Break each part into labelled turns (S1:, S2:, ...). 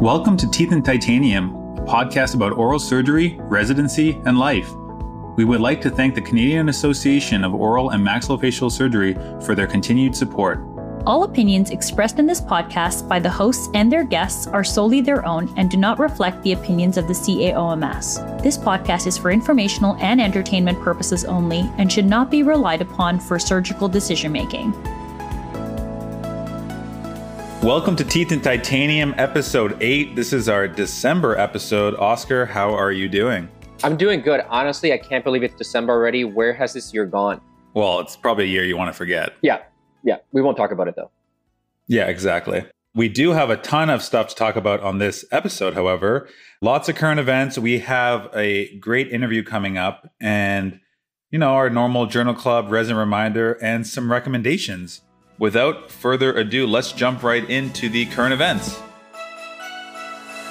S1: Welcome to Teeth and Titanium, a podcast about oral surgery, residency, and life. We would like to thank the Canadian Association of Oral and Maxillofacial Surgery for their continued support.
S2: All opinions expressed in this podcast by the hosts and their guests are solely their own and do not reflect the opinions of the CAOMS. This podcast is for informational and entertainment purposes only and should not be relied upon for surgical decision making.
S1: Welcome to Teeth and Titanium, episode 8. This is our December episode. Oscar, how are you doing?
S3: I'm doing good. Honestly, I can't believe it's December already. Where has this year gone?
S1: Well, it's probably a year you want to forget.
S3: Yeah. Yeah. We won't talk about it though.
S1: Yeah, exactly. We do have a ton of stuff to talk about on this episode, however. Lots of current events. We have a great interview coming up and, you know, our normal journal club resident reminder and some recommendations. Without further ado, let's jump right into the current events.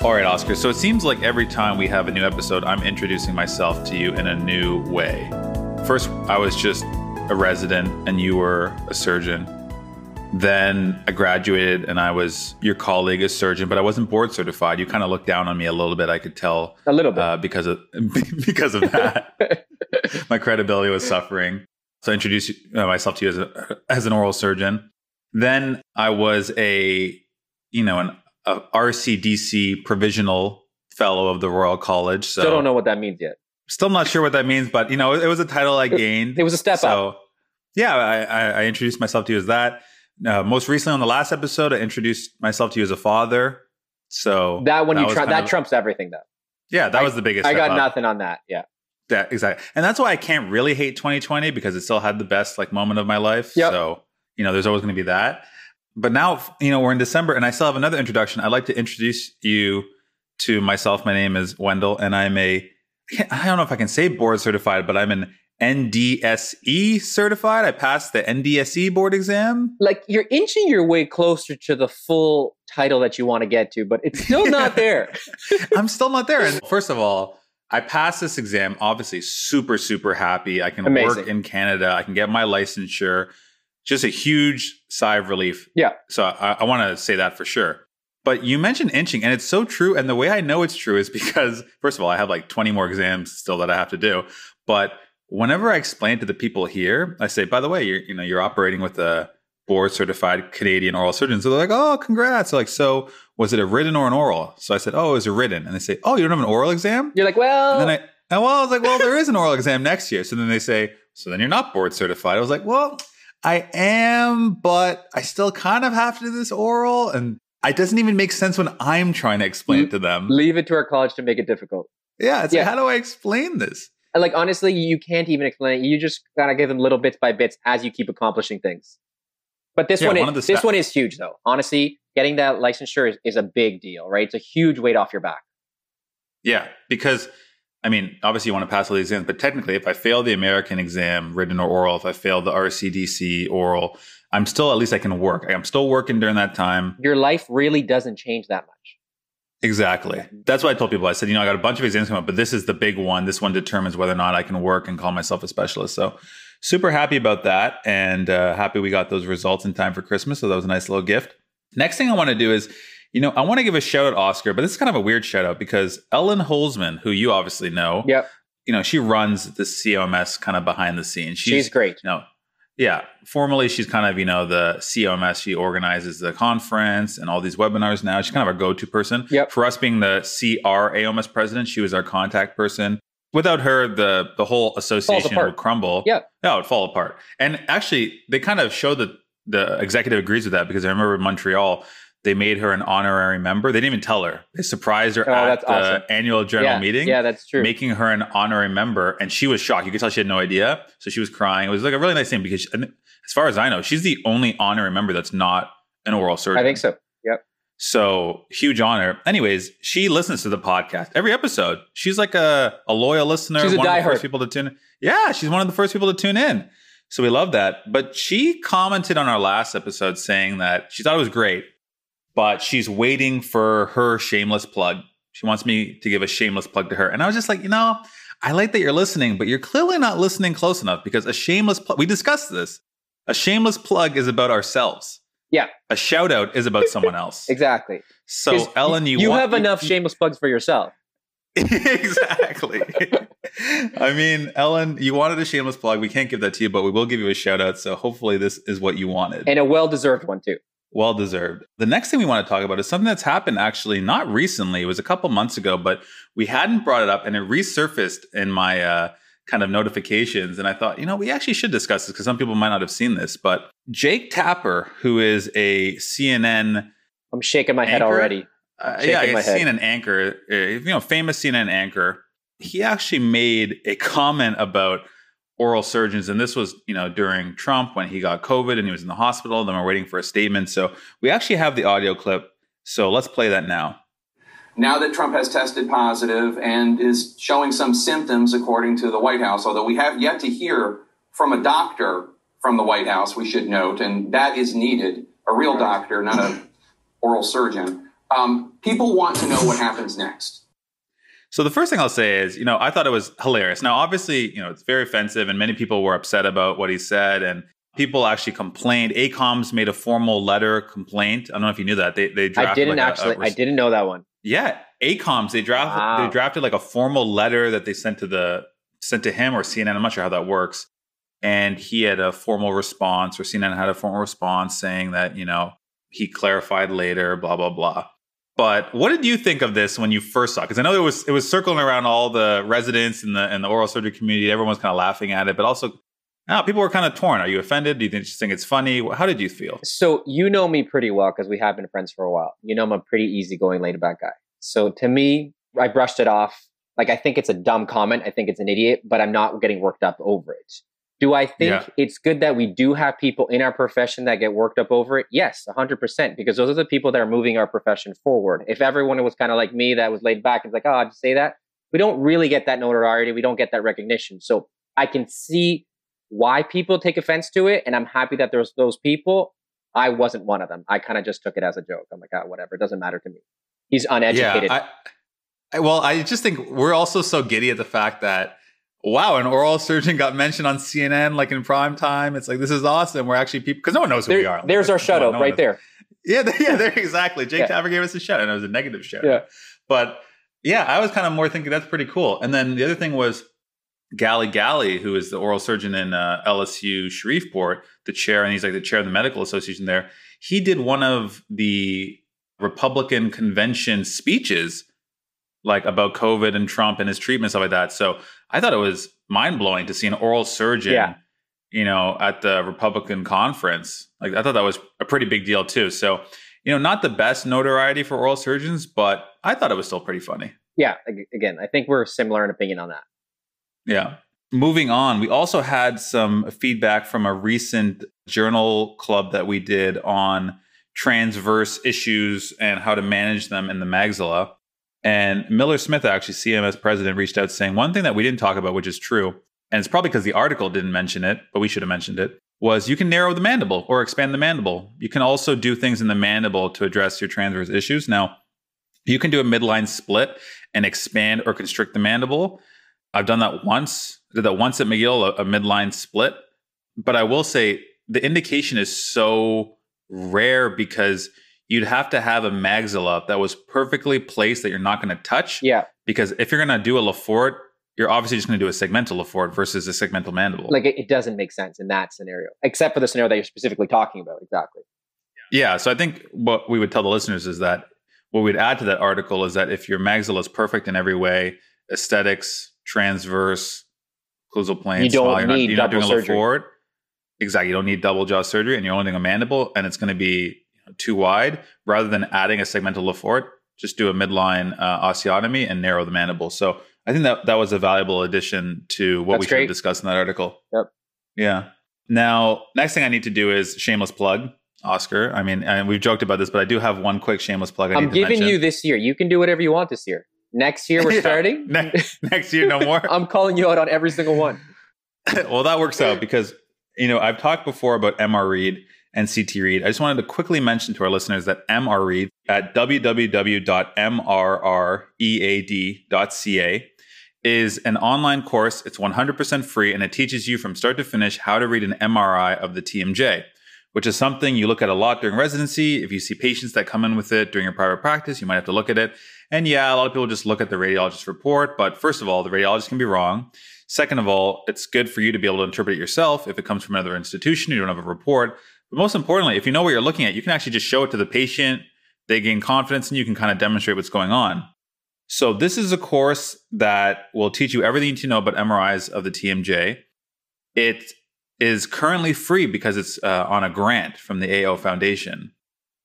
S1: All right, Oscar. So it seems like every time we have a new episode, I'm introducing myself to you in a new way. First, I was just a resident and you were a surgeon. Then I graduated and I was your colleague, a surgeon, but I wasn't board certified. You kind of looked down on me a little bit. I could tell
S3: a little bit
S1: uh, because of because of that. My credibility was suffering. So I introduced uh, myself to you as a as an oral surgeon. Then I was a you know an a RCDC provisional fellow of the Royal College. So
S3: Still don't know what that means yet.
S1: Still not sure what that means, but you know it was a title I gained.
S3: It was a step up.
S1: so,
S3: up.
S1: Yeah, I, I, I introduced myself to you as that. Uh, most recently on the last episode, I introduced myself to you as a father. So
S3: that one you tr- that
S1: of-
S3: trumps everything though.
S1: yeah, that
S3: I-
S1: was the biggest.
S3: I got
S1: up.
S3: nothing on that. Yeah.
S1: Yeah, exactly. And that's why I can't really hate 2020 because it still had the best like moment of my life.
S3: Yep.
S1: So, you know, there's always going to be that. But now, you know, we're in December and I still have another introduction. I'd like to introduce you to myself. My name is Wendell and I'm a, I, don't know if I can say board certified, but I'm an NDSE certified. I passed the NDSE board exam.
S3: Like you're inching your way closer to the full title that you want to get to, but it's still not there.
S1: I'm still not there. And first of all, I passed this exam, obviously super, super happy. I can work in Canada. I can get my licensure. Just a huge sigh of relief.
S3: Yeah.
S1: So I, I want to say that for sure. But you mentioned inching, and it's so true. And the way I know it's true is because, first of all, I have like 20 more exams still that I have to do. But whenever I explain to the people here, I say, by the way, you're, you know, you're operating with a board certified Canadian oral surgeon. So they're like, oh, congrats. They're like, so was it a written or an oral? So I said, oh, it was a written. And they say, oh, you don't have an oral exam?
S3: You're like, well,
S1: And then I, and well, I was like, well, there is an oral exam next year. So then they say, so then you're not board certified. I was like, well, I am, but I still kind of have to do this oral. And it doesn't even make sense when I'm trying to explain it to them.
S3: leave it to our college to make it difficult.
S1: Yeah. It's
S3: Yeah.
S1: like, how do I explain this?
S3: And like honestly, you can't even explain it. You just gotta give them little bits by bits as you keep accomplishing things. But this
S1: Yeah,
S3: one, is, this one is huge though. Honestly, getting that licensure is, is a big deal, right? It's a huge weight off your back.
S1: Yeah. Because, I mean, obviously you want to pass all the exams, but technically, if I fail the American exam, written or oral, if I fail the RCDC oral, I'm still, at least I can work. I'm still working during that time.
S3: Your life really doesn't change that much.
S1: Exactly. That's what I told people. I said, you know, I got a bunch of exams coming up, but this is the big one. This one determines whether or not I can work and call myself a specialist. So, super happy about that and uh, happy we got those results in time for Christmas. So, that was a nice little gift. Next thing I want to do is, you know, I want to give a shout out, Oscar, but this is kind of a weird shout out because Ellen Holzman, who you obviously know,
S3: Yep,
S1: you know, she runs the COMS kind of behind the scenes.
S3: she's, great.
S1: you know, yeah, formally she's kind of, you know, the COMS. She organizes the conference and all these webinars now. She's kind of our go-to person.
S3: Yep.
S1: For us being the CRAOMS president, she was our contact person. Without her, the the whole association would crumble.
S3: Yeah.
S1: Yeah, it would fall apart. And actually, they kind of show that the executive agrees with that because I remember in Montreal, they made her an honorary member. They didn't even tell her. They surprised her
S3: Oh,
S1: at the
S3: awesome.
S1: annual general
S3: yeah,
S1: meeting
S3: Yeah, that's true.
S1: making her an honorary member, and she was shocked. You could tell she had no idea, so she was crying. It was like a really nice thing because, she, as far as I know, she's the only honorary member that's not an oral surgeon.
S3: I think so. Yep.
S1: So huge honor. Anyways, she listens to the podcast every episode. She's like a, a loyal listener.
S3: She's a
S1: one of the first people to tune. in. Yeah, she's one of the first people to tune in. So we love that. But she commented on our last episode saying that she thought it was great, but she's waiting for her shameless plug. She wants me to give a shameless plug to her. And I was just like, you know, I like that you're listening, but you're clearly not listening close enough because a shameless plug, we discussed this. A shameless plug is about ourselves.
S3: Yeah.
S1: A shout out is about someone else.
S3: Exactly.
S1: So, Ellen, you
S3: you
S1: want-
S3: have enough shameless plugs for yourself.
S1: Exactly. I mean, Ellen, you wanted a shameless plug. We can't give that to you, but we will give you a shout out. So hopefully this is what you wanted.
S3: And a well deserved one too.
S1: Well deserved. The next thing we want to talk about is something that's happened actually not recently. It was a couple months ago, but we hadn't brought it up and it resurfaced in my uh, kind of notifications. And I thought, you know, we actually should discuss this because some people might not have seen this. But Jake Tapper, who is a CNN
S3: I'm shaking my head already.
S1: Uh,
S3: Shaking
S1: yeah,
S3: my
S1: a
S3: head.
S1: CNN anchor, uh, you know, famous CNN anchor. He actually made a comment about oral surgeons, and this was, you know, during Trump when he got COVID and he was in the hospital. Then we're waiting for a statement. So we actually have the audio clip. So let's play that now.
S4: now that Trump has tested positive and is showing some symptoms, according to the White House, although we have yet to hear from a doctor from the White House, we should note, and that is needed a real doctor, not a oral surgeon. Um, people want to know what happens next.
S1: So the first thing I'll say is, you know, I thought it was hilarious. Now, obviously, you know, it's very offensive, and many people were upset about what he said, and people actually complained. ACOMS made a formal letter complaint. I don't know if you knew that they they drafted
S3: I didn't
S1: like a-
S3: actually. I didn't know that one.
S1: Yeah, ACOMS they drafted
S3: Wow.
S1: they drafted like a formal letter that they sent to the sent to him or CNN. I'm not sure how that works. And he had a formal response, or CNN had a formal response saying that you know he clarified later, blah blah blah. But what did you think of this when you first saw? it? Because I know it was it was circling around all the residents in the and the oral surgery community. Everyone was kind of laughing at it, but also, now people were kind of torn. Are you offended? Do you think, think it's funny? How did you feel?
S3: So you know me pretty well because we have been friends for a while. You know I'm a pretty easygoing, laid back guy. So to me, I brushed it off. Like I think it's a dumb comment. I think it's an idiot, but I'm not getting worked up over it. Do I think
S1: Yeah.
S3: it's good that we do have people in our profession that get worked up over it? Yes, 100%, because those are the people that are moving our profession forward. If everyone was kind of like me that was laid back and like, oh, I'll just say that, we don't really get that notoriety. We don't get that recognition. So I can see why people take offense to it. And I'm happy that there's those people. I wasn't one of them. I kind of just took it as a joke. I'm like, ah, whatever. It doesn't matter to me. He's uneducated.
S1: Yeah, I, I, well, I just think we're also so giddy at the fact that wow, an oral surgeon got mentioned on CNN like in prime time. It's like this is awesome. We're actually people because no one knows who
S3: There-
S1: we are.
S3: there's our
S1: Come
S3: shout out
S1: no
S3: right there.
S1: Yeah, yeah, there exactly. Jake
S3: Yeah.
S1: Tapper gave us a shout, and it was a negative shout.
S3: Yeah.
S1: but yeah, I was kind of more thinking that's pretty cool. And then the other thing was Gally Ghali, who is the oral surgeon in uh, LSU Shreveport, the chair, and he's like the chair of the medical association there. He did one of the Republican convention speeches, like about COVID and Trump and his treatment stuff like that. So I thought it was mind blowing to see an oral surgeon,
S3: Yeah.
S1: you know, at the Republican conference. Like I thought that was a pretty big deal too. So you know, not the best notoriety for oral surgeons, but I thought it was still pretty funny.
S3: Yeah. Again, I think we're similar in opinion on that.
S1: Yeah. Moving on, we also had some feedback from a recent journal club that we did on transverse issues and how to manage them in the maxilla. And Miller Smith, actually, CMS president, reached out saying one thing that we didn't talk about, which is true, and it's probably because the article didn't mention it, but we should have mentioned it, was you can narrow the mandible or expand the mandible. You can also do things in the mandible to address your transverse issues. Now, you can do a midline split and expand or constrict the mandible. I've done that once. I did that once at McGill, a, a midline split. But I will say the indication is so rare because you'd have to have a maxilla that was perfectly placed that you're not going to touch.
S3: Yeah.
S1: Because if you're going to do a Lefort, you're obviously just going to do a segmental Lefort versus a segmental mandible.
S3: Like it, it doesn't make sense in that scenario, except for the scenario that you're specifically talking about. Exactly.
S1: Yeah. So I think what we would tell the listeners is that what we'd add to that article is that if your maxilla is perfect in every way, aesthetics, transverse, occlusal plane,
S3: You don't
S1: small, you're not,
S3: need
S1: you're not doing
S3: double
S1: a. Lefort. Exactly. You don't need double jaw surgery and you're only doing a mandible and it's going to be too wide rather than adding a segmental Lefort. Just do a midline uh, osteotomy and narrow the mandible. So I think that that was a valuable addition to what
S3: That's
S1: we should
S3: great.
S1: discussed in that article.
S3: Yep.
S1: Yeah. Now, next thing I need to do is shameless plug, Oscar. I mean, and we've joked about this, but I do have one quick shameless plug. I to
S3: giving you this year. You can do whatever you want this year. Next year we're
S1: Yeah.
S3: starting.
S1: next, next year, no more.
S3: I'm calling you out on every single one.
S1: well, that works out because you know I've talked before about MR Read and CT Read. I just wanted to quickly mention to our listeners that MR Read at www.mrread.ca is an online course. It's 100% free and it teaches you from start to finish how to read an MRI of the TMJ. which is something you look at a lot during residency. If you see patients that come in with it during your private practice, you might have to look at it. And yeah, a lot of people just look at the radiologist report. But first of all, the radiologist can be wrong. Second of all, it's good for you to be able to interpret it yourself if it comes from another institution, you don't have a report. But most importantly, if you know what you're looking at, you can actually just show it to the patient. They gain confidence and you can kind of demonstrate what's going on. So, this is a course that will teach you everything you need to know about MRIs of the TMJ. It is currently free because it's uh, on a grant from the AO Foundation.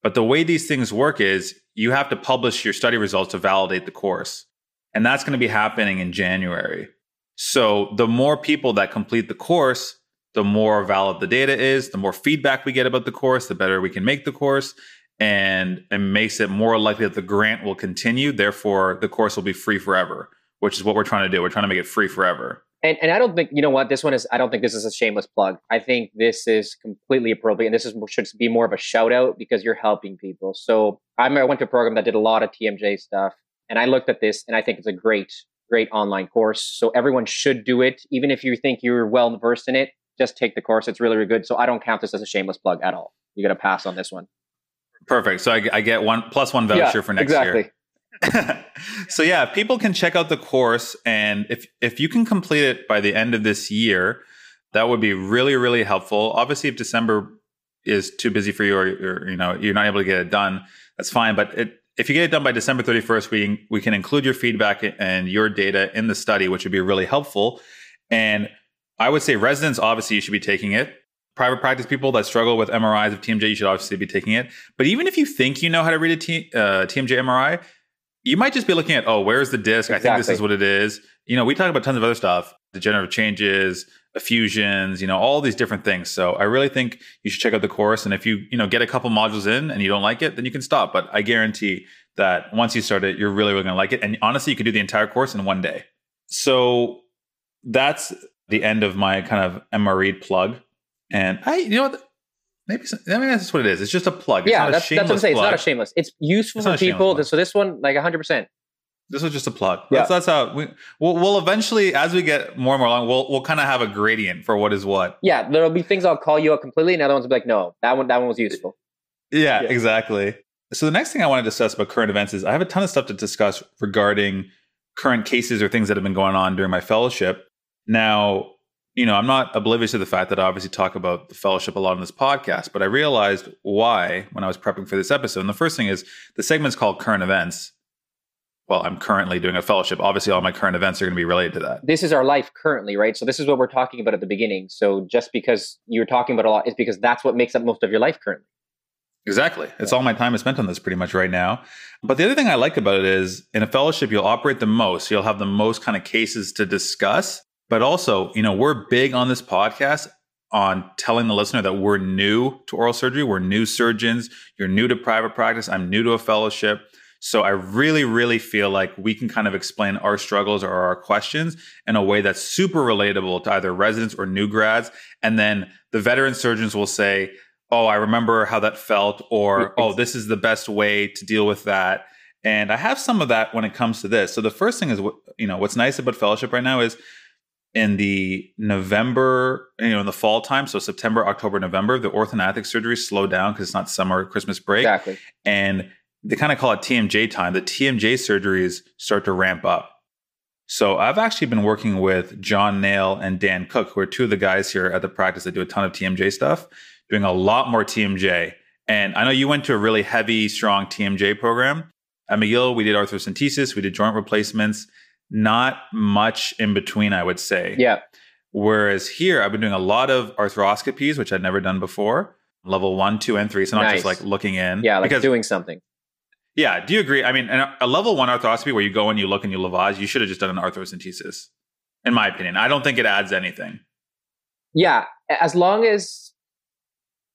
S1: But the way these things work is you have to publish your study results to validate the course. And that's going to be happening in January. So the more people that complete the course, the more valid the data is, the more feedback we get about the course, the better we can make the course. And it makes it more likely that the grant will continue. Therefore, the course will be free forever, which is what we're trying to do. We're trying to make it free forever.
S3: And, and I don't think you know what this one is. I don't think this is a shameless plug. I think this is completely appropriate, and this is should be more of a shout out because you're helping people. So I went to a program that did a lot of TMJ stuff, and I looked at this, and I think it's a great, great online course. So everyone should do it, even if you think you're well versed in it. Just take the course; it's really, really good. So I don't count this as a shameless plug at all. You got to pass on this one.
S1: Perfect. So I, I, get one plus one voucher
S3: yeah,
S1: for next
S3: exactly.
S1: year. so yeah, people can check out the course, and if if you can complete it by the end of this year, that would be really really helpful. Obviously, if December is too busy for you, or, or you know you're not able to get it done, that's fine. But it, if you get it done by December 31st, we we can include your feedback and your data in the study, which would be really helpful. And I would say residents, obviously, you should be taking it. Private practice people that struggle with MRIs of TMJ, you should obviously be taking it. But even if you think you know how to read a T, uh, TMJ MRI, you might just be looking at, oh, where's the disc? Exactly. I think this is what it is. You know, we talk about tons of other stuff, degenerative changes, effusions, you know, all these different things. So I really think you should check out the course. And if you, you know, get a couple modules in and you don't like it, then you can stop. But I guarantee that once you start it, you're really, really going to like it. And honestly, you could do the entire course in one day. So that's the end of my kind of MRE plug. And I, you know what? Maybe, I mean, that's what it is. It's just a plug. It's
S3: yeah, that's, that's, what I'm saying. Plug. It's not a shameless. It's useful it's for people. So this one, like 100%.
S1: This was just a plug. Yeah. That's, that's how we, we'll, we'll eventually, as we get more and more along, we'll, we'll kind of have a gradient for what is what.
S3: Yeah, there'll be things I'll call you out completely, and other ones will be like, no, that one, that one was useful.
S1: Yeah, yeah, exactly. So the next thing I want to discuss about current events is I have a ton of stuff to discuss regarding current cases or things that have been going on during my fellowship. Now, you know, I'm not oblivious to the fact that I obviously talk about the fellowship a lot on this podcast, but I realized why when I was prepping for this episode. And the first thing is the segment's called current events. Well, I'm currently doing a fellowship. Obviously, all my current events are going to be related to that.
S3: This is our life currently, right? So this is what we're talking about at the beginning. So just because you're talking about a lot is because that's what makes up most of your life currently.
S1: Exactly. It's all my time is spent on this pretty much right now. But the other thing I like about it is in a fellowship, you'll operate the most. You'll have the most kind of cases to discuss. But also, you know, we're big on this podcast on telling the listener that we're new to oral surgery. We're new surgeons. You're new to private practice. I'm new to a fellowship. So I really, really feel like we can kind of explain our struggles or our questions in a way that's super relatable to either residents or new grads. And then the veteran surgeons will say, Oh, I remember how that felt, or Oh, this is the best way to deal with that. And I have some of that when it comes to this. So the first thing is, you know, what's nice about fellowship right now is in the November, you know, in the fall time, so September, October, November, the orthognathic surgeries slow down because it's not summer, Christmas break.
S3: Exactly.
S1: And they kind of call it TMJ time. The TMJ surgeries start to ramp up. So I've actually been working with John Nail and Dan Cook, who are two of the guys here at the practice that do a ton of TMJ stuff, doing a lot more TMJ. And I know you went to a really heavy, strong TMJ program. At McGill, we did arthrocentesis, we did joint replacements not much in between, I would say.
S3: Yeah.
S1: Whereas here, I've been doing a lot of arthroscopies, which I'd never done before, level one, two, and three. So not nice. just like looking in.
S3: Yeah, like because, doing something.
S1: Yeah. Do you agree? I mean, a level one arthroscopy where you go and you look and you lavage, you should have just done an arthrocentesis, in my opinion. I don't think it adds anything.
S3: Yeah. As long as.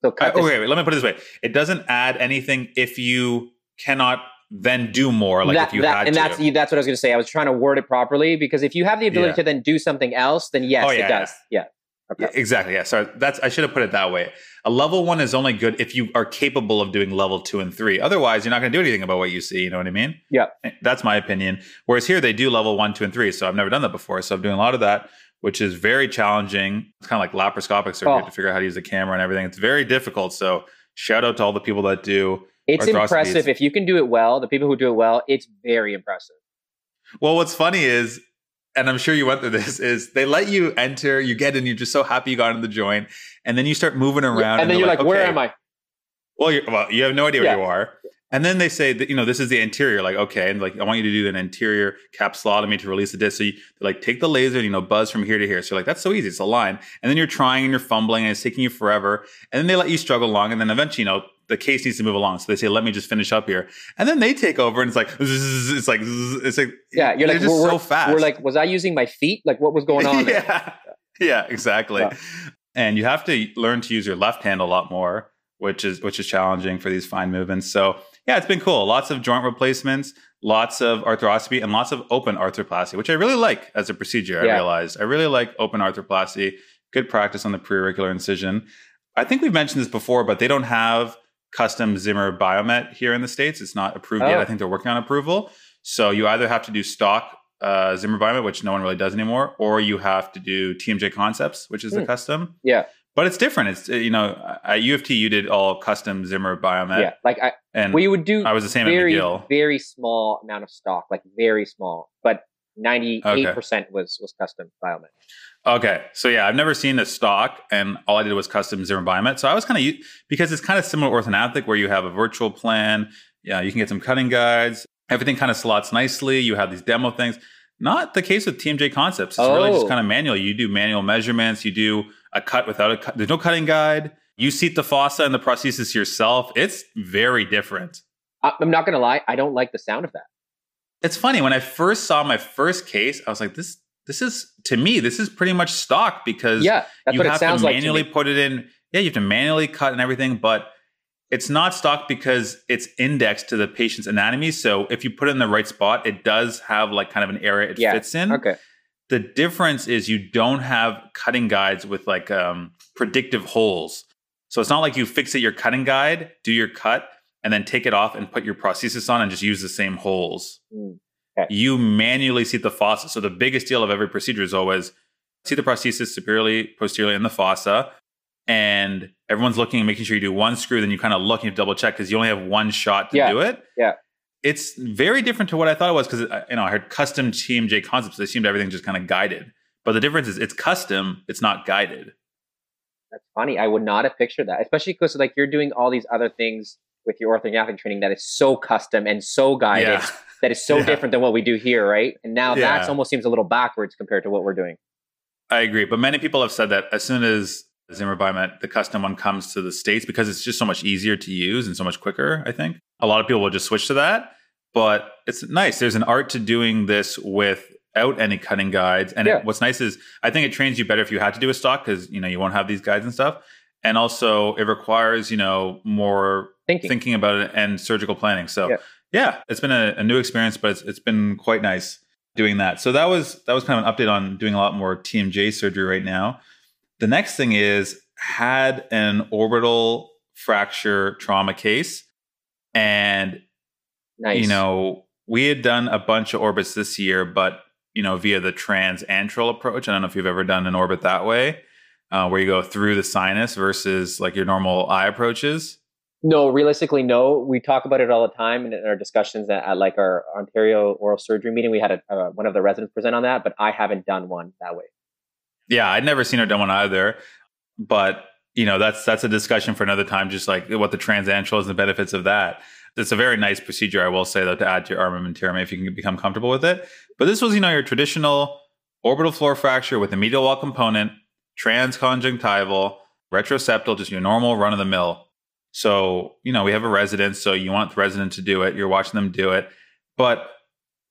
S1: So uh, okay, wait, let me put it this way. It doesn't add anything if you cannot then do more like
S3: that,
S1: if you
S3: that,
S1: had
S3: and
S1: to.
S3: that's that's what I was going to say. I was trying to word it properly because if you have the ability yeah. to then do something else, then yes, oh, yeah, it does. Yeah.
S1: Okay. yeah. Exactly. Yeah. Sorry. That's I should have put it that way. A level one is only good if you are capable of doing level two and three. Otherwise, you're not going to do anything about what you see. You know what I mean?
S3: Yeah.
S1: Eh, that's my opinion. Whereas here they do level one, two, and three. So I've never done that before. So I'm doing a lot of that which is very challenging. It's kind of like laparoscopic surgery
S3: Oh.
S1: to figure out how to use the camera and everything. It's very difficult. So shout out to all the people that do.
S3: It's impressive if you can do it well. The people who do it well, it's very impressive.
S1: Well, what's funny is, and I'm sure you went through this, is they let you enter, you get in, you're just so happy you got in the joint, and then you start moving around,
S3: and then you're like, "Where
S1: okay,
S3: am I?"
S1: Well, you're, well, you have no idea where
S3: Yeah.
S1: you are. And then they say that you know this is the anterior, like okay, and like I want you to do an anterior capsulotomy to release the disc. So you like take the laser and you know buzz from here to here. So you're like that's so easy, it's a line. And then you're trying and you're fumbling and it's taking you forever. And then they let you struggle along, and then eventually you know the case needs to move along. So they say let me just finish up here, and then they take over and it's like zzz, it's like zzz, it's like
S3: Yeah, you're like,
S1: just
S3: we're,
S1: so
S3: we're-
S1: fast.
S3: We're like, was I using my feet? Like, what was going on? there?
S1: yeah. yeah, exactly.
S3: Yeah.
S1: And you have to learn to use your left hand a lot more, which is which is challenging for these fine movements. So yeah, it's been cool. Lots of joint replacements, lots of arthroscopy, and lots of open arthroplasty, which I really like as a procedure. I realized I really like open arthroplasty. Good practice on the preauricular incision. I think we've mentioned this before, but they don't have custom Zimmer Biomet here in the states. It's not approved yet.
S3: Oh.
S1: I think they're working on approval. So you either have to do stock uh, Zimmer Biomet, which no one really does anymore, or you have to do TMJ Concepts, which is the
S3: Hmm.
S1: custom.
S3: Yeah,
S1: But it's different. It's uh, you know at UFT you did all custom Zimmer Biomet,
S3: yeah. Like I,
S1: and
S3: we would do
S1: I was the same
S3: very,
S1: at McGill.
S3: very small amount of stock, like very small, but ninety eight percent was was custom biomet.
S1: Okay, so yeah, I've never seen a stock, and all I did was custom Zimmer Biomet. So I was kind of because it's kind of similar to orthognathic, where you have a virtual plan. Yeah, you can get some cutting guides. Everything kind of slots nicely. You have these demo things. Not the case with TMJ Concepts. It's really just
S3: Oh.
S1: kind of manual. You do manual measurements. You do a cut without a cut. There's no cutting guide. You seat the fossa and the prosthesis yourself. It's very different.
S3: I'm not gonna lie, I don't like the sound of that.
S1: It's funny when I first saw my first case, I was like, "This, this is to me, this is pretty much stock because
S3: Yeah,
S1: you have to
S3: like. to
S1: manually put it in. Yeah, you have to manually cut and everything, but it's not stock because it's indexed to the patient's anatomy. So if you put it in the right spot, it does have like kind of an area it
S3: Yeah,
S1: fits in.
S3: Okay.
S1: The difference is you don't have cutting guides with like um, predictive holes. So it's not like you fix it your cutting guide, do your cut, and then take it off and put your prosthesis on and just use the same holes.
S3: Mm.
S1: You manually seat the fossa. So the biggest deal of every procedure is always seat the prosthesis superiorly, posteriorly in the fossa. And everyone's looking and making sure you do one screw, then you kind of look and you double check because you only have one shot to
S3: Yeah,
S1: do it.
S3: yeah.
S1: It's very different to what I thought it was because uh, you know I heard custom TMJ concepts. They seemed everything just kind of guided, but the difference is it's custom. It's not guided.
S3: That's funny. I would not have pictured that, especially because like you're doing all these other things with your orthognathic training that is so custom and so guided
S1: Yeah,
S3: that is so
S1: Yeah.
S3: different than what we do here, right? And now
S1: Yeah.
S3: that's almost seems a little backwards compared to what we're doing.
S1: I agree. But many people have said that as soon as Zimmer Biomet, the custom one comes to the States because it's just so much easier to use and so much quicker, I think. A lot of people will just switch to that. But it's nice. There's an art to doing this without any cutting guides. And it- what's nice is I think it trains you better if you had to do a stock because you know you won't have these guides and stuff. And also it requires, you know, more
S3: Thinking.
S1: thinking about it and surgical planning. So
S3: Yeah.
S1: Yeah, it's been a, a new experience, but it's, it's been quite nice doing that. So that was that was kind of an update on doing a lot more TMJ surgery right now. The next thing is had an orbital fracture trauma case, and
S3: nice.
S1: you know we had done a bunch of orbits this year, but you know via the transantral approach. I don't know if you've ever done an orbit that way, uh, where you go through the sinus versus like your normal eye approaches.
S3: No, realistically, no. We talk about it all the time in our discussions at, at like our Ontario oral surgery meeting. We had a, uh, one of the residents present on that, but I haven't done one that way.
S1: Yeah, I'd never seen her done one either, but you know that's that's a discussion for another time. Just like what the transantral is and the benefits of that. It's a very nice procedure, I will say, though, to add to your armamentarium if you can become comfortable with it. But this was, you know, your traditional orbital floor fracture with a medial wall component, transconjunctival, retroseptal, just your normal run of the mill. So, you know, we have a resident, so you want the resident to do it. You're watching them do it. But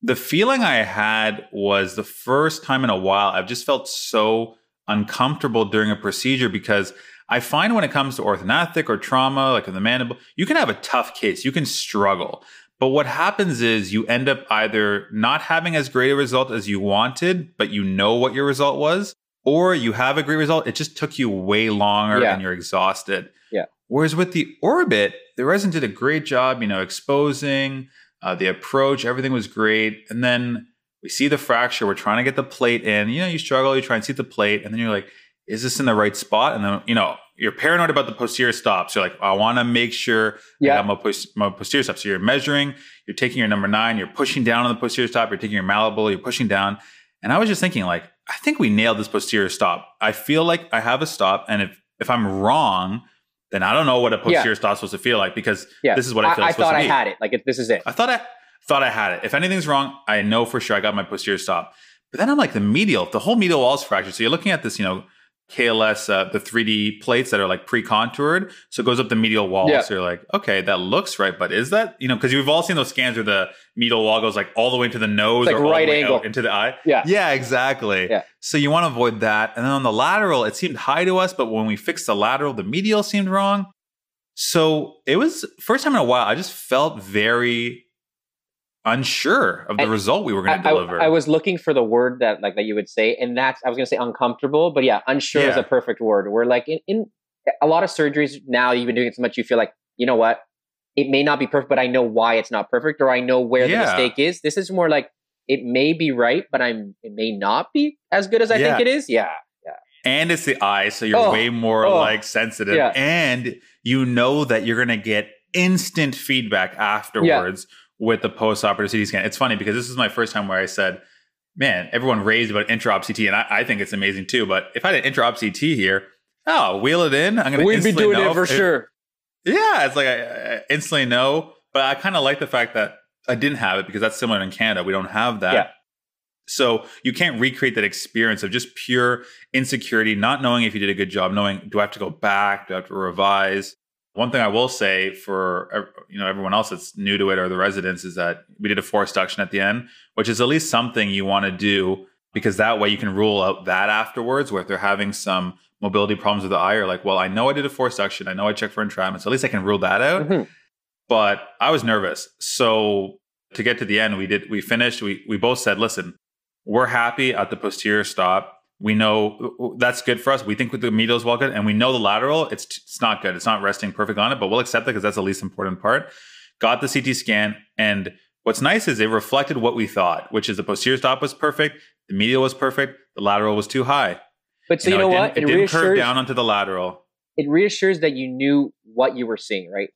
S1: the feeling I had was the first time in a while I've just felt so uncomfortable during a procedure because I find when it comes to orthognathic or trauma, like in the mandible, you can have a tough case, you can struggle. But what happens is you end up either not having as great a result as you wanted, but you know what your result was, or you have a great result. It just took you way longer
S3: Yeah.
S1: and you're exhausted. Whereas with the orbit, the resident did a great job, you know, exposing uh, the approach, everything was great. And then We see the fracture. We're trying to get the plate in. You know, you struggle. You try and see the plate, and then you're like, "Is this in the right spot?" And then you know you're paranoid about the posterior stops. You're like, I want to make sure yeah. I got my, post- my posterior stop. So you're measuring. You're taking your number nine. You're pushing down on the posterior stop. You're taking your malleable. You're pushing down. And I was just thinking, like, I think we nailed this posterior stop. I feel like I have a stop, and if if I'm wrong, then I don't know what a posterior yeah. stop's supposed to feel like because yeah. this is what I feel. I,
S3: I thought I had it. Like if this is it.
S1: I thought I thought I had it. If anything's wrong, I know for sure I got my posterior stop. But then I'm like the medial, the whole medial wall is fractured. So you're looking at this, you know, KLS, uh, the 3D plates that are like pre-contoured. So it goes up the medial wall. Yeah. So you're like, okay, that looks right, but is that you know? Because you've all seen those scans where the medial wall goes like all the way into the nose
S3: like
S1: or
S3: right angle
S1: into the eye.
S3: Yeah,
S1: yeah, exactly.
S3: Yeah.
S1: So you want to avoid that. And then on the lateral, it seemed high to us, but when we fixed the lateral, the medial seemed wrong. So it was first time in a while. I just felt very unsure of the and result we were going to deliver.
S3: I, I, was looking for the word that like that you would say, and that's I was going to say uncomfortable, but yeah, unsure yeah. is a perfect word. We're like in, in a lot of surgeries now. You've been doing it so much, you feel like you know what, it may not be perfect, but I know why it's not perfect, or I know where yeah. the mistake is. This is more like it may be right, but I'm it may not be as good as I yeah. think it is. Yeah. Yeah.
S1: And it's the eye, so you're oh, way more oh, like sensitive. And you know that you're gonna get instant feedback afterwards with the post-operative CT scan. It's funny because this is my first time where I said, "Man, everyone raised about intraop CT, and I, I think it's amazing too." But if I had an intraop CT here, oh, wheel it in. I'm gonna.
S3: We'd be doing it for if, sure.
S1: Yeah, it's like I, I instantly know, but I kind of like the fact that I didn't have it because that's similar in Canada. We don't have that.
S3: Yeah.
S1: So you can't recreate that experience of just pure insecurity, not knowing if you did a good job, knowing do I have to go back, do I have to revise? One thing I will say for you know everyone else that's new to it or the residents is that we did a force duction at the end, which is at least something you want to do because that way you can rule out that afterwards where if they're having some mobility problems with the eye or like, well, I know I did a force duction, I know I checked for entrapment, so at least I can rule that out. Mm-hmm. But I was nervous. So to get to the end, we did we finished, we we both said, listen, we're happy at the posterior stop we know uh, uh, that's good for us. We think with the medial is well good, and we know the lateral it's it's not good. It's not resting perfect on it, but we'll accept it because that's the least important part. Got the CT scan, and what's nice is it reflected what we thought, which is the posterior stop was perfect, the medial was perfect, the lateral was too high.
S3: But so you know,
S1: you
S3: know
S1: it what? It, it didn't curve down onto the lateral.
S3: It reassures that you knew what you were seeing, right?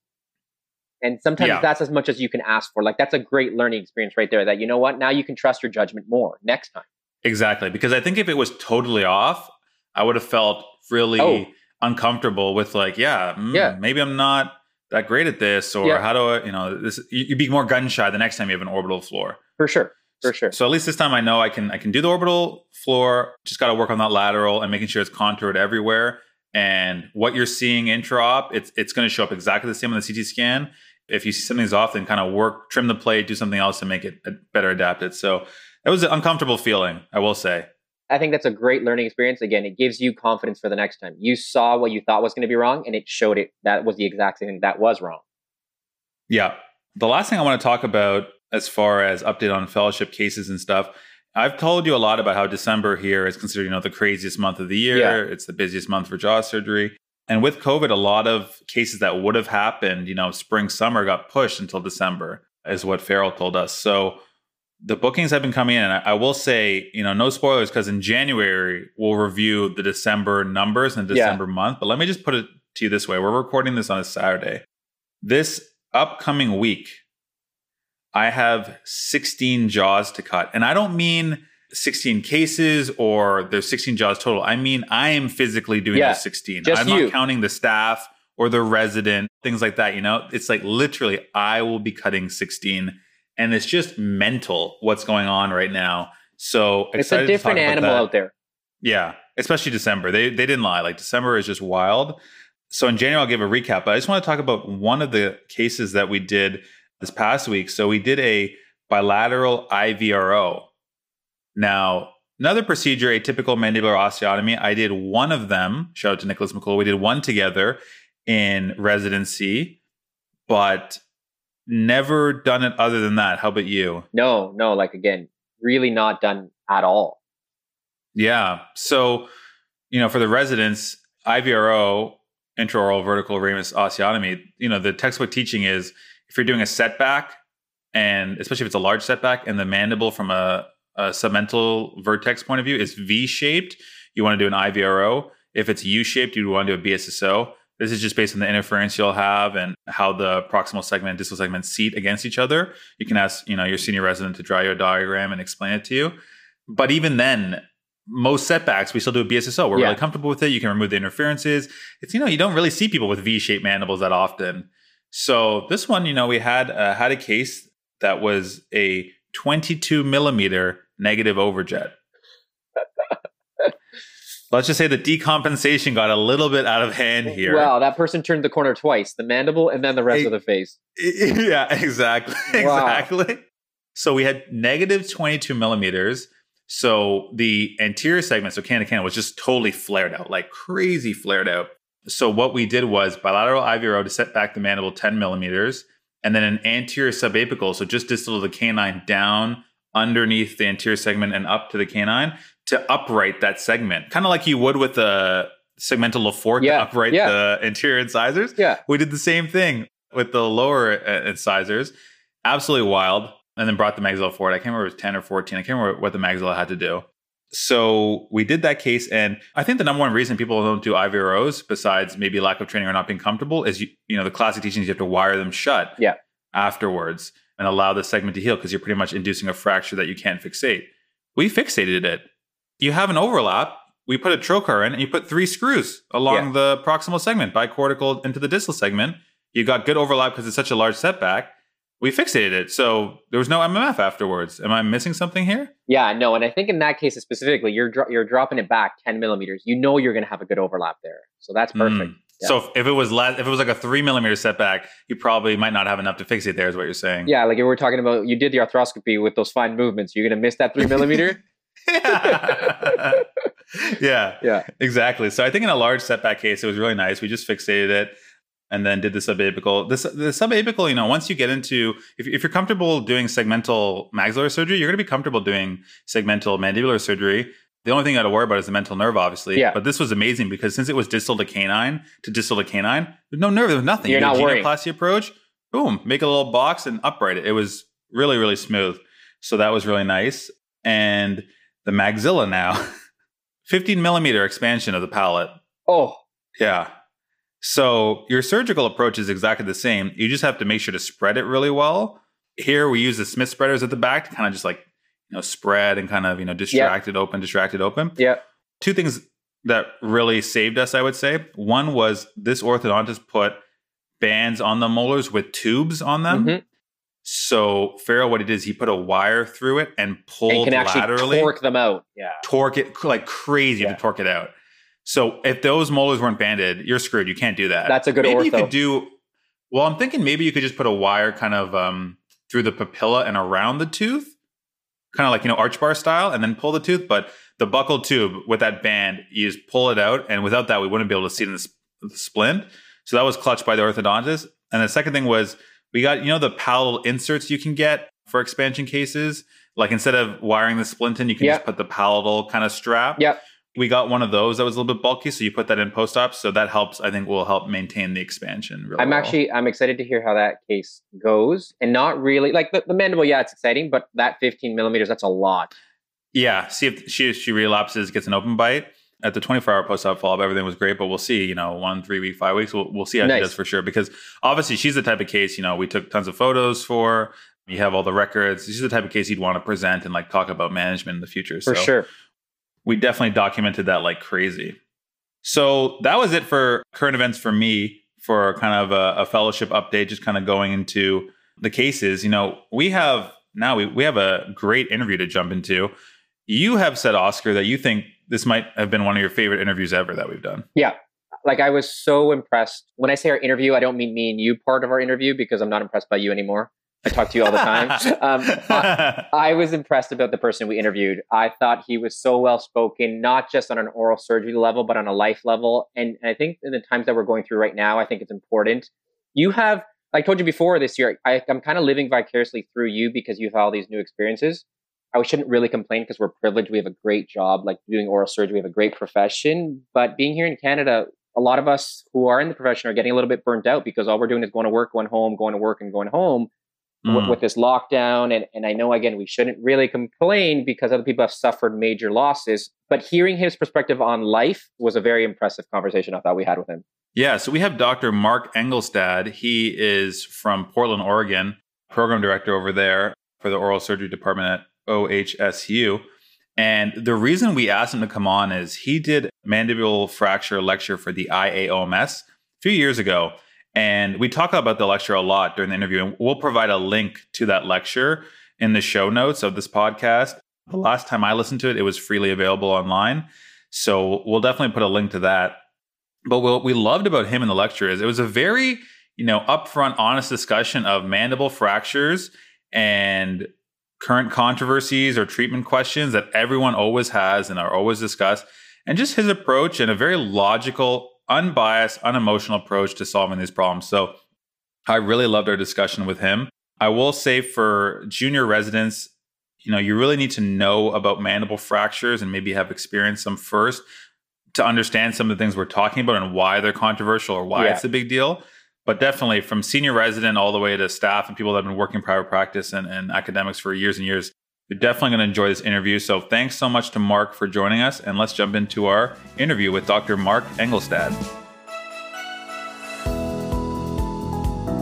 S3: And sometimes yeah. that's as much as you can ask for. Like that's a great learning experience right there. That you know what? Now you can trust your judgment more next time.
S1: Exactly. Because I think if it was totally off, I would have felt really oh. uncomfortable with like, yeah, mm, yeah, maybe I'm not that great at this, or yeah. how do I, you know, this you'd be more gun shy the next time you have an orbital floor.
S3: For sure. For sure.
S1: So at least this time I know I can I can do the orbital floor. Just got to work on that lateral and making sure it's contoured everywhere. And what you're seeing intraop, it's it's going to show up exactly the same on the CT scan. If you see something's off, then kind of work, trim the plate, do something else to make it better adapted. So it was an uncomfortable feeling, I will say.
S3: I think that's a great learning experience. Again, it gives you confidence for the next time. You saw what you thought was going to be wrong, and it showed it that was the exact thing that was wrong.
S1: Yeah. The last thing I want to talk about, as far as update on fellowship cases and stuff, I've told you a lot about how December here is considered, you know, the craziest month of the year. Yeah. It's the busiest month for jaw surgery. And with COVID, a lot of cases that would have happened, you know, spring, summer got pushed until December, is what Farrell told us. So the bookings have been coming in. And I, I will say, you know, no spoilers because in January we'll review the December numbers and December yeah. month. But let me just put it to you this way: we're recording this on a Saturday. This upcoming week, I have 16 jaws to cut, and I don't mean 16 cases or there's 16 jaws total. I mean I am physically doing yeah, those 16. I'm you. not counting the staff or the resident, things like that. You know, it's like literally I will be cutting 16 and it's just mental what's going on right now. So
S3: it's a different animal out there.
S1: Yeah, especially December. They they didn't lie. Like December is just wild. So in January, I'll give a recap. But I just want to talk about one of the cases that we did this past week. So we did a bilateral IVRO. Now, another procedure, atypical mandibular osteotomy. I did one of them. Shout out to Nicholas McCullough. We did one together in residency, but never done it other than that. How about you?
S3: No, no, like again, really not done at all.
S1: Yeah. So, you know, for the residents, IVRO, intraoral vertical ramus osteotomy, you know, the textbook teaching is if you're doing a setback and especially if it's a large setback and the mandible from a a submental vertex point of view is V shaped, you want to do an IVRO. If it's U shaped, you want to do a BSSO. This is just based on the interference you'll have and how the proximal segment and distal segment seat against each other. You can ask, you know, your senior resident to draw your diagram and explain it to you. But even then, most setbacks, we still do a BSSO. We're
S3: Yeah.
S1: really comfortable with it. You can remove the interferences. It's, you know, you don't really see people with V-shaped mandibles that often. So this one, you know, we had uh, had a case that was a 22 millimeter negative overjet. Let's just say the decompensation got a little bit out of hand here.
S3: Wow, that person turned the corner twice the mandible and then the rest
S1: Hey,
S3: of the face.
S1: yeah, exactly.
S3: Wow.
S1: Exactly. So we had negative 22 millimeters. So the anterior segment, so can to can, was just totally flared out, like crazy flared out. So what we did was bilateral IVRO to set back the mandible 10 millimeters, and then an anterior subapical, so just distal to the canine down underneath the anterior segment and up to the canine to upright that segment, kind of like you would with a segmental Lefort
S3: Yeah,
S1: to upright
S3: yeah.
S1: the anterior incisors.
S3: Yeah.
S1: We did the same thing with the lower uh, incisors. Absolutely wild. And then brought the maxilla forward. I can't remember if it was 10 or 14. I can't remember what the maxilla had to do. So we did that case. And I think the number one reason people don't do IVROs, besides maybe lack of training or not being comfortable, is you, you know, the classic teachings you have to wire them shut
S3: Yeah.
S1: afterwards and allow the segment to heal because you're pretty much inducing a fracture that you can't fixate. We fixated it. You have an overlap. We put a trocar in and you put three screws along the proximal segment, bicortical into the distal segment. You got good overlap because it's such a large setback. We fixated it. So there was no MMF afterwards. Am I missing something here?
S3: Yeah, no, and I think in that case specifically, you're dro- you're dropping it back ten millimeters. You know you're going to have a good overlap there, so that's perfect.
S1: Mm.
S3: Yeah.
S1: So if, if it was less, if it was like a three millimeter setback, you probably might not have enough to fixate there, is what you're saying.
S3: Yeah, like we were talking about, you did the arthroscopy with those fine movements. You're going to miss that three millimeter.
S1: yeah,
S3: yeah,
S1: exactly. So I think in a large setback case, it was really nice. We just fixated it and then did the subapical. The, the subapical, you know, once you get into, if, if you're comfortable doing segmental maxillary surgery, you're going to be comfortable doing segmental mandibular surgery. The only thing you got to worry about is the mental nerve, obviously.
S3: Yeah.
S1: But this was amazing because since it was distal to canine to distal to canine, there's no nerve, there's nothing.
S3: You're
S1: You
S3: not
S1: genoplasty approach, boom, make a little box and upright it. It was really, really smooth. So that was really nice. And the maxilla now, 15 millimeter expansion of the palate.
S3: Oh,
S1: Yeah. So your surgical approach is exactly the same. You just have to make sure to spread it really well. Here we use the Smith spreaders at the back to kind of just like, you know, spread and kind of, you know, distract it open, distract it open.
S3: yeah,
S1: Two things that really saved us, I would say. One was this orthodontist put bands on the molars with tubes on them.
S3: Mhm.
S1: So Farrell, what he did is he put a wire through it and pulled
S3: and can actually
S1: laterally
S3: torque them out. Yeah,
S1: torque it like crazy
S3: Yeah.
S1: to torque it out. So if those molars weren't banded, you're screwed. You can't do that.
S3: That's a good
S1: Maybe you could do. Well, I'm thinking maybe you could just put a wire kind of um, through the papilla and around the tooth, kind of like you know arch bar style, and then pull the tooth. But the buccal tube with that band, you just pull it out, and without that, we wouldn't be able to see it in the, sp- the splint. So that was clutched by the orthodontist. And the second thing was we got you know the palatal inserts you can get for expansion cases. Like instead of wiring the splint in, you can
S3: Yeah.
S1: just put the palatal kind of strap.
S3: Yep.
S1: We got one of those that was a little bit bulky, so you put that in post op. So that helps. I think will help maintain the expansion. Really
S3: I'm
S1: well.
S3: actually I'm excited to hear how that case goes, and not really like the, the mandible. Yeah, it's exciting, but that 15 millimeters, that's a lot.
S1: yeah. See if she if she relapses, gets an open bite at the 24 hour post op follow up. Everything was great, but we'll see. You know, one, three week, five weeks. We'll we'll see how
S3: Nice.
S1: she does for sure. Because obviously she's the type of case. You know, we took tons of photos for. You have all the records. She's the type of case you'd want to present and like talk about management in the future.
S3: For
S1: so
S3: sure.
S1: we definitely documented that like crazy. So that was it for current events for me for kind of a, a fellowship update, just kind of going into the cases. You know, we have now we, we have a great interview to jump into. You have said, Oscar, that you think this might have been one of your favorite interviews ever that we've done. Yeah.
S3: Like I was so impressed. When I say our interview, I don't mean me and you part of our interview because I'm not impressed by you anymore. I talk to you all the time. um, I, I was impressed about the person we interviewed. I thought he was so well spoken, not just on an oral surgery level, but on a life level. And I think in the times that we're going through right now, I think it's important. You have, like I told you before this year, I, I'm kind of living vicariously through you because you have all these new experiences. I shouldn't really complain because we're privileged. We have a great job, like doing oral surgery. We have a great profession. But being here in Canada, a lot of us who are in the profession are getting a little bit burnt out because all we're doing is going to work, going home, going to work, and going home. mm. with, with, this lockdown. And, and I know, again, we shouldn't really complain because other people have suffered major losses. But hearing his perspective on life was a very impressive conversation I thought we had with him.
S1: Yeah. So we have Dr. Mark Engelstad. He is from Portland, Oregon, program director over there for the oral surgery department at OHSU. And the reason we asked him to come on is he did mandibular fracture lecture for the IAOMS a few years ago. And we talk about the lecture a lot during the interview, and we'll provide a link to that lecture in the show notes of this podcast. The last time I listened to it, it was freely available online. So we'll definitely put a link to that. But what we loved about him in the lecture is it was a very, you know, upfront, honest discussion of mandible fractures and current controversies or treatment questions that everyone always has and are always discussed. And just his approach and a very logical, unbiased, unemotional approach to solving these problems. So I really loved our discussion with him. I will say for junior residents, you know, you really need to know about mandible fractures and maybe have experienced them first to understand some of the things we're talking about and why they're controversial or why yeah. it's a big deal. But definitely from senior resident all the way to staff and people that have been working private practice and, and academics for years and years, you're definitely going to enjoy this interview. So thanks so much to Mark for joining us. And let's jump into our interview with Dr. Mark Engelstad.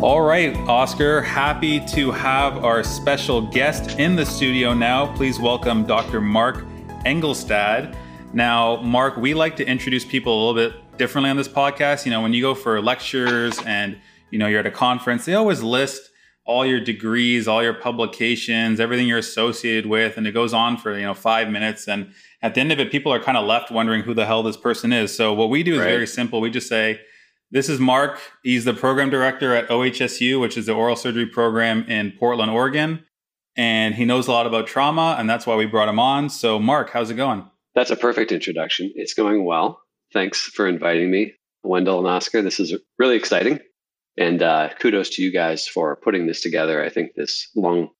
S1: All right, Oscar, happy to have our special guest in the studio now. Please welcome Dr. Mark Engelstad. Now, Mark, we like to introduce people a little bit differently on this podcast. You know, when you go for lectures and, you know, you're at a conference, they always list all your degrees, all your publications, everything you're associated with, and it goes on for, you know, five minutes. And at the end of it, people are kind of left wondering who the hell this person is. So what we do is right. very simple. We just say, this is Mark. He's the program director at OHSU, which is the oral surgery program in Portland, Oregon. And he knows a lot about trauma, and that's why we brought him on. So, Mark, how's it going?
S5: That's a perfect introduction. It's going well. Thanks for inviting me, Wendell and Oscar. This is really exciting. And uh, kudos to you guys for putting this together. I think this long,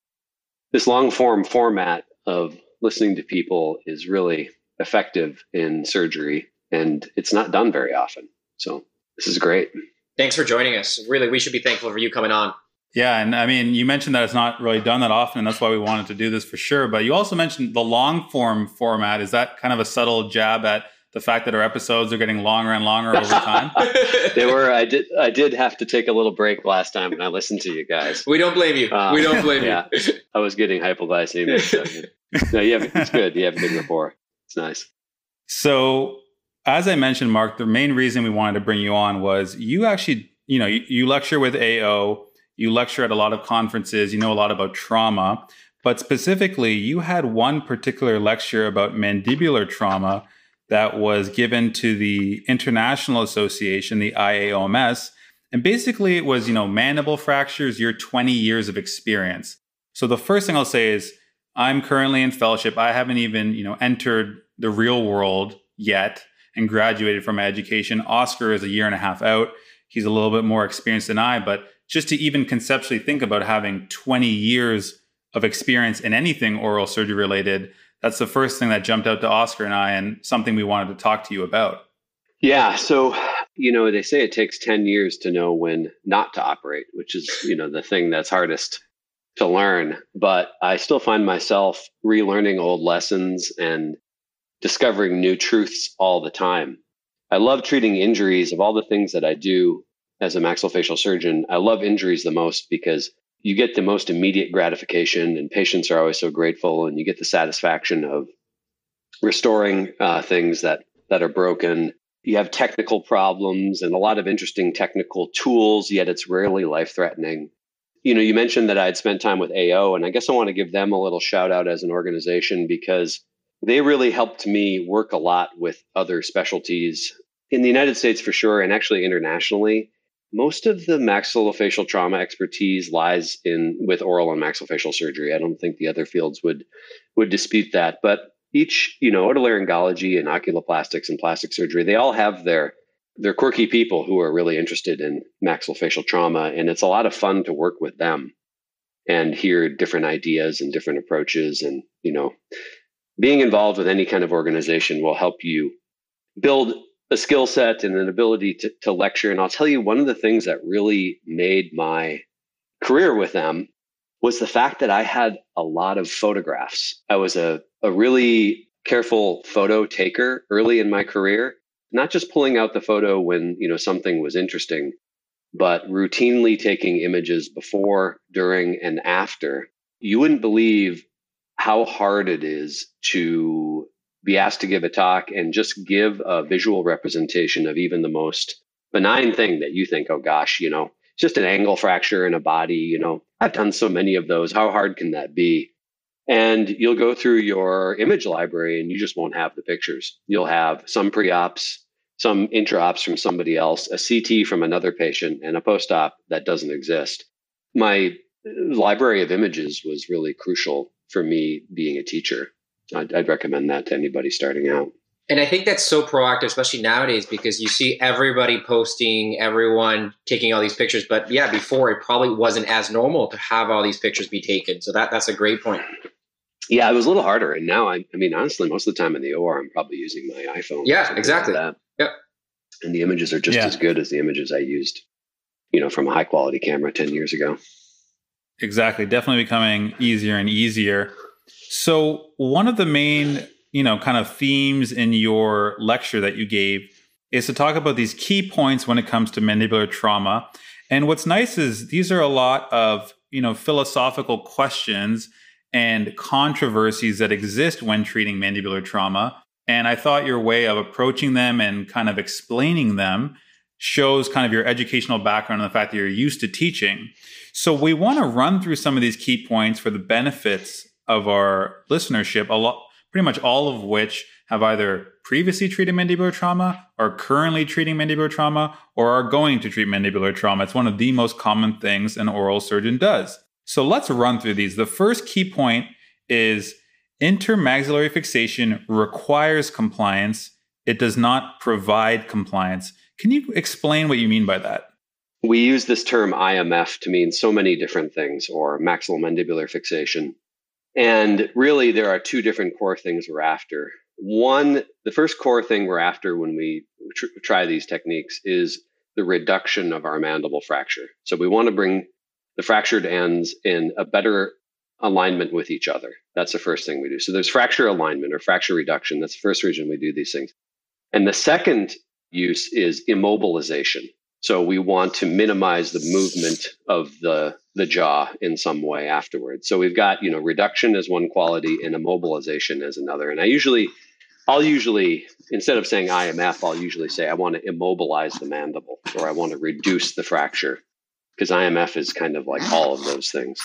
S5: this long form format of listening to people is really effective in surgery, and it's not done very often. So this is great.
S3: Thanks for joining us. Really, we should be thankful for you coming on.
S1: Yeah, and I mean, you mentioned that it's not really done that often, and that's why we wanted to do this for sure. But you also mentioned the long form format. Is that kind of a subtle jab at the fact that our episodes are getting longer and longer over time?
S5: they were. I did. I did have to take a little break last time when I listened to you guys.
S3: We don't blame you. Um, we don't blame yeah, you.
S5: I was getting hypoglycemic. So, no, you have. It's good. You have a good rapport. It's nice.
S1: So as I mentioned, Mark, the main reason we wanted to bring you on was you actually, you know, you, you, lecture with AO, you lecture at a lot of conferences, you know a lot about trauma, but specifically, you had one particular lecture about mandibular trauma that was given to the International Association, the IAOMS. And basically, it was, you know, mandible fractures, your 20 years of experience. So the first thing I'll say is, I'm currently in fellowship. I haven't even, you know, entered the real world yet and graduated from my education. Oscar is a year and a half out. He's a little bit more experienced than I, but just to even conceptually think about having 20 years of experience in anything oral surgery related, that's the first thing that jumped out to Oscar and I, and something we wanted to talk to you about.
S5: Yeah. So, you know, they say it takes 10 years to know when not to operate, which is, you know, the thing that's hardest to learn. But I still find myself relearning old lessons and discovering new truths all the time. I love treating injuries of all the things that I do as a maxillofacial surgeon. I love injuries the most because you get the most immediate gratification, and patients are always so grateful, and you get the satisfaction of restoring uh, things that that are broken. You have technical problems and a lot of interesting technical tools, yet it's rarely life threatening. You know, you mentioned that I had spent time with AO, and I guess I want to give them a little shout out as an organization because they really helped me work a lot with other specialties in the United States for sure, and actually internationally. Most of the maxillofacial trauma expertise lies in with oral and maxillofacial surgery. I don't think the other fields would would dispute that. But each, you know, otolaryngology and oculoplastics and plastic surgery, they all have their they're quirky people who are really interested in maxillofacial trauma, and it's a lot of fun to work with them and hear different ideas and different approaches. And you know, being involved with any kind of organization will help you build a skill set and an ability to, to lecture. And I'll tell you, one of the things that really made my career with them was the fact that I had a lot of photographs. I was a, a really careful photo taker early in my career, not just pulling out the photo when, you know, something was interesting, but routinely taking images before, during, and after. You wouldn't believe how hard it is to be asked to give a talk and just give a visual representation of even the most benign thing that you think, oh gosh, you know, just an angle fracture in a body, you know, I've done so many of those. How hard can that be? And you'll go through your image library and you just won't have the pictures. You'll have some pre ops, some intra ops from somebody else, a CT from another patient, and a post op that doesn't exist. My uh, library of images was really crucial for me being a teacher. I'd, I'd recommend that to anybody starting out.
S3: And I think that's so proactive, especially nowadays, because you see everybody posting, everyone taking all these pictures. But yeah, before it probably wasn't as normal to have all these pictures be taken. So that that's a great point.
S5: Yeah, it was a little harder. And now, I, I mean, honestly, most of the time in the OR, I'm probably using my iPhone.
S3: Yeah, exactly. Like
S5: yep. And the images are just yeah. as good as the images I used, you know, from a high quality camera 10 years ago.
S1: Exactly. Definitely becoming easier and easier. So, one of the main, you know, kind of themes in your lecture that you gave is to talk about these key points when it comes to mandibular trauma. And what's nice is these are a lot of, you know, philosophical questions and controversies that exist when treating mandibular trauma. And I thought your way of approaching them and kind of explaining them shows kind of your educational background and the fact that you're used to teaching. So we want to run through some of these key points for the benefits of our listenership, a lot pretty much all of which have either previously treated mandibular trauma, are currently treating mandibular trauma, or are going to treat mandibular trauma. It's one of the most common things an oral surgeon does. So let's run through these. The first key point is intermaxillary fixation requires compliance. It does not provide compliance. Can you explain what you mean by that?
S5: We use this term IMF to mean so many different things, or maxillomandibular fixation. And really, there are two different core things we're after. One, the first core thing we're after when we tr- try these techniques is the reduction of our mandible fracture. So we want to bring the fractured ends in a better alignment with each other. That's the first thing we do. So there's fracture alignment or fracture reduction. That's the first reason we do these things. And the second use is immobilization. So we want to minimize the movement of the, the jaw in some way afterwards. So we've got, you know, reduction as one quality and immobilization as another. And I usually, I'll usually, instead of saying IMF, I'll usually say I want to immobilize the mandible or I want to reduce the fracture because IMF is kind of like all of those things.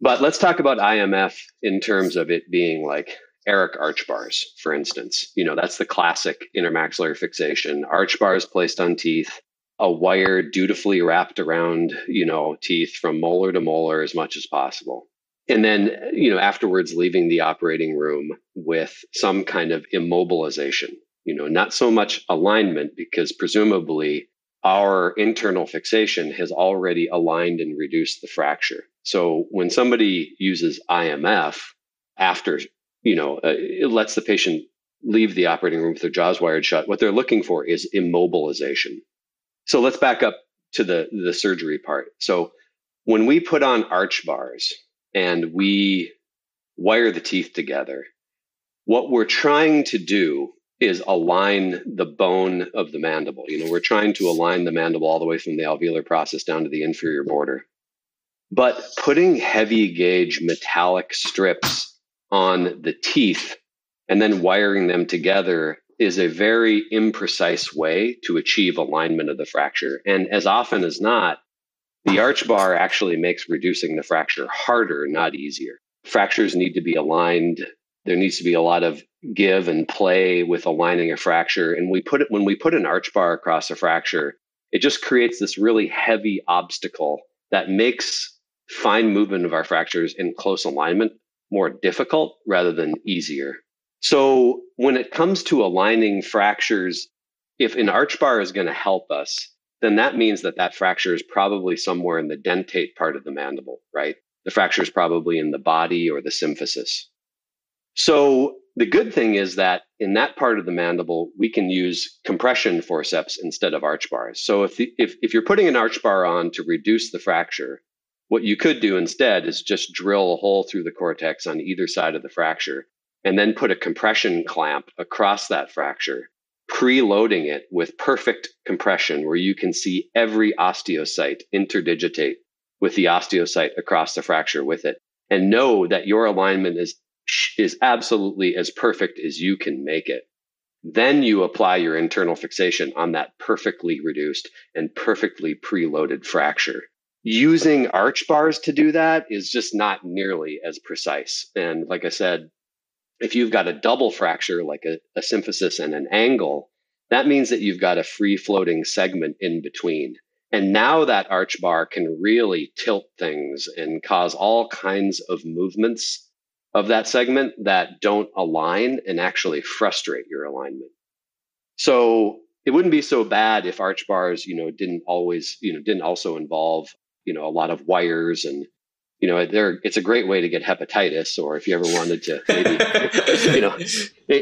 S5: But let's talk about IMF in terms of it being like Erich arch bars, for instance. You know, that's the classic intermaxillary fixation. Arch bars placed on teeth, a wire dutifully wrapped around, you know, teeth from molar to molar as much as possible. And then, you know, afterwards leaving the operating room with some kind of immobilization, you know, not so much alignment because presumably our internal fixation has already aligned and reduced the fracture. So when somebody uses IMF after, you know, uh, it lets the patient leave the operating room with their jaws wired shut, what they're looking for is immobilization. So let's back up to the, the surgery part. So when we put on arch bars and we wire the teeth together, what we're trying to do is align the bone of the mandible. You know, we're trying to align the mandible all the way from the alveolar process down to the inferior border. But putting heavy gauge metallic strips on the teeth and then wiring them together is a very imprecise way to achieve alignment of the fracture. And as often as not, the arch bar actually makes reducing the fracture harder, not easier. Fractures need to be aligned. There needs to be a lot of give and play with aligning a fracture. And we put it when we put an arch bar across a fracture, it just creates this really heavy obstacle that makes fine movement of our fractures in close alignment more difficult rather than easier. So when it comes to aligning fractures, if an arch bar is going to help us, then that means that that fracture is probably somewhere in the dentate part of the mandible, right? The fracture is probably in the body or the symphysis. So the good thing is that in that part of the mandible, we can use compression forceps instead of arch bars. So if, the, if, if you're putting an arch bar on to reduce the fracture, What you could do instead is just drill a hole through the cortex on either side of the fracture and then put a compression clamp across that fracture, preloading it with perfect compression where you can see every osteocyte interdigitate with the osteocyte across the fracture with it and know that your alignment is is absolutely as perfect as you can make it. Then you apply your internal fixation on that perfectly reduced and perfectly preloaded fracture. Using arch bars to do that is just not nearly as precise. And like I said, if you've got a double fracture, like a, a symphysis and an angle, that means that you've got a free floating segment in between. And now that arch bar can really tilt things and cause all kinds of movements of that segment that don't align and actually frustrate your alignment. So it wouldn't be so bad if arch bars, you know, didn't always, you know, didn't also involve, you know, a lot of wires and, you know, there it's a great way to get hepatitis, or if you ever wanted to maybe, you know,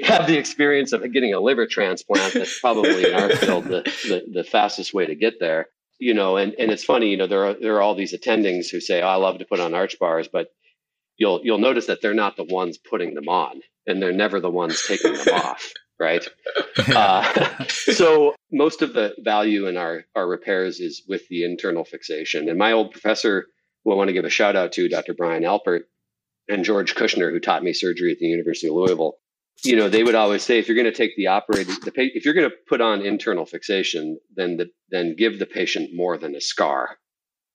S5: have the experience of getting a liver transplant, that's probably in our field the, the, the fastest way to get there. You know, and, and it's funny, you know, there are there are all these attendings who say, oh, I love to put on arch bars, but you'll you'll notice that they're not the ones putting them on and they're never the ones taking them off right? Uh, so most of the value in our our repairs is with the internal fixation. And my old professor who i want to give a shout out to dr brian alpert and george kushner who taught me surgery at the university of louisville you know they would always say if you're going to take the operating the if you're going to put on internal fixation then the, then give the patient more than a scar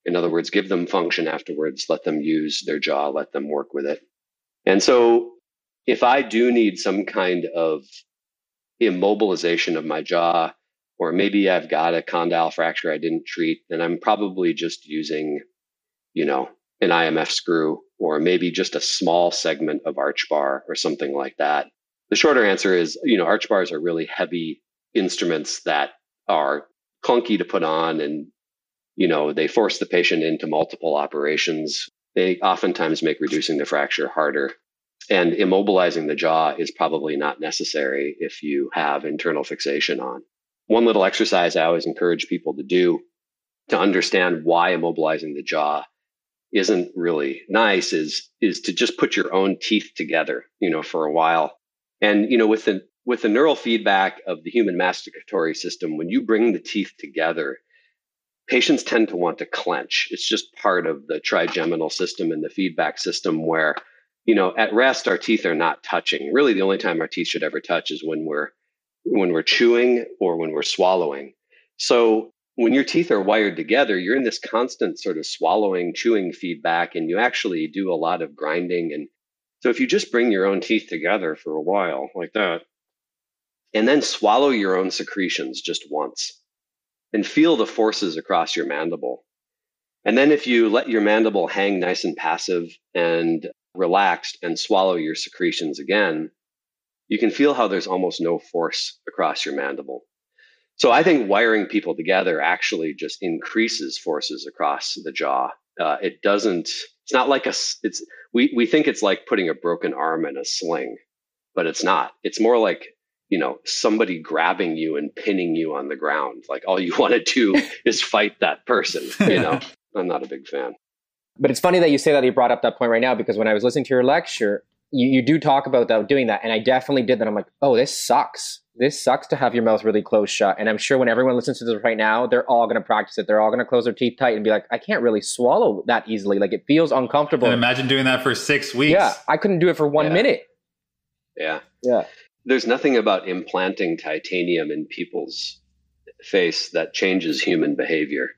S5: in other words, give them function afterwards, let them use their jaw, let them work with it. And so if I do need some kind of immobilization of my jaw, or maybe I've got a condyle fracture I didn't treat, then I'm probably just using, you know, an IMF screw, or maybe just a small segment of arch bar or something like that. The shorter answer is, you know, arch bars are really heavy instruments that are clunky to put on and you know, they force the patient into multiple operations. They oftentimes make reducing the fracture harder. And immobilizing the jaw is probably not necessary if you have internal fixation on. One little exercise I always encourage people to do to understand why immobilizing the jaw isn't really nice is is to just put your own teeth together, you know, for a while. And you know, with the with the neural feedback of the human masticatory system, when you bring the teeth together, patients tend to want to clench. It's just part of the trigeminal system and the feedback system where, you know, at rest our teeth are not touching. Really, the only time our teeth should ever touch is when we're when we're chewing or when we're swallowing. So when your teeth are wired together, you're in this constant sort of swallowing, chewing feedback, and you actually do a lot of grinding. And so if you just bring your own teeth together for a while like that, and then swallow your own secretions just once and feel the forces across your mandible. And then if you let your mandible hang nice and passive and relaxed and swallow your secretions again, you can feel how there's almost no force across your mandible. So I think wiring people together actually just increases forces across the jaw. Uh, it doesn't. It's not like a. It's we we think it's like putting a broken arm in a sling, but it's not. It's more like you know somebody grabbing you and pinning you on the ground like all you want to do is fight that person you know i'm not a big fan
S3: but it's funny that you say that you brought up that point right now because when i was listening to your lecture you, you do talk about that doing that and i definitely did that. I'm like oh this sucks. This sucks to have your mouth really closed shut. And i'm sure when everyone listens to this right now they're all going to practice it. They're all going to close their teeth tight and be like i can't really swallow that easily. Like it feels uncomfortable.
S1: And imagine doing that for six weeks.
S3: Yeah i couldn't do it for one
S5: yeah.
S3: minute.
S5: Yeah.
S3: Yeah.
S5: There's nothing about implanting titanium in people's face that changes human behavior.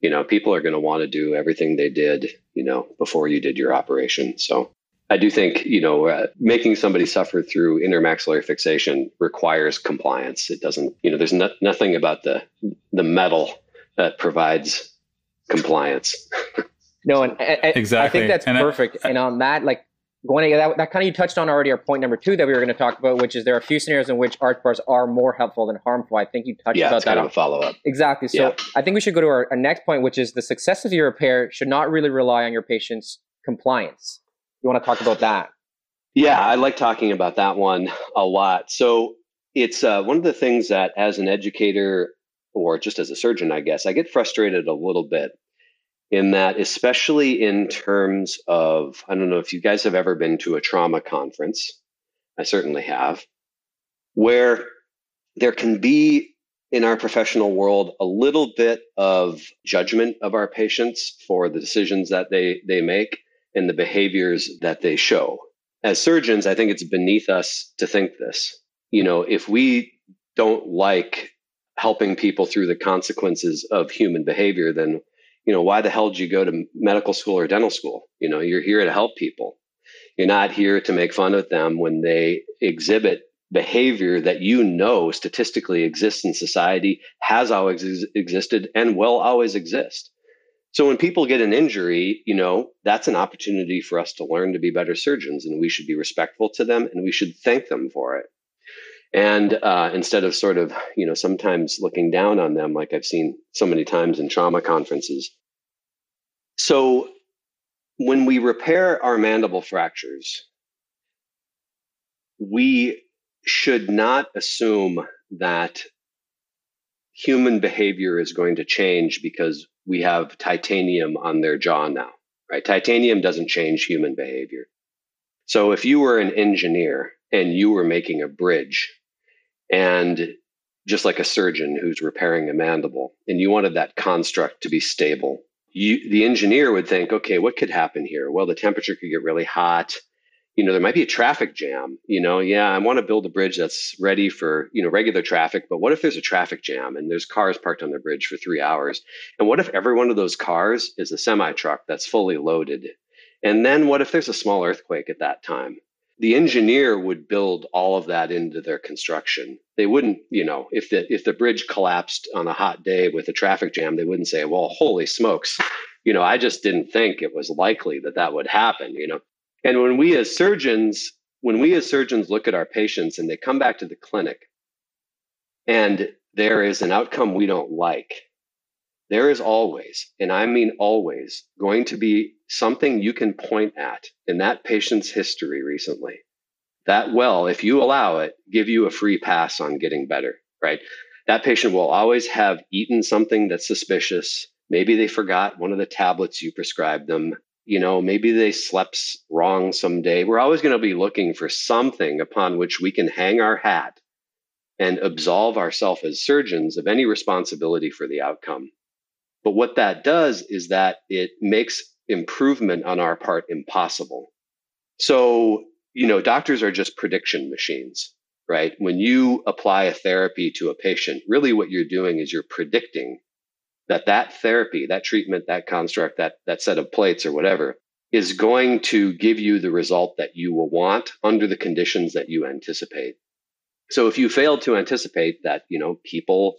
S5: You know, people are going to want to do everything they did, you know, before you did your operation. So I do think, you know, uh, making somebody suffer through intermaxillary fixation requires compliance. It doesn't, you know, there's no, nothing about the the metal that provides compliance.
S3: no, and, and exactly. I think that's and perfect. I, and on that, like going to, that, that kind of you touched on already our point number two that we were going to talk about, which is there are a few scenarios in which arch bars are more helpful than harmful. I think you touched
S5: yeah,
S3: about
S5: it's
S3: that.
S5: Kind of a follow up.
S3: Exactly. So yeah. I think we should go to our, our, next point, which is the success of your repair should not really rely on your patient's compliance. You want to talk about that?
S5: Yeah, I like talking about that one a lot. So it's uh, one of the things that, as an educator or just as a surgeon, I guess, I get frustrated a little bit in that, especially in terms of, I don't know if you guys have ever been to a trauma conference. I certainly have, where there can be in our professional world a little bit of judgment of our patients for the decisions that they, they make and the behaviors that they show. As surgeons, I think it's beneath us to think this. You know, if we don't like helping people through the consequences of human behavior, then, you know, why the hell did you go to medical school or dental school? You know, you're here to help people. You're not here to make fun of them when they exhibit behavior that you know statistically exists in society, has always ex- existed, and will always exist. So when people get an injury, you know, that's an opportunity for us to learn to be better surgeons, and we should be respectful to them and we should thank them for it. And uh, instead of sort of, you know, sometimes looking down on them, like I've seen so many times in trauma conferences. So when we repair our mandible fractures, we should not assume that human behavior is going to change because we have titanium on their jaw now, right? Titanium doesn't change human behavior. So if you were an engineer and you were making a bridge and just like a surgeon who's repairing a mandible and you wanted that construct to be stable, you, the engineer would think, okay, what could happen here? Well, the temperature could get really hot you know, there might be a traffic jam. You know, yeah, I want to build a bridge that's ready for, you know, regular traffic, but what if there's a traffic jam and there's cars parked on the bridge for three hours? And what if every one of those cars is a semi truck that's fully loaded? And then what if there's a small earthquake at that time? The engineer would build all of that into their construction. They wouldn't, you know, if the if the bridge collapsed on a hot day with a traffic jam, they wouldn't say, "Well, holy smokes, you know, I just didn't think it was likely that that would happen." You know, and when we as surgeons, when we as surgeons look at our patients and they come back to the clinic and there is an outcome we don't like, there is always, and I mean always, going to be something you can point at in that patient's history recently that will, if you allow it, give you a free pass on getting better, right? That patient will always have eaten something that's suspicious. Maybe they forgot one of the tablets you prescribed them you know, maybe they slept wrong someday. We're always going to be looking for something upon which we can hang our hat and absolve ourselves as surgeons of any responsibility for the outcome. But what that does is that it makes improvement on our part impossible. So, you know, doctors are just prediction machines, right? When you apply a therapy to a patient, really what you're doing is you're predicting that that therapy, that treatment, that construct, that, that set of plates or whatever is going to give you the result that you will want under the conditions that you anticipate. So if you fail to anticipate that, you know, people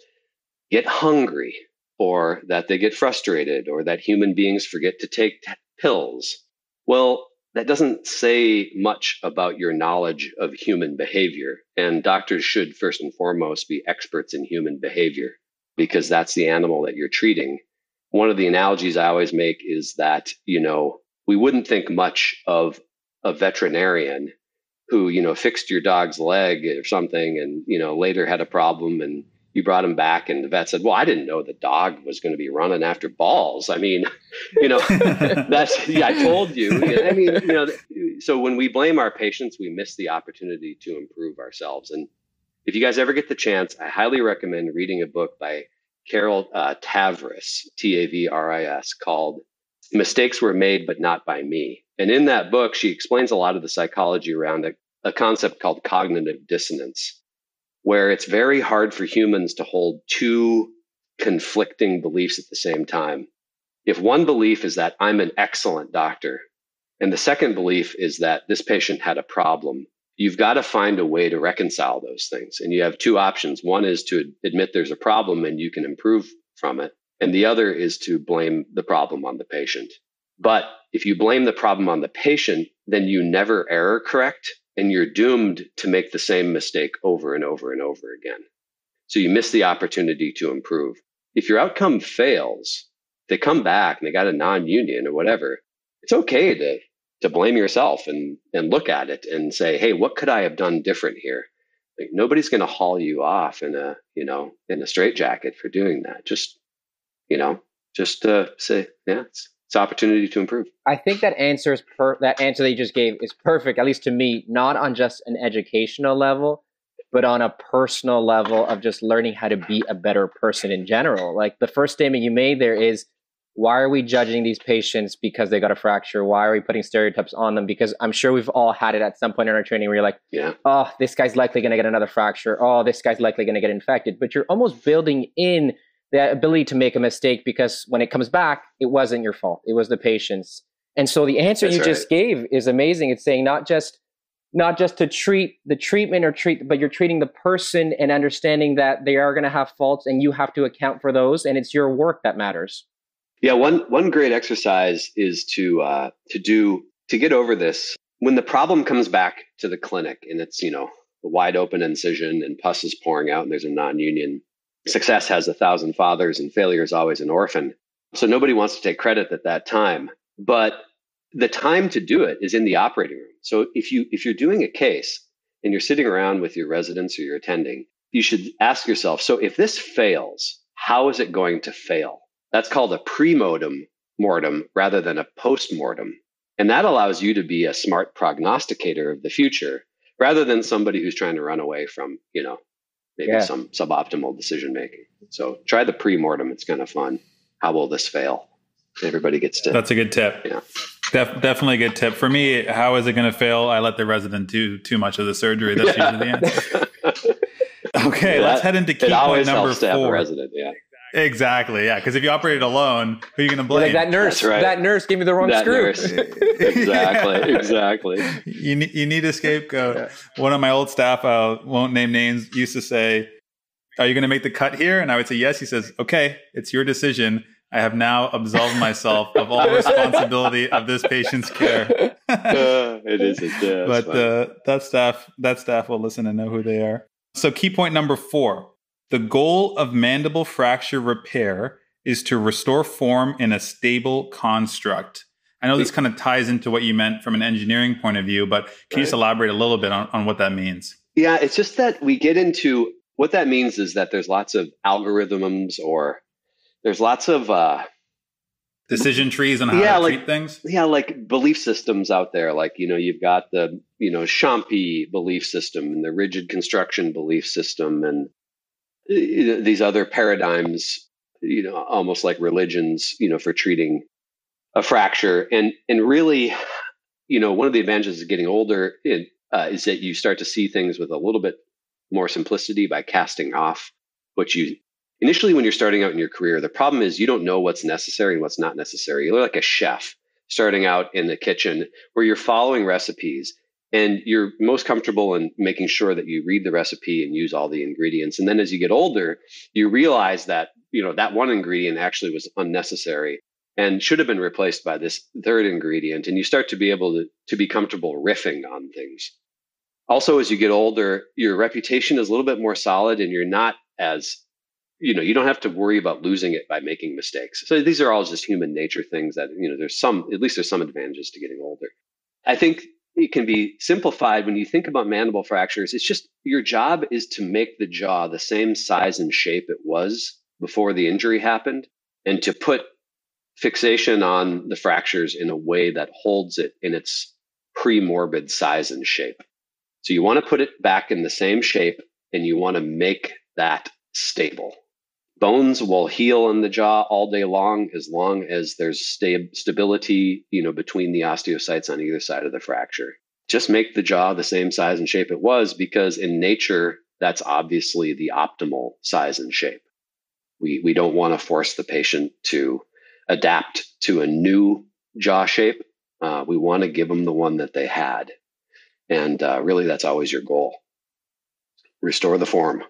S5: get hungry or that they get frustrated or that human beings forget to take t- pills, well, that doesn't say much about your knowledge of human behavior. And doctors should first and foremost be experts in human behavior because that's the animal that you're treating. One of the analogies I always make is that, you know, we wouldn't think much of a veterinarian who, you know, fixed your dog's leg or something and, you know, later had a problem and you brought him back and the vet said, well, I didn't know the dog was going to be running after balls. I mean, you know, that's, yeah, I told you. I mean, you know, so when we blame our patients, we miss the opportunity to improve ourselves. And if you guys ever get the chance, I highly recommend reading a book by Carol uh, Tavris, T A V R I S, called Mistakes Were Made But Not by Me. And in that book, she explains a lot of the psychology around a, a concept called cognitive dissonance, where it's very hard for humans to hold two conflicting beliefs at the same time. If one belief is that I'm an excellent doctor, and the second belief is that this patient had a problem, you've got to find a way to reconcile those things. And you have two options. One is to admit there's a problem and you can improve from it. And the other is to blame the problem on the patient. But if you blame the problem on the patient, then you never error correct and you're doomed to make the same mistake over and over and over again. So you miss the opportunity to improve. If your outcome fails, they come back and they got a non union or whatever, it's okay to to blame yourself and and look at it and say, hey, what could I have done different here? Like, nobody's going to haul you off in a you know in a straitjacket for doing that. Just you know, just to say, yeah, it's, it's opportunity to improve.
S3: I think that answer is per- that answer that you just gave is perfect, at least to me, not on just an educational level, but on a personal level of just learning how to be a better person in general. Like the first statement you made there is why are we judging these patients because they got a fracture? Why are we putting stereotypes on them? Because I'm sure we've all had it at some point in our training where you're like,
S5: yeah.
S3: oh, this guy's likely going to get another fracture. Oh, this guy's likely going to get infected. But you're almost building in the ability to make a mistake because when it comes back, it wasn't your fault. It was the patient's. And so the answer That's you right. just gave is amazing. It's saying not just not just to treat the treatment or treat, but you're treating the person and understanding that they are going to have faults and you have to account for those. And it's your work that matters.
S5: Yeah, one one great exercise is to uh, to do to get over this when the problem comes back to the clinic and it's you know a wide open incision and pus is pouring out and there's a non-union. Success has a thousand fathers and failure is always an orphan. So nobody wants to take credit at that time, but the time to do it is in the operating room. So if you if you're doing a case and you're sitting around with your residents or you're attending, you should ask yourself, so if this fails, how is it going to fail? That's called a pre-mortem mortem rather than a post-mortem. And that allows you to be a smart prognosticator of the future rather than somebody who's trying to run away from, you know, maybe yeah. some suboptimal decision making. So try the pre-mortem. It's kind of fun. How will this fail? Everybody gets to.
S1: That's a good tip.
S5: Yeah.
S1: Def, definitely a good tip. For me, how is it going to fail? I let the resident do too much of the surgery. That's yeah. usually the answer. Okay, yeah, let's head into key point number four.
S5: resident, yeah.
S1: Exactly. Yeah. Because if you operated alone, who are you going to blame?
S3: Like that nurse. Right. That nurse gave me the wrong that screw.
S5: exactly. Exactly.
S1: You need, you need a scapegoat. Yeah. One of my old staff, I won't name names, used to say, "Are you going to make the cut here?" And I would say, "Yes." He says, "Okay, it's your decision." I have now absolved myself of all responsibility of this patient's care.
S5: uh, it is, yeah,
S1: but uh, that staff, that staff will listen and know who they are. So, key point number four: the goal of mandible fracture repair is to restore form in a stable construct. I know this kind of ties into what you meant from an engineering point of view, but can right. you just elaborate a little bit on, on what that means?
S5: Yeah, it's just that we get into what that means is that there's lots of algorithms or there's lots of uh,
S1: decision trees on how yeah, to like, treat things.
S5: Yeah, like belief systems out there. Like you know, you've got the you know Champy belief system and the rigid construction belief system, and these other paradigms, you know, almost like religions, you know, for treating a fracture. And and really, you know, one of the advantages of getting older in, uh, is that you start to see things with a little bit more simplicity by casting off what you initially when you're starting out in your career. The problem is you don't know what's necessary and what's not necessary. You're like a chef starting out in the kitchen where you're following recipes and you're most comfortable in making sure that you read the recipe and use all the ingredients. And then as you get older you realize that you know that one ingredient actually was unnecessary and should have been replaced by this third ingredient. And you start to be able to, to be comfortable riffing on things. Also as you get older your reputation is a little bit more solid and you're not as you know you don't have to worry about losing it by making mistakes. So these are all just human nature things that you know there's some at least there's some advantages to getting older. I think it can be simplified when you think about mandible fractures. It's just your job is to make the jaw the same size and shape it was before the injury happened and to put fixation on the fractures in a way that holds it in its pre-morbid size and shape. So you want to put it back in the same shape and you want to make that stable. Bones will heal in the jaw all day long as long as there's sta- stability, you know, between the osteocytes on either side of the fracture. Just make the jaw the same size and shape it was because in nature, that's obviously the optimal size and shape. We, we don't want to force the patient to adapt to a new jaw shape. Uh, we want to give them the one that they had. And uh, really, that's always your goal. Restore the form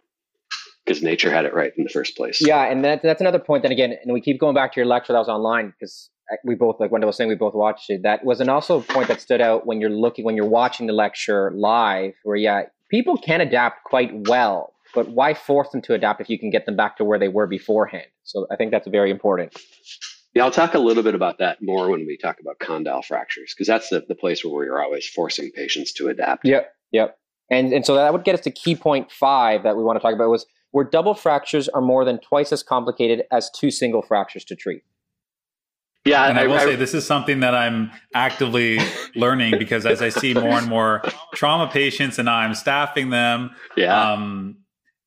S5: because nature had it right in the first place.
S3: Yeah, and that, that's another point. Then again, and we keep going back to your lecture that was online because we both, like Wendell was saying, we both watched it. That was an also point that stood out when you're looking, when you're watching the lecture live, where yeah, people can adapt quite well, but why force them to adapt if you can get them back to where they were beforehand? So I think that's very important.
S5: Yeah, I'll talk a little bit about that more when we talk about condyle fractures, because that's the, the place where we're always forcing patients to adapt.
S3: Yep, yep. And and so that would get us to key point five that we want to talk about was where double fractures are more than twice as complicated as two single fractures to treat.
S5: Yeah,
S1: and I, I will
S5: I,
S1: say this is something that I'm actively learning because as I see more and more trauma patients and I'm staffing them,
S5: yeah.
S1: Um,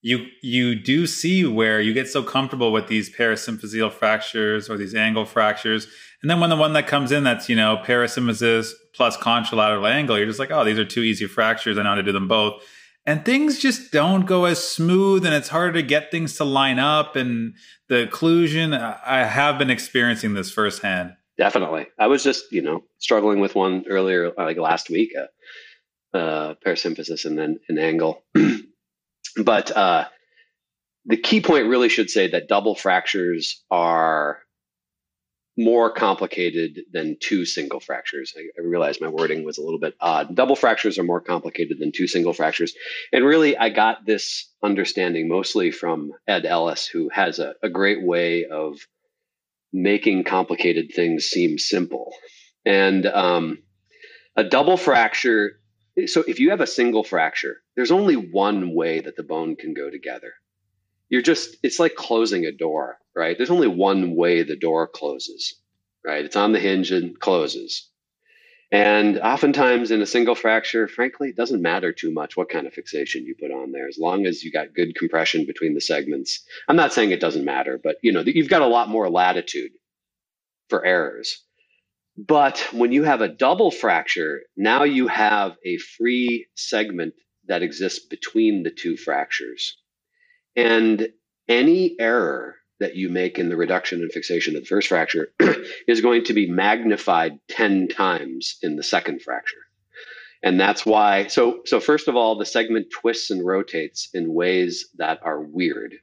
S1: you you do see where you get so comfortable with these parasymphyseal fractures or these angle fractures, and then when the one that comes in that's you know parasymphysis plus contralateral angle, you're just like, oh, these are two easy fractures. I know how to do them both and things just don't go as smooth and it's harder to get things to line up and the occlusion i have been experiencing this firsthand.
S5: Definitely. I was just you know struggling with one earlier like last week uh, uh parasymphysis and then an angle. But uh the key point really should say that double fractures are more complicated than two single fractures. I, I realized my wording was a little bit odd. Double fractures are more complicated than two single fractures. And really, I got this understanding mostly from Ed Ellis, who has a, a great way of making complicated things seem simple. And um, a double fracture, so if you have a single fracture, there's only one way that the bone can go together you're just it's like closing a door right? There's only one way the door closes right? It's on the hinge and closes. And oftentimes in a single fracture frankly it doesn't matter too much what kind of fixation you put on there as long as you got good compression between the segments. I'm not saying it doesn't matter but you know you've got a lot more latitude for errors. But when you have a double fracture now you have a free segment that exists between the two fractures and any error that you make in the reduction and fixation of the first fracture is going to be magnified 10 times in the second fracture. And that's why, so, so first of all, the segment twists and rotates in ways that are weird.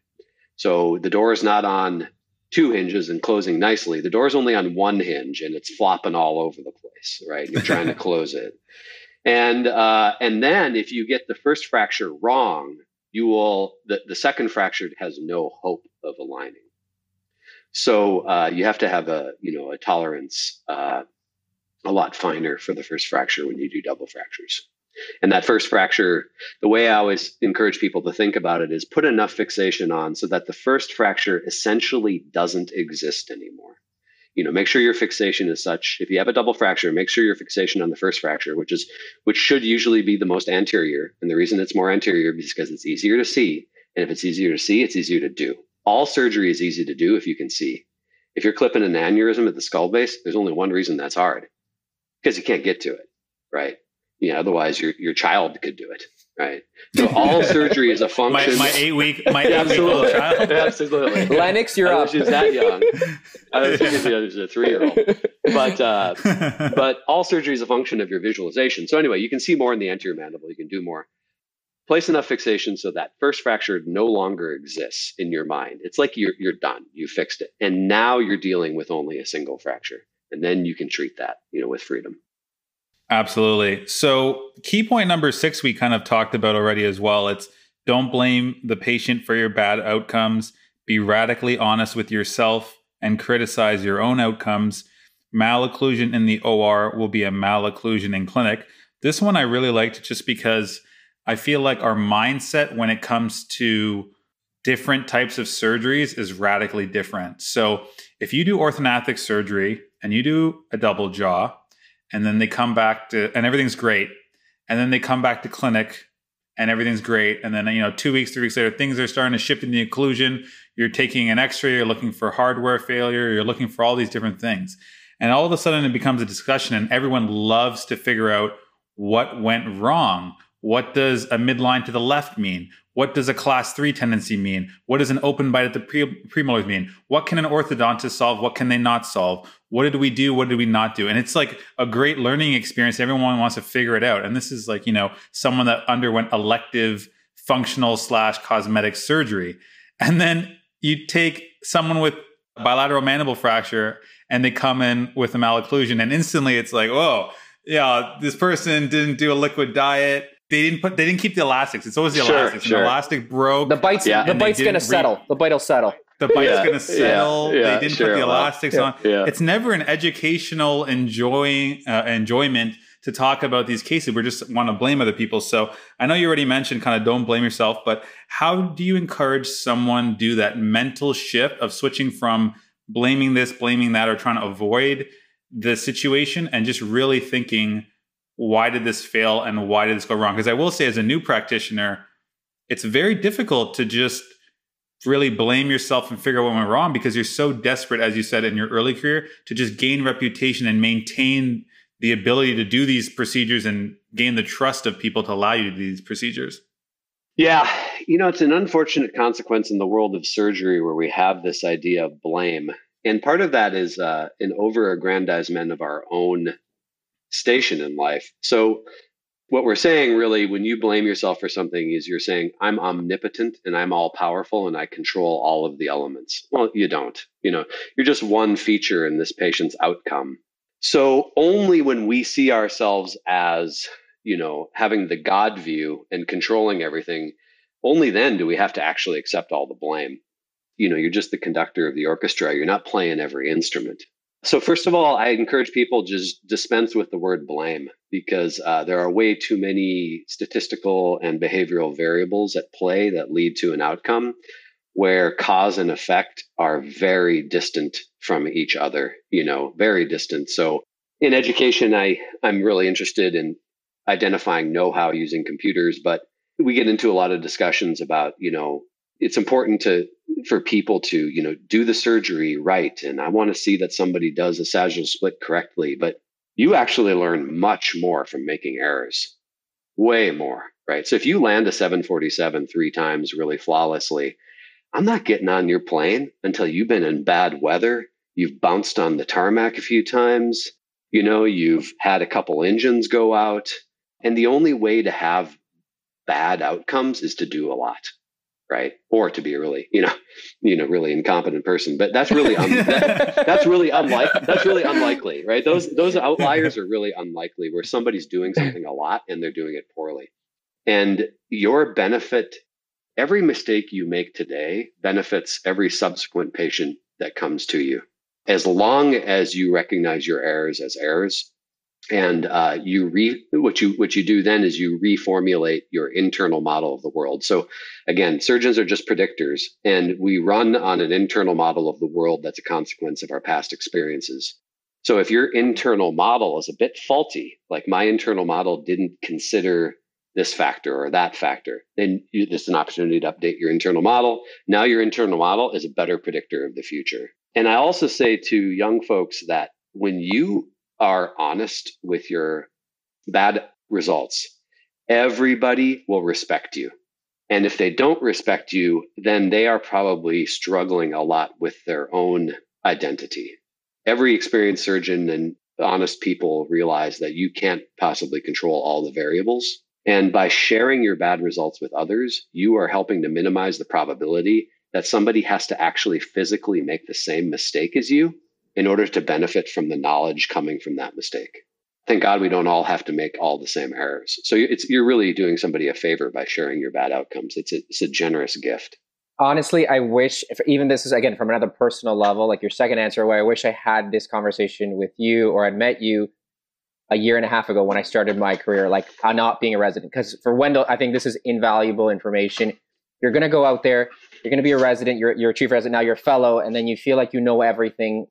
S5: So the door is not on two hinges and closing nicely. The door is only on one hinge and it's flopping all over the place, right? You're trying to close it. And, uh, and then if you get the first fracture wrong, you will the, the second fracture has no hope of aligning. So uh, you have to have a you know a tolerance uh, a lot finer for the first fracture when you do double fractures. And that first fracture, the way I always encourage people to think about it is put enough fixation on so that the first fracture essentially doesn't exist anymore you know make sure your fixation is such if you have a double fracture make sure your fixation on the first fracture which is which should usually be the most anterior. And the reason it's more anterior is because it's easier to see. And if it's easier to see it's easier to do. All surgery is easy to do if you can see. If you're clipping an aneurysm at the skull base there's only one reason that's hard because you can't get to it right? You know otherwise your your child could do it right? So all surgery is a function.
S1: My, my eight week, my eight week old child.
S5: Absolutely.
S3: Lennox, you're
S5: I
S3: up.
S5: She's that young. I was thinking she was a three year old. But uh, but all surgery is a function of your visualization. So anyway, you can see more in the anterior mandible. You can do more. Place enough fixation so that first fracture no longer exists in your mind. It's like you're you're done. You fixed it, and now you're dealing with only a single fracture, and then you can treat that, you know, with freedom.
S1: Absolutely. So, key point number six, we kind of talked about already as well. It's don't blame the patient for your bad outcomes. Be radically honest with yourself and criticize your own outcomes. Malocclusion in the OR will be a malocclusion in clinic. This one I really liked just because I feel like our mindset when it comes to different types of surgeries is radically different. So, if you do orthognathic surgery and you do a double jaw, and then they come back to and everything's great. And then they come back to clinic and everything's great. And then you know two weeks three weeks later things are starting to shift in the occlusion. You're taking an x-ray you're looking for hardware failure you're looking for all these different things. And all of a sudden it becomes a discussion and everyone loves to figure out what went wrong what does a midline to the left mean what does a class three tendency mean? What does an open bite at the pre- premolars mean? What can an orthodontist solve? What can they not solve? What did we do? What did we not do? And it's like a great learning experience. Everyone wants to figure it out. And this is like, you know, someone that underwent elective functional slash cosmetic surgery. And then you take someone with bilateral mandible fracture and they come in with a malocclusion and instantly it's like, whoa, yeah, this person didn't do a liquid diet they didn't put they didn't keep the elastics. It's always the sure, elastics. Sure. The elastic broke.
S3: The bite's yeah. the bite's gonna re- settle. The bite'll settle.
S1: The bite's yeah, gonna settle. Yeah, yeah, they didn't sure, put the elastics well, on. It's never an educational enjoying uh, enjoyment to talk about these cases. We just want to blame other people. So I know you already mentioned kind of don't blame yourself, but how do you encourage someone do that mental shift of switching from blaming this, blaming that, or trying to avoid the situation and just really thinking, why did this fail and why did this go wrong? Because I will say, as a new practitioner, it's very difficult to just really blame yourself and figure out what went wrong because you're so desperate, as you said in your early career, to just gain reputation and maintain the ability to do these procedures and gain the trust of people to allow you to do these procedures.
S5: Yeah, you know, it's an unfortunate consequence in the world of surgery where we have this idea of blame. And part of that is uh, an over aggrandizement of our own station in life. So, what we're saying really when you blame yourself for something is you're saying i'm omnipotent and i'm all powerful and i control all of the elements. Well you don't you know you're just one feature in this patient's outcome. So only when we see ourselves as you know having the god view and controlling everything only then do we have to actually accept all the blame. You know you're just the conductor of the orchestra. You're not playing every instrument so, first of all, I encourage people just dispense with the word blame because uh, there are way too many statistical and behavioral variables at play that lead to an outcome where cause and effect are very distant from each other, you know, very distant. So, in education, I, I'm really interested in identifying know how using computers, but we get into a lot of discussions about, you know, it's important to for people to you know do the surgery right. And i want to see that somebody does a sagittal split correctly but you actually learn much more from making errors. Way more right? So if you land a 747 three times really flawlessly i'm not getting on your plane until you've been in bad weather. You've bounced on the tarmac a few times. You know you've had a couple engines go out. And the only way to have bad outcomes is to do a lot right? Or to be a really you know you know really incompetent person. But that's really un- that, that's really unlikely that's really unlikely right? Those those outliers are really unlikely where somebody's doing something a lot and they're doing it poorly. And your benefit every mistake you make today benefits every subsequent patient that comes to you. As long as you recognize your errors as errors and uh, you re what you what you do then is you reformulate your internal model of the world. So again surgeons are just predictors and we run on an internal model of the world that's a consequence of our past experiences. So if your internal model is a bit faulty like my internal model didn't consider this factor or that factor then you, is an opportunity to update your internal model. Now your internal model is a better predictor of the future. And i also say to young folks that when you are honest with your bad results, everybody will respect you. And if they don't respect you, then they are probably struggling a lot with their own identity. Every experienced surgeon and honest people realize that you can't possibly control all the variables. And by sharing your bad results with others, you are helping to minimize the probability that somebody has to actually physically make the same mistake as you in order to benefit from the knowledge coming from that mistake. Thank God we don't all have to make all the same errors. So you're really doing somebody a favor by sharing your bad outcomes. It's a, it's a generous gift.
S3: Honestly, I wish, if, even this is again from another personal level, like your second answer, where I wish I had this conversation with you or I'd met you a year and a half ago when I started my career, like uh, not being a resident. Because for Wendell, I think this is invaluable information. You're going to go out there, you're going to be a resident, you're, you're a chief resident, now you're a fellow, and then you feel like you know everything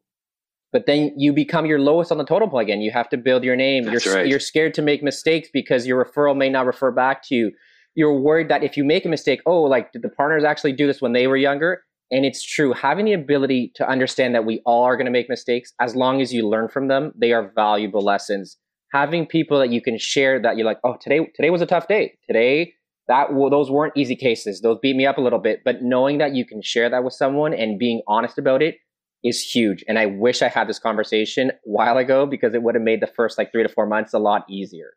S3: but then you become your lowest on the totem pole again. You have to build your name. That's you're right. you're scared to make mistakes because your referral may not refer back to you. You're worried that if you make a mistake, oh, like did the partners actually do this when they were younger? And it's true. Having the ability to understand that we all are going to make mistakes, as long as you learn from them, they are valuable lessons. Having people that you can share that you're like, oh, today today was a tough day. Today that well, those weren't easy cases. Those beat me up a little bit. But knowing that you can share that with someone and being honest about it is huge. And I wish I had this conversation a while ago because it would have made the first like three to four months a lot easier.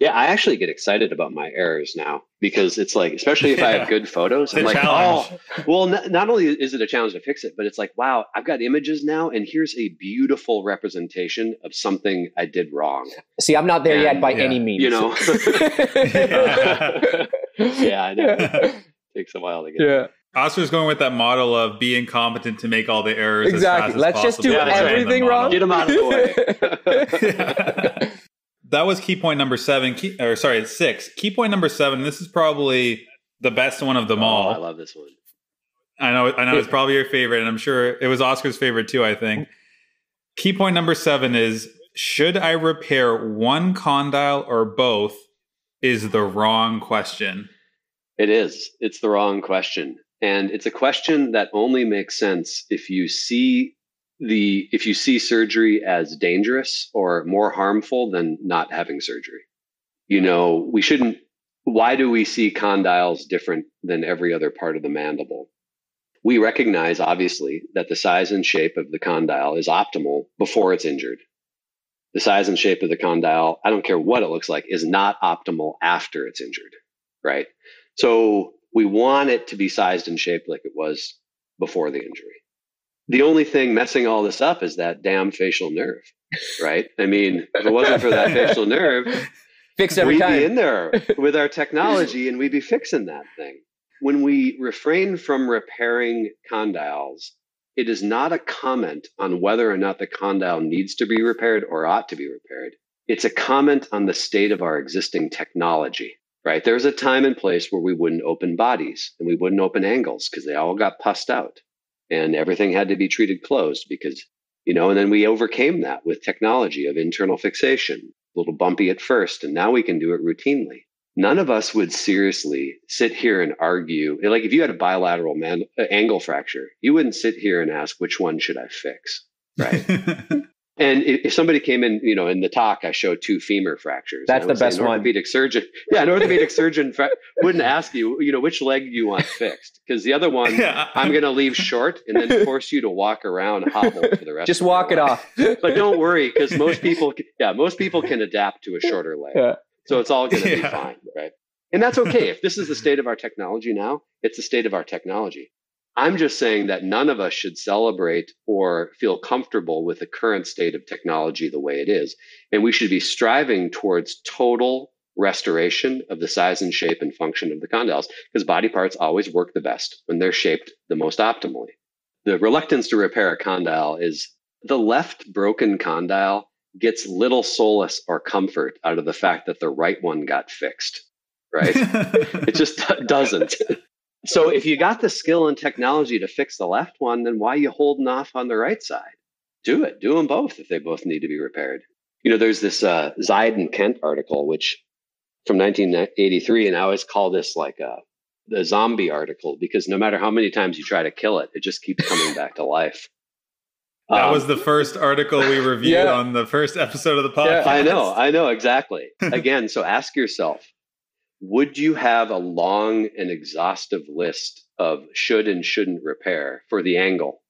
S5: Yeah, I actually get excited about my errors now because it's like, especially if yeah. I have good photos, I'm like, challenge. oh, well, n- not only is it a challenge to fix it, but it's like, wow, I've got images now, and here's a beautiful representation of something I did wrong.
S3: See, I'm not there and, yet by yeah. any means.
S5: You know, yeah, I know. It takes a while to get.
S3: Yeah.
S1: Oscar's going with that model of be incompetent to make all the errors.
S3: Exactly. Let's just do yeah, everything wrong.
S5: Get them out of the way.
S1: That was key point number seven. Key, or sorry, six. Key point number seven. This is probably the best one of them
S5: oh,
S1: all.
S5: I love this one.
S1: I know, I know it's probably your favorite, and I'm sure it was Oscar's favorite too. I think. Key point number seven is: Should I repair one condyle or both? Is the wrong question.
S5: It is. It's the wrong question, and it's a question that only makes sense if you see the if you see surgery as dangerous or more harmful than not having surgery. You know, we shouldn't why do we see condyles different than every other part of the mandible? We recognize, obviously, that the size and shape of the condyle is optimal before it's injured. The size and shape of the condyle, I don't care what it looks like, is not optimal after it's injured, right? So we want it to be sized and shaped like it was before the injury. The only thing messing all this up is that damn facial nerve, right? I mean, if it wasn't for that facial nerve,
S3: Fix every
S5: we'd
S3: time.
S5: be in there with our technology and we'd be fixing that thing. When we refrain from repairing condyles, it is not a comment on whether or not the condyle needs to be repaired or ought to be repaired. It's a comment on the state of our existing technology, right? There's a time and place where we wouldn't open bodies and we wouldn't open angles because they all got pussed out and everything had to be treated closed because, you know, and then we overcame that with technology of internal fixation a little bumpy at first, and now we can do it routinely. None of us would seriously sit here and argue. Like if you had a bilateral man, uh, angle fracture, you wouldn't sit here and ask which one should I fix, right? and if, if, somebody came in, you know, in the talk, I showed two femur fractures.
S3: That's the best
S5: an
S3: one.
S5: Orthopedic surgeon, yeah, an orthopedic surgeon fra- wouldn't ask you, you know, which leg you want fixed? Because the other one, yeah. I'm going to leave short and then force you to walk around hobble for the rest.
S3: Just walk it
S5: life.
S3: off.
S5: but don't worry, because most people, yeah, most people can adapt to a shorter leg.
S3: Yeah.
S5: So it's all going to
S1: Yeah.
S5: be fine, right? And that's okay. if this is the state of our technology now, it's the state of our technology. I'm just saying that none of us should celebrate or feel comfortable with the current state of technology the way it is. And we should be striving towards total restoration of the size and shape and function of the condyles because body parts always work the best when they're shaped the most optimally. The reluctance to repair a condyle is the left broken condyle gets little solace or comfort out of the fact that the right one got fixed, right? it just doesn't. So if you got the skill and technology to fix the left one, then why are you holding off on the right side? Do it. Do them both if they both need to be repaired. You know, there's this uh, Zide and Kent article, which from 1983, and I always call this like a the zombie article because no matter how many times you try to kill it, it just keeps coming back to life.
S1: That
S5: Um,
S1: was the first article we reviewed
S3: Yeah.
S1: on the first episode of the podcast.
S3: Yeah,
S5: I know, I know exactly. Again, so ask yourself, would you have a long and exhaustive list of should and shouldn't repair for the angle,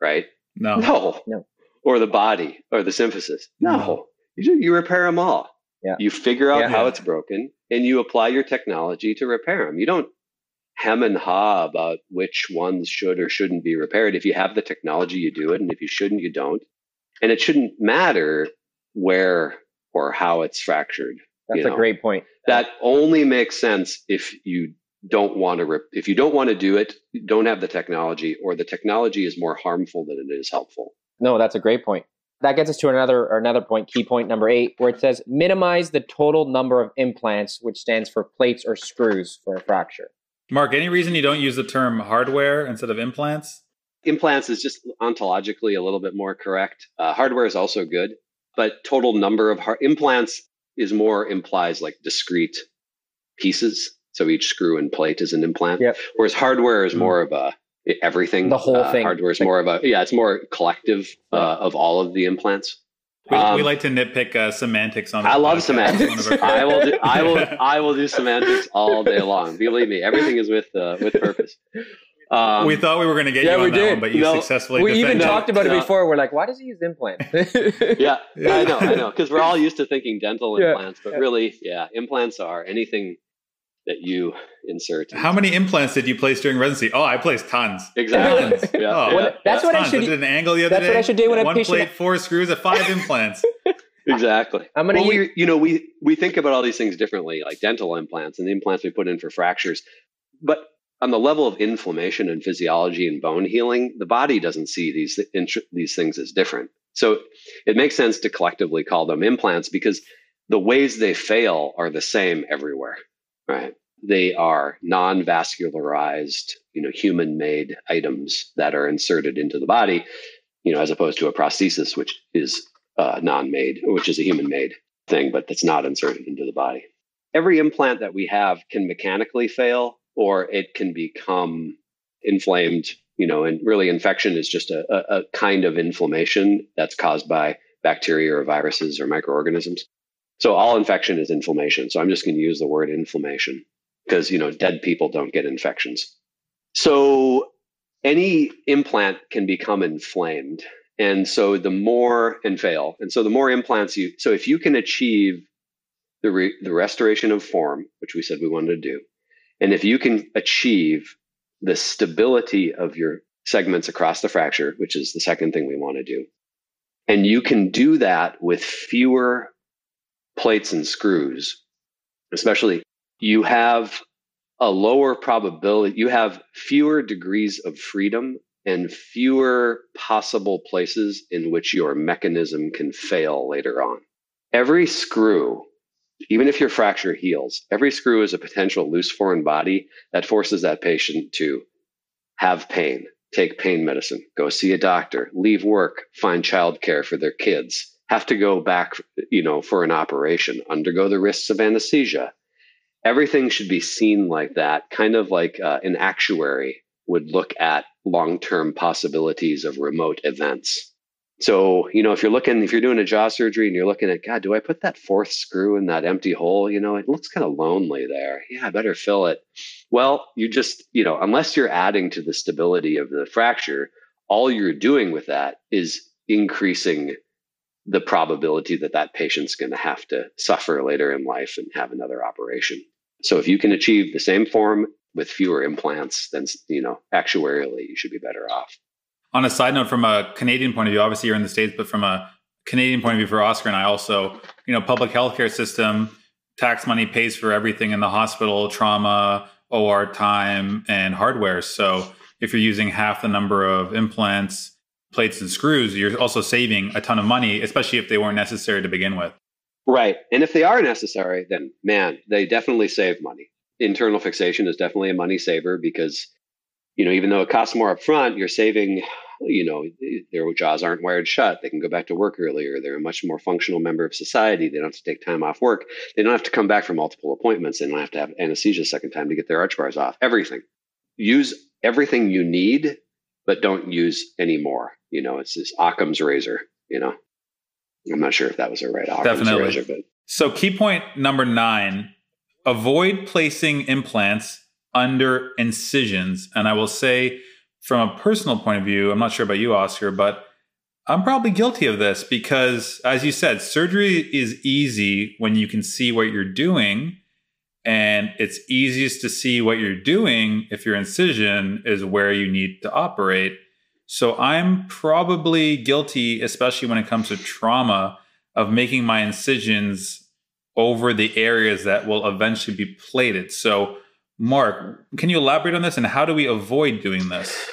S5: right?
S1: No.
S5: No.
S3: No.
S5: Or the body or the symphysis. No.
S1: No.
S5: You, ju- you repair them all.
S3: Yeah.
S5: You figure out
S3: Yeah.
S5: how it's broken and you apply your technology to repair them. You don't hem and haw about which ones should or shouldn't be repaired. If you have the technology, you do it. And if you shouldn't, you don't. And it shouldn't matter where or how it's fractured.
S3: That's
S5: you
S3: a
S5: know.
S3: great point.
S5: That only makes sense if you don't want to rip, if you don't want to do it, you don't have the technology, or the technology is more harmful than it is helpful.
S3: No, that's a great point. That gets us to another another point, key point number eight, where it says minimize the total number of implants, which stands for plates or screws for a fracture.
S1: Mark, any reason you don't use the term hardware instead of implants?
S5: Implants is just ontologically a little bit more correct. Uh, hardware is also good, but total number of har- implants is more implies like discrete pieces. So each screw and plate is an implant.
S3: Yep.
S5: Whereas hardware is
S1: Mm.
S5: more of a everything.
S3: The whole
S5: Uh,
S3: thing.
S5: Hardware is
S3: Like-
S5: more of a yeah. It's more collective uh, of all of the implants.
S1: We,
S5: Um,
S1: we like to nitpick uh, semantics on.
S5: I
S1: this
S5: love semantics.
S1: One of our
S5: I will do. I will. I will do semantics all day long. Believe me, everything is with uh, with purpose. Um,
S1: we thought we were going to get
S3: Yeah,
S1: you on
S3: we
S1: that
S3: did.
S1: one, but you
S5: No,
S1: successfully
S3: we even
S1: defended.
S5: No,
S3: talked about it before. We're like, why does he use implant?
S5: yeah,
S1: Yeah.
S5: I know, I know, because we're all used to thinking dental
S3: Yeah.
S5: implants, but really, yeah, implants are anything that you insert.
S1: How many implants did you place during residency? Oh, I placed tons.
S5: Exactly.
S1: Tons.
S5: Yeah,
S1: Oh,
S5: yeah.
S3: Well, that's what I
S1: tons.
S3: should-
S1: did an angle the other
S3: that's
S1: day.
S3: what I should do when I
S1: One
S3: patient-
S1: plate, four screws, at five implants.
S5: Exactly.
S3: I'm gonna
S5: well,
S3: use-
S5: we, you know, we we think about all these things differently, like dental implants and the implants we put in for fractures. But on the level of inflammation and physiology and bone healing, the body doesn't see these these things as different. So it makes sense to collectively call them implants because the ways they fail are the same everywhere, right? they are non-vascularized, you know, human-made items that are inserted into the body, you know, as opposed to a prosthesis, which is uh, non-made, which is a human-made thing, but that's not inserted into the body. Every implant that we have can mechanically fail, or it can become inflamed. You know, and really, infection is just a, a, kind of inflammation that's caused by bacteria or viruses or microorganisms. So all infection is inflammation. So I'm just going to use the word inflammation because you know dead people don't get infections. So any implant can become inflamed, and so the more and fail, and so the more implants you. So if you can achieve the re, the restoration of form, which we said we wanted to do, and if you can achieve the stability of your segments across the fracture, which is the second thing we want to do, and you can do that with fewer plates and screws, especially you have a lower probability, you have fewer degrees of freedom and fewer possible places in which your mechanism can fail later on. Every screw, even if your fracture heals, every screw is a potential loose foreign body that forces that patient to have pain, take pain medicine, go see a doctor, leave work, find childcare for their kids, have to go back, you know, for an operation, undergo the risks of anesthesia, everything should be seen like that, kind of like uh, an actuary would look at long term possibilities of remote events. So, you know, if you're looking, if you're doing a jaw surgery and you're looking at, God, do I put that fourth screw in that empty hole? You know, it looks kind of lonely there. Yeah, I better fill it. Well, you just, you know, unless you're adding to the stability of the fracture, all you're doing with that is increasing the probability that that patient's going to have to suffer later in life and have another operation. So if you can achieve the same form with fewer implants, then you know actuarially you should be better off.
S1: On a side note, from a Canadian point of view, obviously you're in the states, but from a Canadian point of view for Oscar and I also, you know, public healthcare system, tax money pays for everything in the hospital, trauma, OR time, and hardware. So if you're using half the number of implants, plates, and screws, you're also saving a ton of money, especially if they weren't necessary to begin with.
S5: Right. And if they are necessary, then man, they definitely save money. Internal fixation is definitely a money saver because, you know, even though it costs more up front, you're saving, you know, their jaws aren't wired shut. They can go back to work earlier. They're a much more functional member of society. They don't have to take time off work. They don't have to come back for multiple appointments. They don't have to have anesthesia a second time to get their arch bars off. Everything. Use everything you need, but don't use any more. You know, it's this Occam's razor, you know. I'm not sure if that was a right
S1: Definitely.
S5: Razor, but.
S1: So key point number nine: avoid placing implants under incisions. And I will say, from a personal point of view, I'm not sure about you, Oscar, but I'm probably guilty of this because, as you said, surgery is easy when you can see what you're doing. And it's easiest to see what you're doing if your incision is where you need to operate. So I'm probably guilty, especially when it comes to trauma, of making my incisions over the areas that will eventually be plated. So, Mark, can you elaborate on this and how do we avoid doing this?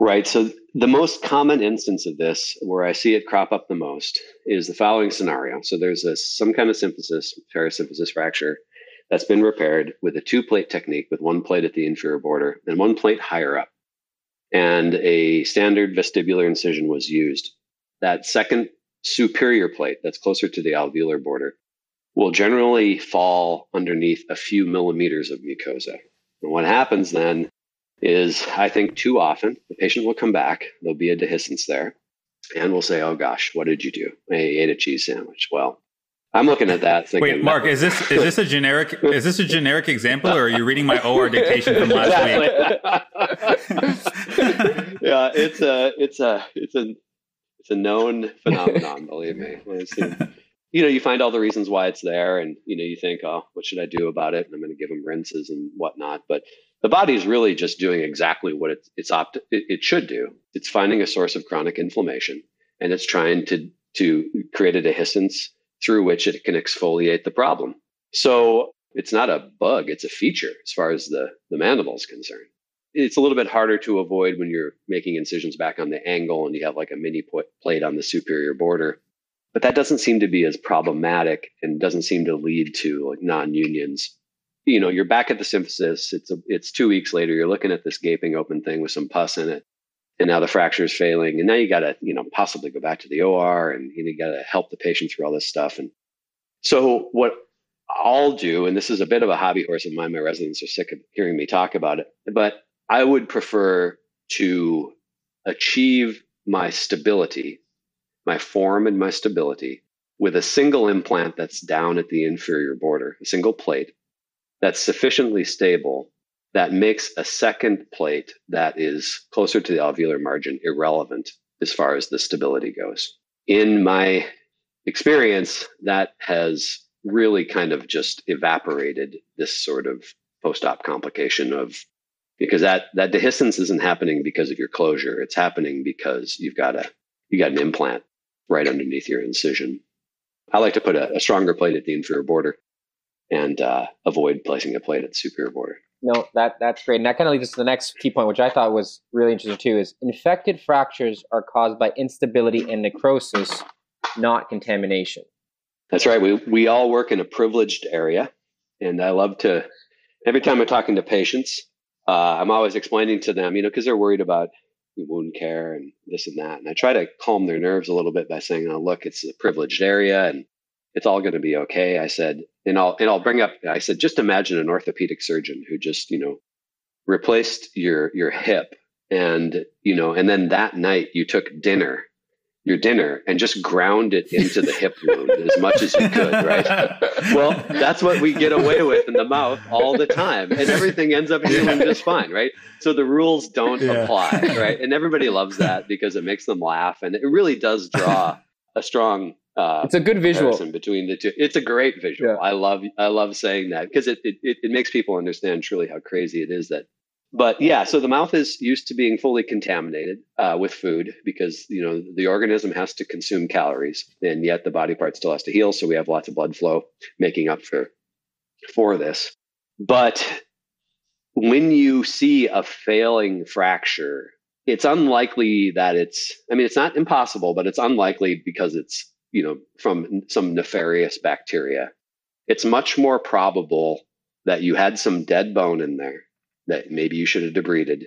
S5: Right. So, the most common instance of this, where I see it crop up the most, is the following scenario. So, there's a, some kind of symphysis, parasymphysis fracture that's been repaired with a two plate technique with one plate at the inferior border and one plate higher up and a standard vestibular incision was used. That second superior plate that's closer to the alveolar border will generally fall underneath a few millimeters of mucosa. And what happens then is, I think too often, the patient will come back, there'll be a dehiscence there, and we'll say, Oh gosh, what did you do? I ate a cheese sandwich. Well, I'm looking at that. Thinking,
S1: Wait, Mark, is this is this a generic is this a generic example, or are you reading my OR dictation from last
S5: week? yeah, it's a it's a it's a it's a known phenomenon. believe me. You know, you find all the reasons why it's there, and you know, you think, oh, what should I do about it? And I'm going to give them rinses and whatnot. But the body is really just doing exactly what it's it's opt it, it should do. It's finding a source of chronic inflammation, and it's trying to to create a dehiscence through which it can exfoliate the problem. So it's not a bug, it's a feature as far as the, the mandible is concerned. It's a little bit harder to avoid when you're making incisions back on the angle and you have like a mini plate on the superior border. But that doesn't seem to be as problematic and doesn't seem to lead to like non unions you know, you're back at the symphysis. It's a, it's two weeks later. You're looking at this gaping open thing with some pus in it, and now the fracture is failing, and now you got to, you know, possibly go back to the OR, and you, know, you got to help the patient through all this stuff. And so what I'll do, and this is a bit of a hobby horse of mine. My residents are sick of hearing me talk about it, but I would prefer to achieve my stability, my form and my stability with a single implant that's down at the inferior border, a single plate that's sufficiently stable that makes a second plate that is closer to the alveolar margin irrelevant as far as the stability goes. In my experience, that has really kind of just evaporated this sort of post-op complication of because that that dehiscence isn't happening because of your closure it's happening because you've got a you got an implant right underneath your incision. I like to put a, a stronger plate at the inferior border and uh, avoid placing a plate at the superior border.
S3: No that that's great. And that kind of leads us to the next key point which i thought was really interesting too is infected fractures are caused by instability and necrosis not contamination.
S5: That's right. We, we all work in a privileged area. And i love to every time i'm talking to patients uh, I'm always explaining to them, you know, because they're worried about wound care and this and that. And I try to calm their nerves a little bit by saying, oh, look, it's a privileged area and it's all going to be okay. I said, and I'll, and I'll bring up, I said, just imagine an orthopedic surgeon who just, you know, replaced your, your hip and, you know, and then that night you took dinner your dinner and just ground it into the hip wound as much as you could, right? well, that's what we get away with in the mouth all the time, and everything ends up healing just fine, right? So the rules don't yeah. apply, right? And everybody loves that because it makes them laugh, and it really does draw a strong. Uh,
S3: it's a good visual
S5: between the two. It's a great visual. Yeah. I love I love saying that because it, it it makes people understand truly how crazy it is that but yeah, so the mouth is used to being fully contaminated uh, with food because you know the organism has to consume calories, and yet the body part still has to heal. So we have lots of blood flow making up for for this. But when you see a failing fracture, it's unlikely that it's. I mean, it's not impossible, but it's unlikely because it's you know from some nefarious bacteria. It's much more probable that you had some dead bone in there that maybe you should have debrided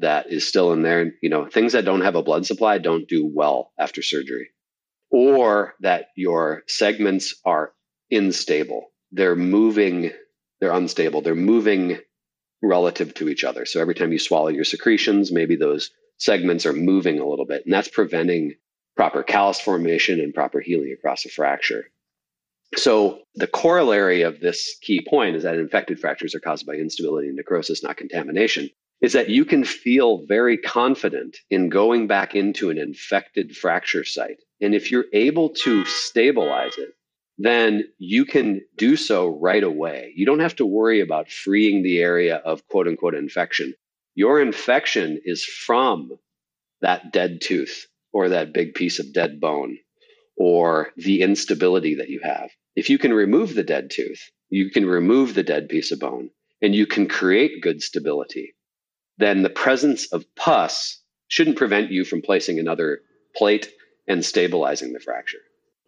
S5: that is still in there. You know, things that don't have a blood supply don't do well after surgery, or that your segments are unstable. They're moving, they're unstable, they're moving relative to each other. So every time you swallow your secretions, maybe those segments are moving a little bit, and that's preventing proper callus formation and proper healing across a fracture. So the corollary of this key point is that infected fractures are caused by instability and necrosis, not contamination, is that you can feel very confident in going back into an infected fracture site. And if you're able to stabilize it, then you can do so right away. You don't have to worry about freeing the area of quote unquote infection. Your infection is from that dead tooth or that big piece of dead bone or the instability that you have. If you can remove the dead tooth, you can remove the dead piece of bone, and you can create good stability, then the presence of pus shouldn't prevent you from placing another plate and stabilizing the fracture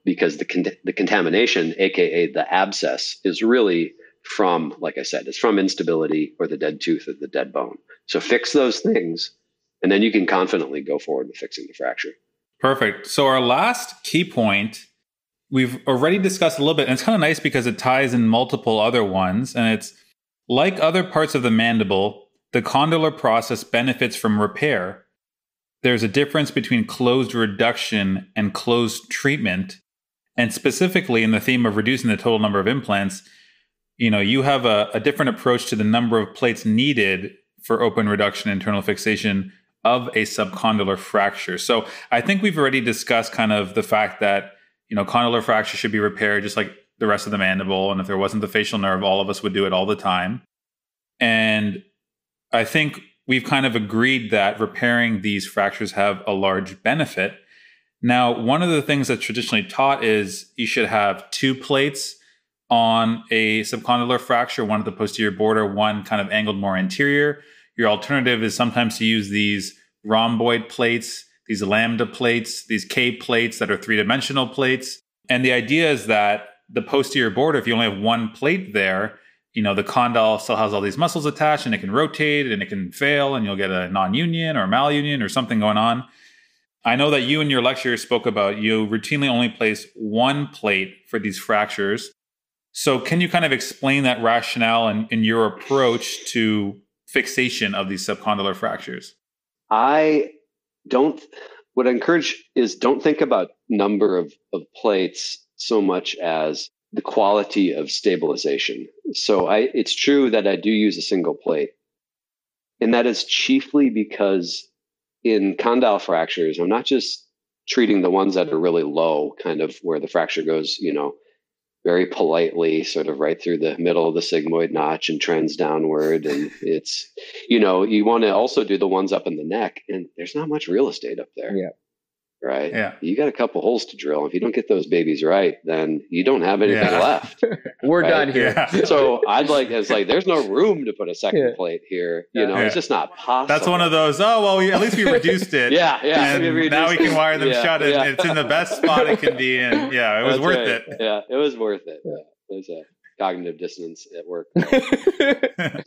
S5: because the, con- the contamination, aka the abscess, is really from, like I said, it's from instability or the dead tooth or the dead bone. So fix those things, and then you can confidently go forward with fixing the fracture.
S1: Perfect. So our last key point we've already discussed a little bit, and it's kind of nice because it ties in multiple other ones. And it's like other parts of the mandible, the condylar process benefits from repair. There's a difference between closed reduction and closed treatment. And specifically in the theme of reducing the total number of implants, you know, you have a, a different approach to the number of plates needed for open reduction internal fixation of a subcondylar fracture. So I think we've already discussed kind of the fact that you know, condylar fracture should be repaired just like the rest of the mandible. And if there wasn't the facial nerve, all of us would do it all the time. And I think we've kind of agreed that repairing these fractures have a large benefit. Now, one of the things that's traditionally taught is you should have two plates on a subcondylar fracture, one at the posterior border, one kind of angled more anterior. Your alternative is sometimes to use these rhomboid plates these lambda plates, these K plates that are three dimensional plates. And the idea is that the posterior border, if you only have one plate there, you know, the condyle still has all these muscles attached and it can rotate and it can fail and you'll get a non union or malunion or something going on. I know that you in your lecture spoke about you routinely only place one plate for these fractures. So, can you kind of explain that rationale and, and your approach to fixation of these subcondylar fractures?
S5: I don't, what I encourage is don't think about number of, of plates so much as the quality of stabilization. So I, it's true that I do use a single plate. And that is chiefly because in condyle fractures, I'm not just treating the ones that are really low, kind of where the fracture goes, you know, very politely, sort of right through the middle of the sigmoid notch and trends downward. And it's, you know, you want to also do the ones up in the neck, and there's not much real estate up there.
S3: Yeah
S5: right?
S1: Yeah.
S5: You got a couple holes to drill. If you don't get those babies right, then you don't have anything
S1: Yeah.
S5: left.
S3: We're
S5: Right?
S3: done here.
S1: Yeah.
S5: so I'd like it's like there's no room to put a second
S3: Yeah.
S5: plate here. You
S3: Yeah.
S5: know, it's just not possible.
S1: That's one of those, oh, well, we, at least we reduced it.
S5: Yeah, yeah.
S1: And
S5: we
S1: now we can wire them
S5: Yeah,
S1: shut and
S5: yeah.
S1: it's in the best spot it can be in. Yeah, it was
S5: That's
S1: worth
S5: right.
S1: it.
S5: Yeah, it was worth it. Yeah. There's a cognitive dissonance at work.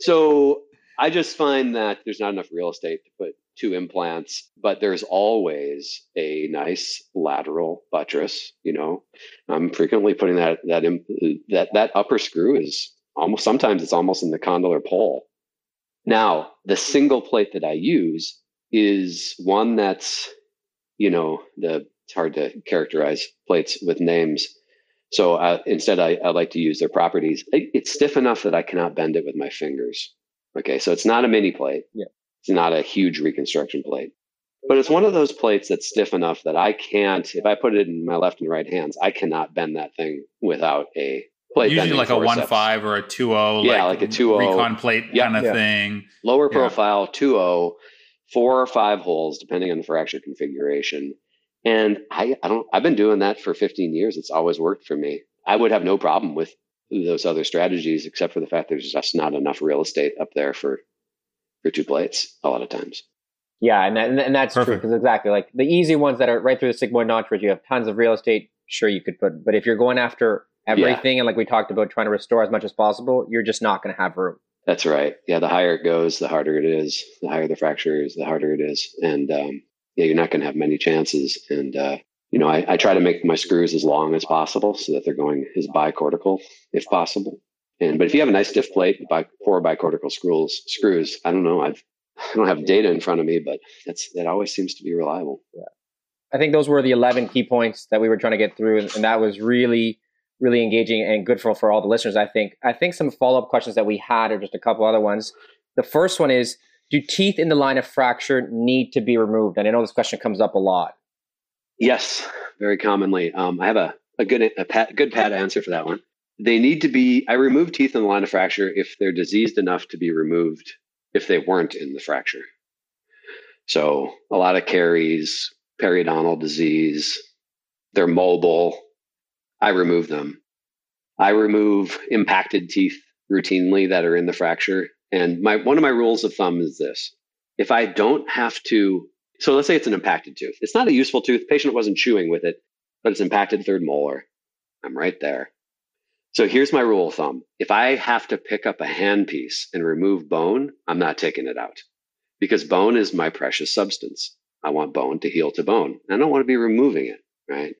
S5: so I just find that there's not enough real estate to put two implants, but there's always a nice lateral buttress. You know, I'm frequently putting that that that that upper screw is almost sometimes it's almost in the condylar pole. Now, the single plate that I use is one that's, you know, the it's hard to characterize plates with names. So uh, instead, I, I like to use their properties. It- It's stiff enough that I cannot bend it with my fingers. Okay, so it's not a mini plate.
S3: Yeah.
S5: It's not a huge reconstruction plate. But it's one of those plates that's stiff enough that I can't, if I put it in my left and right hands, I cannot bend that thing without a plate.
S1: Usually like a
S5: forceps.
S1: one five or a two zero,
S5: Yeah, like a 2-0.
S1: recon plate
S5: Yeah.
S1: kind of
S3: Yeah.
S1: thing.
S5: Lower
S1: Yeah.
S5: profile, 2-0, four or five holes, depending on the fracture configuration. And I, I don't, I've been doing that for 15 years. It's always worked for me. I would have no problem with those other strategies, except for the fact there's just not enough real estate up there for, for two plates a lot of times.
S3: Yeah, and that, and that's true
S1: Perfect.
S3: because exactly like the easy ones that are right through the sigmoid notch, where you have tons of real estate. Sure, you could put, but if you're going after everything and like we talked about, trying to restore as much as possible, you're just not going to have room.
S5: That's right. Yeah, the higher it goes, the harder it is. The higher the fracture is, the harder it is. And um, yeah, you're not going to have many chances. And uh, you know, I, I try to make my screws as long as possible so that they're going as bicortical if possible. And but if you have a nice stiff plate, by four bicortical screws, screws, I don't know. I've I don't have data in front of me, but that's that always seems to be reliable. Yeah.
S3: I think those were the 11 key points that we were trying to get through, and, and that was really, really engaging and good for, for all the listeners. I think. I think some follow up questions that we had are just a couple other ones. The first one is: Do teeth in the line of fracture need to be removed? And I know this question comes up a lot.
S5: Yes, very commonly. Um, I have a, a good a pat, good pat answer for that one. They need to be. I remove teeth in the line of fracture if they're diseased enough to be removed. If they weren't in the fracture, so a lot of caries, periodontal disease, they're mobile. I remove them. I remove impacted teeth routinely that are in the fracture. And my one of my rules of thumb is this: if I don't have to so let's say it's an impacted tooth. It's not a useful tooth. Patient wasn't chewing with it, but it's impacted third molar. I'm right there. So here's my rule of thumb. If I have to pick up a handpiece and remove bone, I'm not taking it out because bone is my precious substance. I want bone to heal to bone. I don't want to be removing it, right?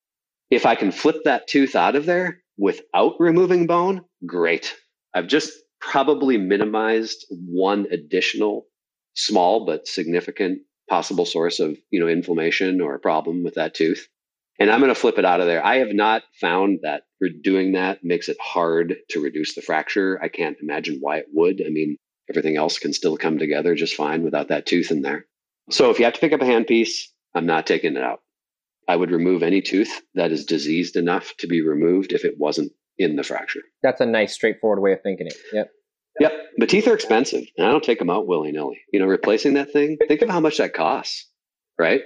S5: If I can flip that tooth out of there without removing bone, great. I've just probably minimized one additional small but significant possible source of you know inflammation or a problem with that tooth and i'm going to flip it out of there i have not found that doing that makes it hard to reduce the fracture i can't imagine why it would i mean everything else can still come together just fine without that tooth in there so if you have to pick up a handpiece i'm not taking it out i would remove any tooth that is diseased enough to be removed if it wasn't in the fracture
S3: That's a nice, straightforward way of thinking it. Yep.
S5: Yep. But teeth are expensive and I don't take them out willy nilly. You know, replacing that thing, think of how much that costs, right?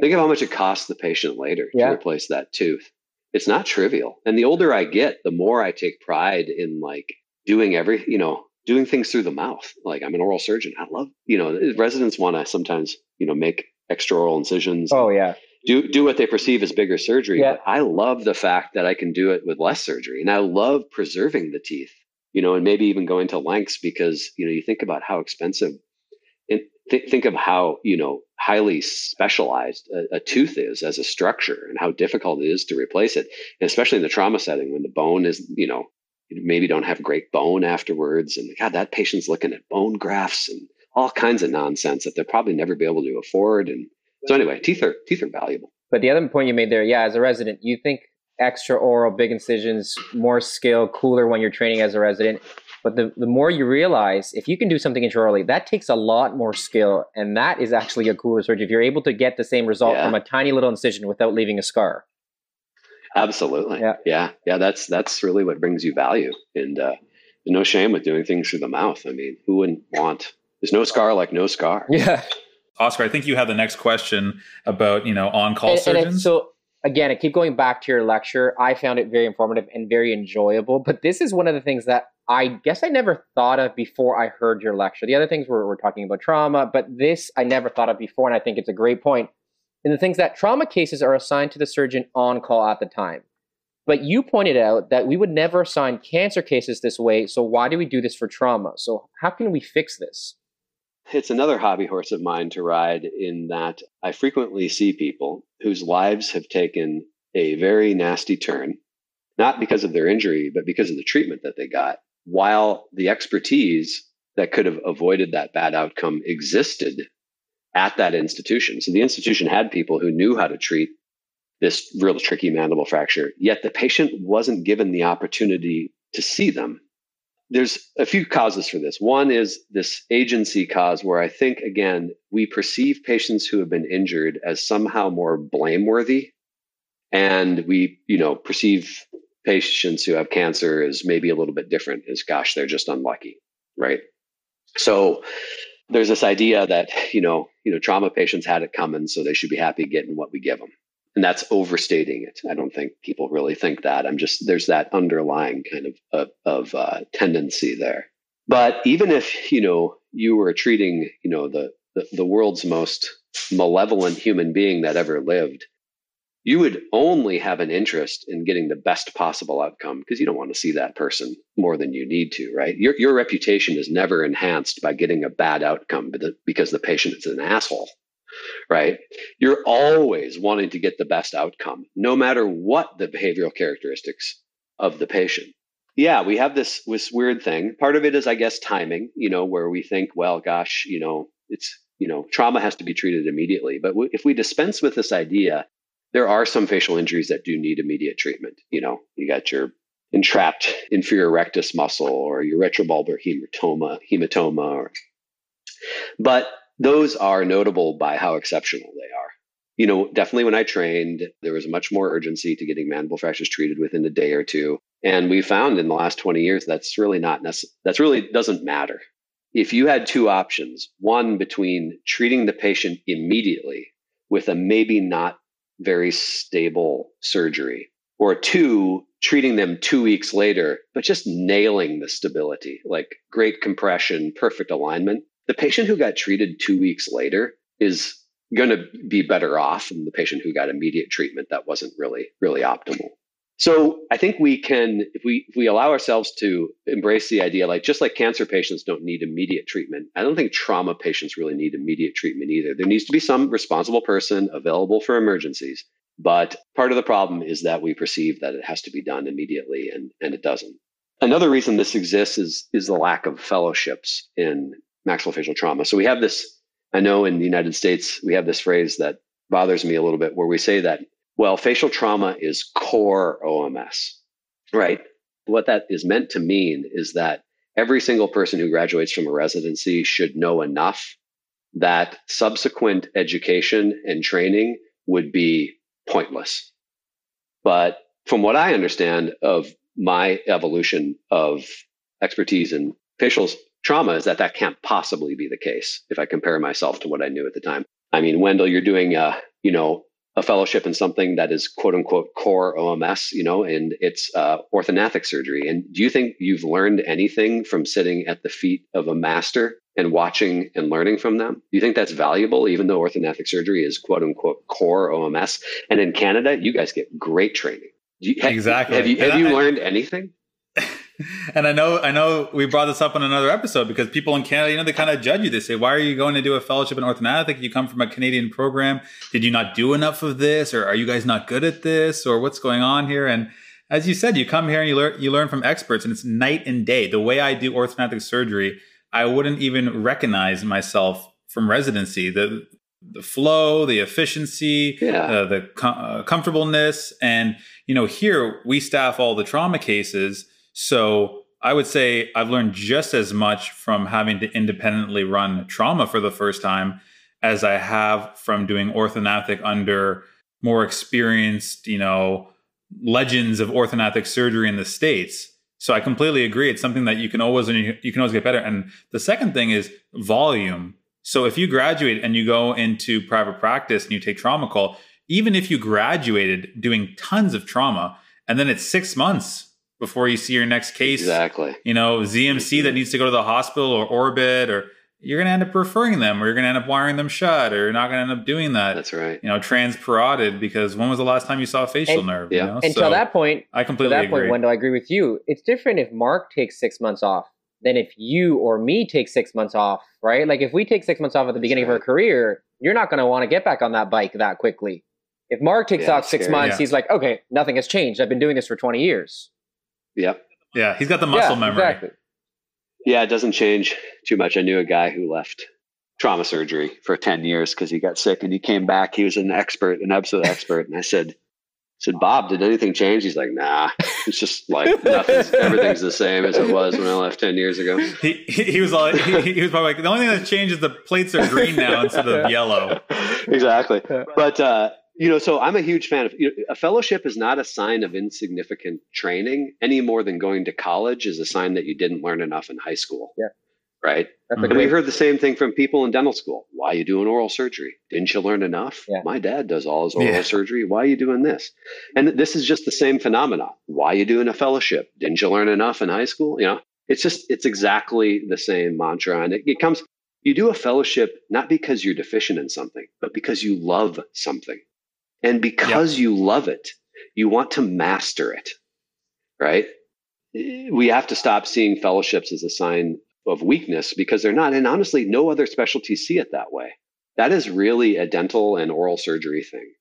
S5: Think of how much it costs the patient later
S3: Yeah.
S5: to replace that tooth. It's not trivial. And the older I get, the more I take pride in like doing every, you know, doing things through the mouth. Like I'm an oral surgeon. I love, you know, residents want to sometimes, you know, make extra oral incisions,
S3: Oh yeah.
S5: do do what they perceive as bigger surgery.
S3: Yeah.
S5: But I love the fact that I can do it with less surgery. And I love preserving the teeth you know, and maybe even going to lengths because, you know, you think about how expensive th- think of how, you know, highly specialized a, a, tooth is as a structure and how difficult it is to replace it, and especially in the trauma setting when the bone is, you know, maybe don't have great bone afterwards. And God, that patient's looking at bone grafts and all kinds of nonsense that they'll probably never be able to afford. And so anyway, teeth are teeth are valuable.
S3: But the other point you made there, yeah, as a resident, you think extra oral, big incisions, more skill, cooler when you're training as a resident. But the, the more you realize, if you can do something intraorally, that takes a lot more skill. And that is actually a cooler surgery if you're able to get the same result yeah. from a tiny little incision without leaving a scar.
S5: Absolutely. Yeah. Yeah. Yeah. That's, that's really what brings you value. And, uh, no shame with doing things through the mouth. I mean, who wouldn't want, there's no scar like no scar.
S3: Yeah.
S1: Oscar, I think you have the next question about, you know, on-call surgeons.
S3: And so again, I keep going back to your lecture. I found it very informative and very enjoyable. But this is one of the things that I guess I never thought of before I heard your lecture. The other things were, we're talking about trauma, but this I never thought of before. And I think it's a great point. And the things that trauma cases are assigned to the surgeon on call at the time. But you pointed out that we would never assign cancer cases this way. So why do we do this for trauma? So how can we fix this?
S5: It's another hobby horse of mine to ride in that I frequently see people whose lives have taken a very nasty turn, not because of their injury, but because of the treatment that they got, while the expertise that could have avoided that bad outcome existed at that institution. So the institution had people who knew how to treat this real tricky mandible fracture, yet the patient wasn't given the opportunity to see them there's a few causes for this. One is this agency cause, where I think, again, we perceive patients who have been injured as somehow more blameworthy. And we, you know, perceive patients who have cancer is maybe a little bit different, is gosh, they're just unlucky, right? So there's this idea that, you know, you know, trauma patients had it coming, so they should be happy getting what we give them and that's overstating it. I don't think people really think that. I'm just there's that underlying kind of of, of uh, tendency there. But even if you know you were treating you know the, the the world's most malevolent human being that ever lived, you would only have an interest in getting the best possible outcome because you don't want to see that person more than you need to, right? Your your reputation is never enhanced by getting a bad outcome because the patient is an asshole right? You're always wanting to get the best outcome, no matter what the behavioral characteristics of the patient. Yeah, we have this, this weird thing. Part of it is, I guess, timing, you know, where we think, well, gosh, you know, it's, you know, trauma has to be treated immediately. But if we dispense with this idea, there are some facial injuries that do need immediate treatment. You know, you got your entrapped inferior rectus muscle or your retrobulbar hematoma, hematoma, or, but those are notable by how exceptional they are. You know, definitely when I trained, there was much more urgency to getting mandible fractures treated within a day or two. And we found in the last 20 years that's really not necessary. That's really doesn't matter. If you had two options, one between treating the patient immediately with a maybe not very stable surgery, or two, treating them two weeks later, but just nailing the stability, like great compression, perfect alignment, the patient who got treated two weeks later is going to be better off than the patient who got immediate treatment that wasn't really, really optimal. So I think we can, if we if we allow ourselves to embrace the idea, like just like cancer patients don't need immediate treatment, I don't think trauma patients really need immediate treatment either. There needs to be some responsible person available for emergencies. But part of the problem is that we perceive that it has to be done immediately and, and it doesn't. Another reason this exists is, is the lack of fellowships in maxillofacial trauma. So we have this, I know in the United States, we have this phrase that bothers me a little bit where we say that, well, facial trauma is core OMS, right? What that is meant to mean is that every single person who graduates from a residency should know enough that subsequent education and training would be pointless. But from what I understand of my evolution of expertise in facial trauma is that that can't possibly be the case if I compare myself to what I knew at the time. I mean, Wendell, you're doing a, you know, a fellowship in something that is quote unquote core OMS, you know, and it's uh, orthognathic surgery. And do you think you've learned anything from sitting at the feet of a master and watching and learning from them? Do you think that's valuable, even though orthognathic surgery is quote unquote core OMS? And in Canada, you guys get great training. You,
S1: exactly.
S5: Have you, have you learned anything?
S1: and I know, I know, we brought this up on another episode because people in Canada, you know, they kind of judge you. They say, "Why are you going to do a fellowship in orthognathic? You come from a Canadian program. Did you not do enough of this, or are you guys not good at this, or what's going on here?" And as you said, you come here and you learn, you learn from experts, and it's night and day. The way I do orthognathic surgery, I wouldn't even recognize myself from residency. The the flow, the efficiency, yeah. uh, the com- uh, comfortableness, and you know, here we staff all the trauma cases so I would say I've learned just as much from having to independently run trauma for the first time as I have from doing orthognathic under more experienced, you know, legends of orthognathic surgery in the states. So I completely agree. It's something that you can always you can always get better. And the second thing is volume. So if you graduate and you go into private practice and you take trauma call, even if you graduated doing tons of trauma and then it's six months before you see your next case.
S5: Exactly.
S1: You know, ZMC that needs to go to the hospital or orbit or you're going to end up referring them or you're going to end up wiring them shut or you're not going to end up doing that.
S5: That's right.
S1: You know, transparotid because when was the last time you saw a facial
S3: and,
S1: nerve?
S3: Yeah.
S1: You know?
S3: And so, to that point,
S1: I completely
S3: to that
S1: agree.
S3: point, Wendell, I agree with you. It's different if Mark takes six months off than if you or me take six months off, right? Like if we take six months off at the beginning right. of our career, you're not going to want to get back on that bike that quickly. If Mark takes yeah, off six scary. months, yeah. he's like, okay, nothing has changed. I've been doing this for 20 years.
S5: Yep.
S1: Yeah, he's got the muscle yeah, memory. Exactly.
S5: Yeah, it doesn't change too much. I knew a guy who left trauma surgery for 10 years because he got sick and he came back. He was an expert, an absolute expert. And I said, I said, Bob, did anything change? He's like, nah, it's just like nothing's, everything's the same as it was when I left 10 years ago.
S1: He, he, he was like, he, he, was probably like, the only thing that changed is the plates are green now instead of yellow.
S5: Exactly. But, uh, you know, so I'm a huge fan of you know, a fellowship is not a sign of insignificant training any more than going to college is a sign that you didn't learn enough in high school.
S3: Yeah.
S5: Right. That's mm-hmm. we heard the same thing from people in dental school. Why are you doing oral surgery? Didn't you learn enough?
S3: Yeah.
S5: My dad does all his oral yeah. surgery. Why are you doing this? And this is just the same phenomena. Why are you doing a fellowship? Didn't you learn enough in high school? You know, it's just, it's exactly the same mantra. And it, it comes, you do a fellowship not because you're deficient in something, but because you love something. And because yep. you love it, you want to master it, right? We have to stop seeing fellowships as a sign of weakness because they're not. And honestly, no other specialties see it that way. That is really a dental and oral surgery thing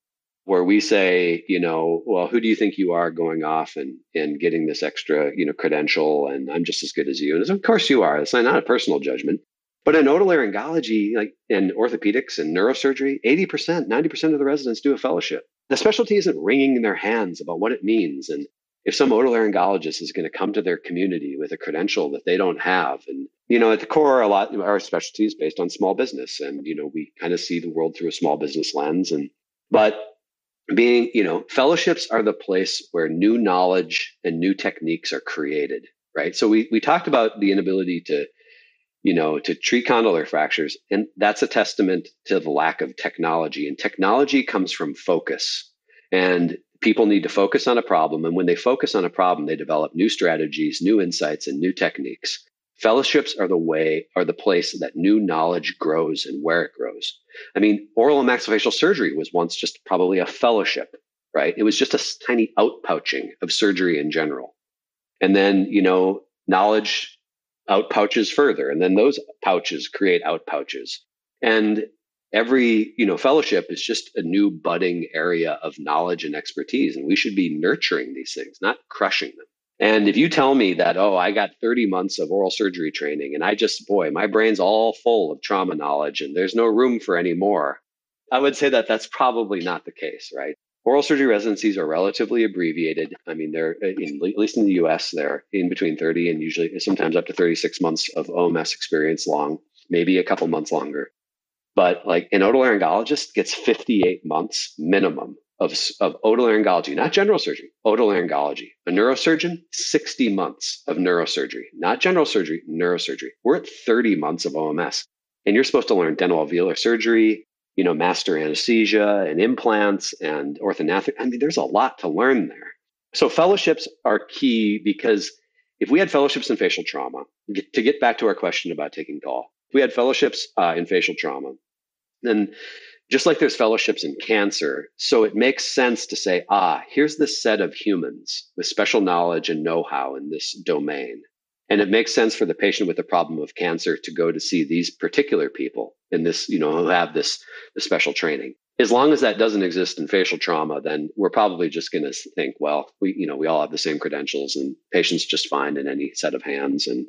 S5: where we say, you know, well, who do you think you are going off and, and getting this extra, you know, credential? And I'm just as good as you. And of course you are. It's not a personal judgment. But in otolaryngology, like in orthopedics and neurosurgery, 80%, 90% of the residents do a fellowship. The specialty isn't wringing their hands about what it means. And if some otolaryngologist is going to come to their community with a credential that they don't have, and you know, at the core, a lot of our specialty is based on small business, and you know, we kind of see the world through a small business lens. And but being, you know, fellowships are the place where new knowledge and new techniques are created, right? So we we talked about the inability to you know, to treat condylar fractures. And that's a testament to the lack of technology. And technology comes from focus. And people need to focus on a problem. And when they focus on a problem, they develop new strategies, new insights, and new techniques. Fellowships are the way, are the place that new knowledge grows and where it grows. I mean, oral and maxillofacial surgery was once just probably a fellowship, right? It was just a tiny outpouching of surgery in general. And then, you know, knowledge out pouches further. And then those pouches create out pouches. And every you know fellowship is just a new budding area of knowledge and expertise. And we should be nurturing these things not crushing them. And if you tell me that oh i got 30 months of oral surgery training and i just boy my brain's all full of trauma knowledge and there's no room for any more i would say that that's probably not the case right Oral surgery residencies are relatively abbreviated. I mean, they're uh, in, at least in the U.S. They're in between 30 and usually sometimes up to 36 months of OMS experience long, maybe a couple months longer. But like an otolaryngologist gets 58 months minimum of, of otolaryngology, not general surgery, otolaryngology. A neurosurgeon, 60 months of neurosurgery, not general surgery, neurosurgery. We're at 30 months of OMS. And you're supposed to learn dentoalveolar surgery, you know, master anesthesia and implants and orthodontic. I mean, there's a lot to learn there. So fellowships are key because if we had fellowships in facial trauma, to get back to our question about taking call, if we had fellowships uh, in facial trauma, then just like there's fellowships in cancer. So it makes sense to say, ah, here's this set of humans with special knowledge and know how in this domain. And it makes sense for the patient with the problem of cancer to go to see these particular people in this, you know, who have this, this special training. As long as that doesn't exist in facial trauma, then we're probably just going to think, well, we, you know, we all have the same credentials and patients just fine in any set of hands. And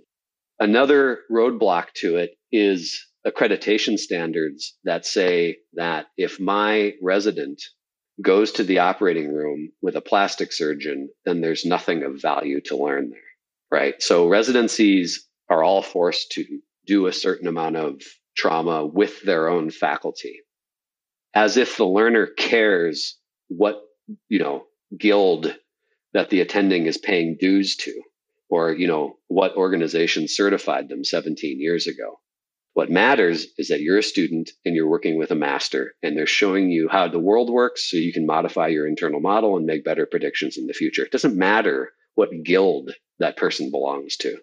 S5: another roadblock to it is accreditation standards that say that if my resident goes to the operating room with a plastic surgeon, then there's nothing of value to learn there, right? So residencies are all forced to do a certain amount of trauma with their own faculty, as if the learner cares what, you know, guild that the attending is paying dues to, or, you know, what organization certified them 17 years ago. What matters is that you're a student and you're working with a master, and they're showing you how the world works so you can modify your internal model and make better predictions in the future. It doesn't matter what guild that person belongs to.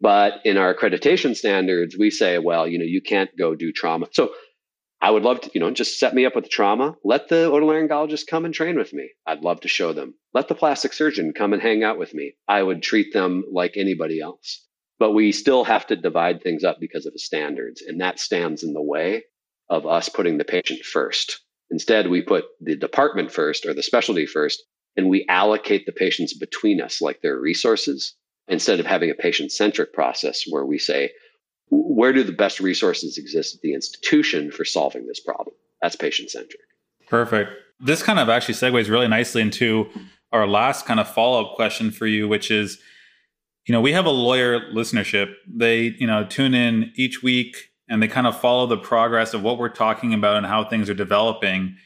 S5: But in our accreditation standards, we say, well, you know, you can't go do trauma. So I would love to, you know, just set me up with trauma. Let the otolaryngologist come and train with me. I'd love to show them. Let the plastic surgeon come and hang out with me. I would treat them like anybody else but we still have to divide things up because of the standards and that stands in the way of us putting the patient first instead we put the department first or the specialty first and we allocate the patients between us like they're resources instead of having a patient centric process where we say where do the best resources exist at the institution for solving this problem that's patient centric
S1: perfect this kind of actually segues really nicely into our last kind of follow-up question for you which is you know, we have a lawyer listenership. They, you know, tune in each week and they kind of follow the progress of what we're talking about and how things are developing.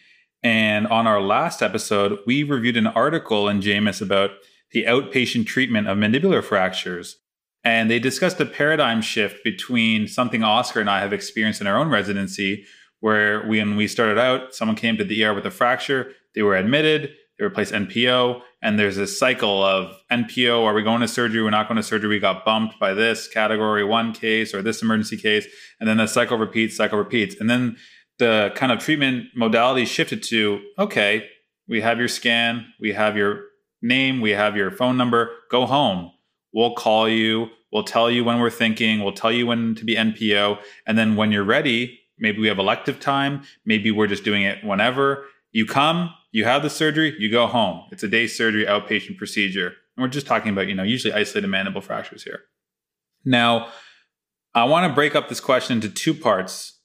S1: And on our last episode, we reviewed an article in JOMS about the outpatient treatment of mandibular fractures. And they discussed a paradigm shift between something Oscar and I have experienced in our own residency, where when we started out, someone came to the ER with a fracture, they were admitted, they replaced NPO, and there's this cycle of NPO. Are we going to surgery? We're not going to surgery. We got bumped by this category one case or this emergency case, and then the cycle repeats, cycle repeats, and then the kind of treatment modality shifted to okay, we have your scan, we have your name, we have your phone number. Go home. We'll call you. We'll tell you when we're thinking. We'll tell you when to be NPO, and then when you're ready, maybe we have elective time. Maybe we're just doing it whenever you come you have the surgery, you go home. It's a day surgery outpatient procedure. And we're just talking about, you know, usually isolated mandible fractures here. Now, I want to break up this question into two parts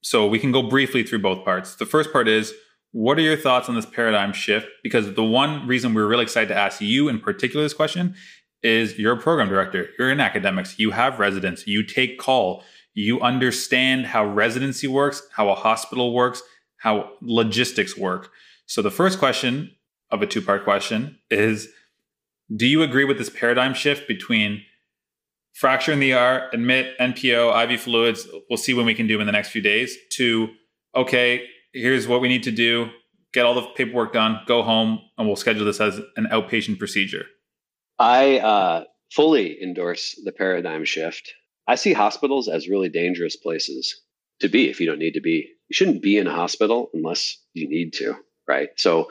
S1: so we can go briefly through both parts. The first part is what are your thoughts on this paradigm shift? Because the one reason we're really excited to ask you in particular this question is you're a program director, you're in academics, you have residents, you take call, you understand how residency works, how a hospital works, how logistics work. So the first question of a two part question is Do you agree with this paradigm shift between fracture in the ER, admit NPO, IV fluids, we'll see when we can do in the next few days, to okay, here's what we need to do, get all the paperwork done, go home, and we'll schedule this as an outpatient procedure?
S5: I uh, fully endorse the paradigm shift. I see hospitals as really dangerous places to be if you don't need to be. You shouldn't be in a hospital unless you need to right? So,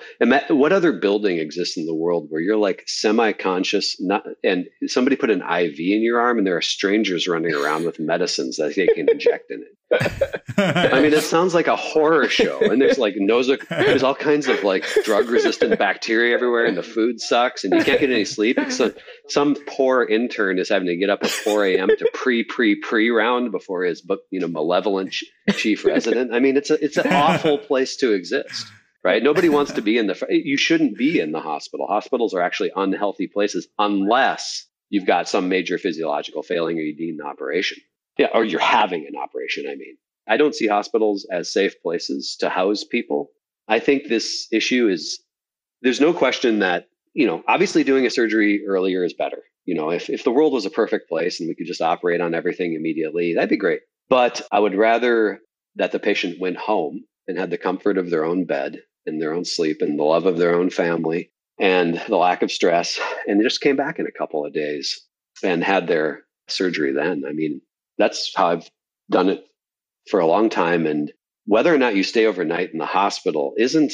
S5: what other building exists in the world where you're like semi-conscious, not, and somebody put an IV in your arm, and there are strangers running around with medicines that they can inject in it. I mean, it sounds like a horror show, and there's like there's all kinds of like drug-resistant bacteria everywhere, and the food sucks, and you can't get any sleep. So, some poor intern is having to get up at 4 a.m. to pre pre pre round before his book, you know malevolent chief resident. I mean, it's a it's an awful place to exist right? Nobody wants to be in the, you shouldn't be in the hospital. Hospitals are actually unhealthy places unless you've got some major physiological failing or you need an operation. Yeah, or you're having an operation, I mean. I don't see hospitals as safe places to house people. I think this issue is, there's no question that, you know, obviously doing a surgery earlier is better. You know, if, if the world was a perfect place and we could just operate on everything immediately, that'd be great. But I would rather that the patient went home and had the comfort of their own bed their own sleep and the love of their own family and the lack of stress. And they just came back in a couple of days and had their surgery then. I mean, that's how I've done it for a long time. And whether or not you stay overnight in the hospital isn't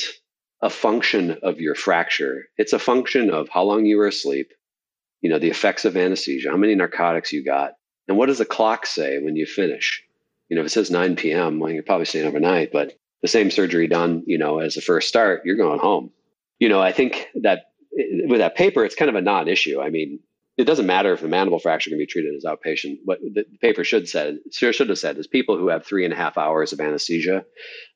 S5: a function of your fracture. It's a function of how long you were asleep, you know, the effects of anesthesia, how many narcotics you got, and what does the clock say when you finish? You know, if it says 9 p.m., well, you're probably staying overnight, but the same surgery done, you know, as a first start, you're going home. You know, I think that with that paper, it's kind of a non-issue. I mean, it doesn't matter if the mandible fracture can be treated as outpatient. What the paper should said should have said is people who have three and a half hours of anesthesia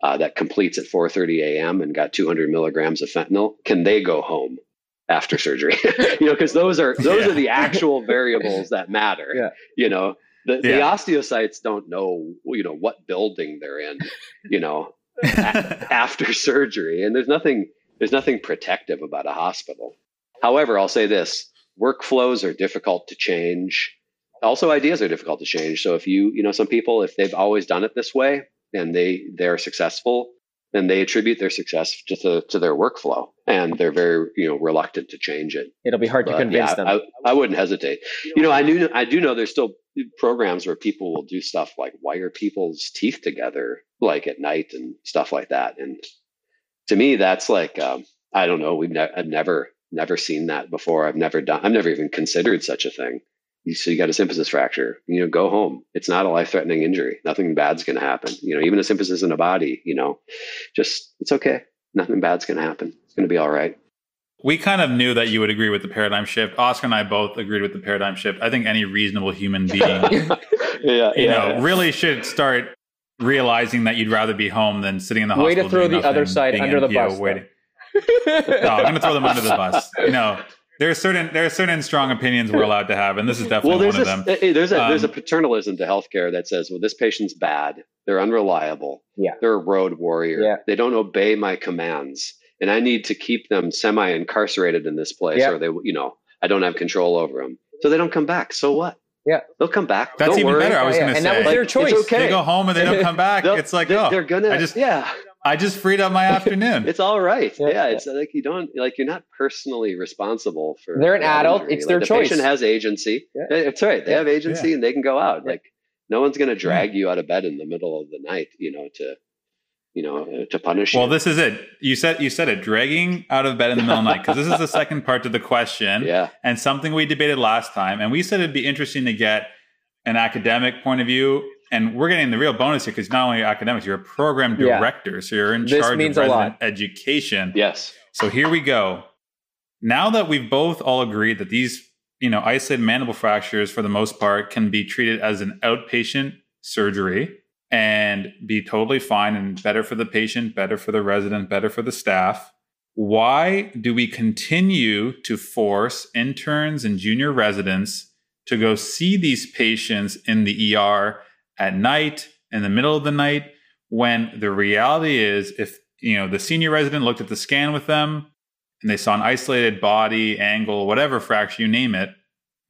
S5: uh, that completes at 4:30 a.m. and got 200 milligrams of fentanyl, can they go home after surgery? you know, because those are those yeah. are the actual variables that matter. Yeah. You know, the, yeah. the osteocytes don't know you know what building they're in. You know, after surgery, and there's nothing there's nothing protective about a hospital. However, I'll say this workflows are difficult to change. Also, ideas are difficult to change. So if you, you know, some people, if they've always done it this way and they they're successful, then they attribute their success to the, to their workflow, and they're very you know reluctant to change it.
S3: It'll be hard but, to convince
S5: yeah,
S3: them.
S5: I, I wouldn't hesitate. You know, I knew I do know there's still programs where people will do stuff like wire people's teeth together, like at night and stuff like that. And to me, that's like um, I don't know. We've ne- I've never never seen that before. I've never done, I've never even considered such a thing. You, so you got a symphysis fracture, you know, go home. It's not a life threatening injury. Nothing bad's going to happen. You know, even a symphysis in a body, you know, just, it's okay. Nothing bad's going to happen. It's going to be all right.
S1: We kind of knew that you would agree with the paradigm shift. Oscar and I both agreed with the paradigm shift. I think any reasonable human being, yeah, you yeah, know, yeah. really should start realizing that you'd rather be home than sitting in the
S3: Way
S1: hospital.
S3: Way to throw the other side under the bus. Waiting
S1: no, I'm going to throw them under the bus. You know, there are certain there are certain strong opinions we're allowed to have, and this is definitely well, one
S5: a,
S1: of them.
S5: There's a um, there's a paternalism to healthcare that says, well, this patient's bad, they're unreliable,
S3: yeah,
S5: they're a road warrior,
S3: yeah.
S5: they don't obey my commands, and I need to keep them semi incarcerated in this place, yeah. or they, you know, I don't have control over them, so they don't come back. So what?
S3: Yeah,
S5: they'll come back.
S1: That's
S5: don't
S1: even
S5: worry.
S1: better. I was
S3: yeah,
S1: going to
S3: and
S1: say,
S3: that was their choice.
S5: It's okay.
S1: They go home and they don't come back. it's like,
S5: they,
S1: oh,
S5: they're gonna.
S1: I just,
S5: yeah.
S1: I just freed up my afternoon.
S5: it's all right. Yeah, yeah, it's like you don't like you're not personally responsible for.
S3: They're an adult. Injury. It's their
S5: the
S3: choice.
S5: Patient has agency. Yeah. It's right. They have agency and they can go out. Like no one's going to drag you out of bed in the middle of the night. You know to. You know, to punish you.
S1: well,
S5: you.
S1: this is it. You said you said it, dragging out of bed in the middle of the night, because this is the second part to the question.
S5: Yeah.
S1: And something we debated last time, and we said it'd be interesting to get an academic point of view and we're getting the real bonus here because not only academics, you're a program director, yeah. so you're in
S3: this
S1: charge
S3: means
S1: of resident education.
S5: Yes.
S1: So here we go. Now that we've both all agreed that these, you know, isolated mandible fractures, for the most part, can be treated as an outpatient surgery and be totally fine and better for the patient, better for the resident, better for the staff. Why do we continue to force interns and junior residents to go see these patients in the ER at night, in the middle of the night, when the reality is if you know the senior resident looked at the scan with them and they saw an isolated body, angle, whatever fracture, you name it,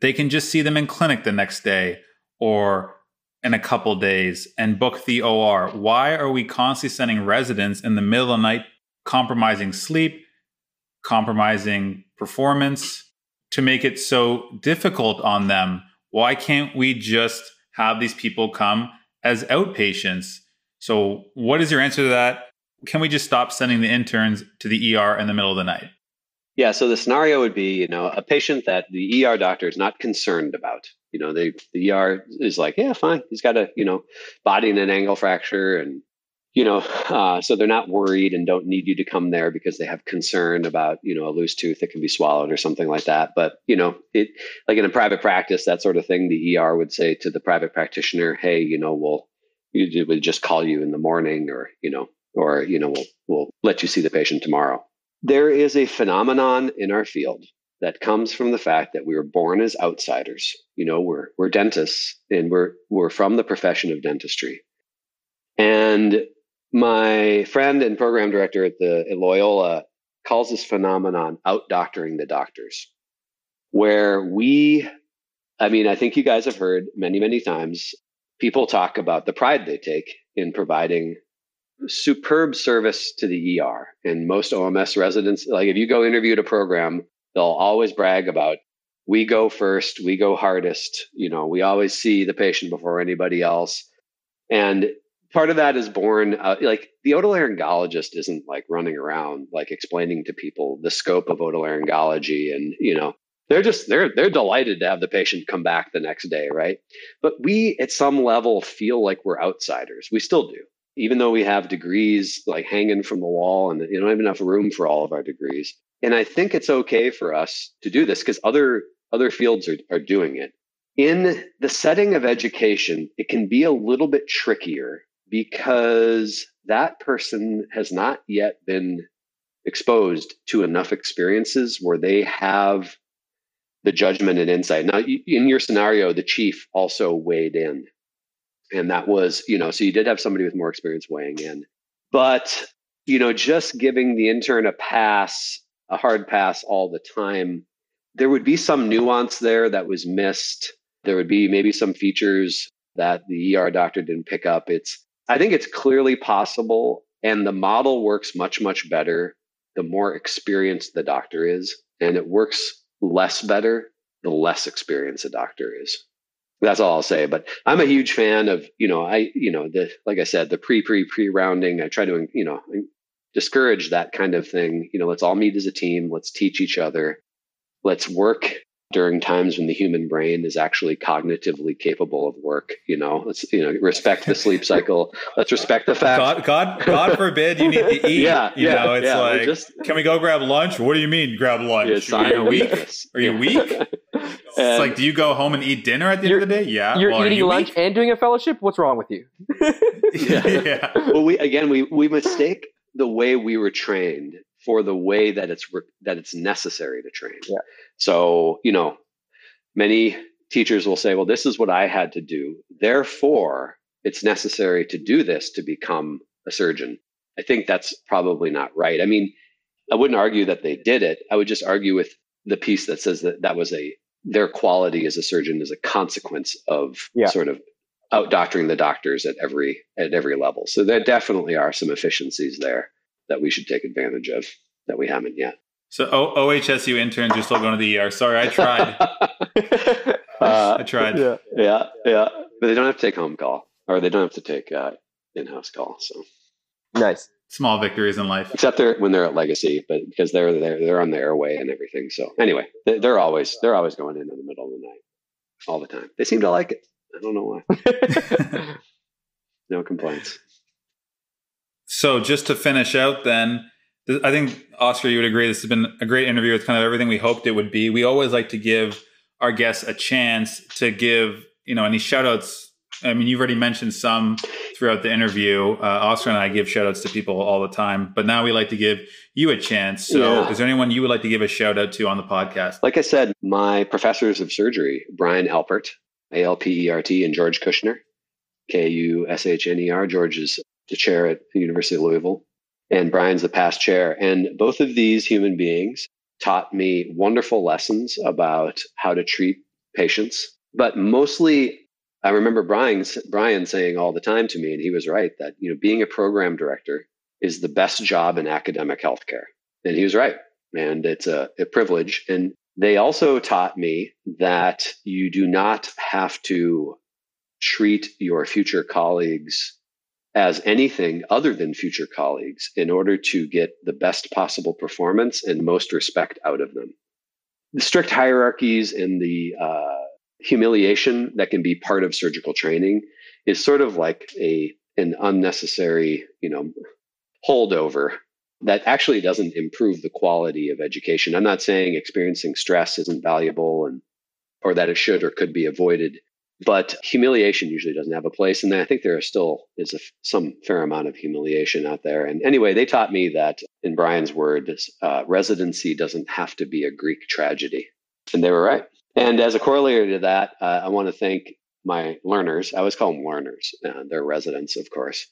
S1: they can just see them in clinic the next day or in a couple days and book the OR. Why are we constantly sending residents in the middle of the night, compromising sleep, compromising performance to make it so difficult on them? Why can't we just have these people come as outpatients. So, what is your answer to that? Can we just stop sending the interns to the ER in the middle of the night?
S5: Yeah, so the scenario would be, you know, a patient that the ER doctor is not concerned about. You know, they, the ER is like, yeah, fine. He's got a, you know, body and an angle fracture and you know, uh, so they're not worried and don't need you to come there because they have concern about, you know, a loose tooth that can be swallowed or something like that. But, you know, it like in a private practice, that sort of thing, the ER would say to the private practitioner, hey, you know, we'll, we would just call you in the morning or, you know, or, you know, we'll, we'll let you see the patient tomorrow. There is a phenomenon in our field that comes from the fact that we were born as outsiders. You know, we're, we're dentists and we're, we're from the profession of dentistry. And my friend and program director at the at Loyola calls this phenomenon out doctoring the doctors, where we, I mean, I think you guys have heard many, many times people talk about the pride they take in providing superb service to the ER. And most OMS residents, like if you go interview a program, they'll always brag about we go first, we go hardest. You know, we always see the patient before anybody else. And part of that is born uh, like the otolaryngologist isn't like running around like explaining to people the scope of otolaryngology and you know they're just they're they're delighted to have the patient come back the next day right? But we at some level feel like we're outsiders. We still do. Even though we have degrees like hanging from the wall and you don't have enough room for all of our degrees. And i think it's okay for us to do this because other other fields are, are doing it. In the setting of education it can be a little bit trickier because that person has not yet been exposed to enough experiences where they have the judgment and insight. Now, in your scenario, the chief also weighed in. And that was, you know, so you did have somebody with more experience weighing in. But, you know, just giving the intern a pass, a hard pass all the time, there would be some nuance there that was missed. There would be maybe some features that the ER doctor didn't pick up. It's, I think it's clearly possible. And the model works much, much better the more experienced the doctor is. And it works less better, the less experienced a doctor is. That's all I'll say. But I'm a huge fan of, you know, I, you know, the, like I said, the pre, pre, pre rounding. I try to, you know, discourage that kind of thing. You know, let's all meet as a team. Let's teach each other. Let's work during times when the human brain is actually cognitively capable of work. You know, let's you know respect the sleep cycle. Let's respect the fact.
S1: God, God, God forbid you need to eat.
S5: yeah,
S1: you
S5: yeah,
S1: know, it's
S5: yeah,
S1: like,
S5: just,
S1: can we go grab lunch? What do you mean grab lunch? Are you weak? Are you weak? it's like, do you go home and eat dinner at the end of the day? Yeah.
S3: You're
S1: well,
S3: eating
S1: you
S3: lunch
S1: weak?
S3: and doing a fellowship. What's wrong with you?
S5: Yeah.
S1: yeah.
S5: well, we again we we mistake the way we were trained for the way that it's re- that it's necessary to train.
S3: Yeah.
S5: So you know, many teachers will say, "Well, this is what I had to do, therefore it's necessary to do this to become a surgeon." I think that's probably not right. I mean, I wouldn't argue that they did it. I would just argue with the piece that says that that was a their quality as a surgeon is a consequence of
S3: Yeah.
S5: sort of out doctoring the doctors at every at every level. So there definitely are some efficiencies there that we should take advantage of that we haven't yet.
S1: So o- OHSU interns are still going to the ER. Sorry, I tried.
S5: uh,
S1: I tried.
S3: yeah.
S5: yeah, yeah, but they don't have to take home call or they don't have to take uh, in-house call. So
S3: Nice.
S1: Small victories in life.
S5: except they're when they're at Legacy, but because they're they're they're on the airway and everything. So anyway, they- they're always they're always going in in the middle of the night, all the time. They seem to like it. I don't know why. No complaints.
S1: So just to finish out, then I think Oscar, you would agree this has been a great interview. It's kind of everything we hoped it would be. We always like to give our guests a chance to give you know any shout outs. I mean, you've already mentioned some throughout the interview. Uh, Oscar and I give shout outs to people all the time, but now we like to give you a chance. So,
S5: Yeah.
S1: is there anyone you would like to give a shout out to on the podcast?
S5: Like I said, my professors of surgery, Brian Alpert, A L P E R T, and George Kushner, K U S H N E R. George is the chair at the University of Louisville, and Brian's the past chair. And both of these human beings taught me wonderful lessons about how to treat patients. But mostly, I remember Brian, Brian saying all the time to me, and he was right, that you know being a program director is the best job in academic healthcare. And he was right. And it's a, a privilege. And they also taught me that you do not have to treat your future colleagues as anything other than future colleagues in order to get the best possible performance and most respect out of them. The strict hierarchies and the uh, humiliation that can be part of surgical training is sort of like a an unnecessary, you know, holdover that actually doesn't improve the quality of education. I'm not saying experiencing stress isn't valuable and or that it should or could be avoided, but humiliation usually doesn't have a place. And I think there still is a, some fair amount of humiliation out there. And anyway, they taught me that, in Brian's words, uh, residency doesn't have to be a Greek tragedy, and they were right. And as a corollary to that, uh, I want to thank my learners. I always call them learners. Uh, they're residents, of course,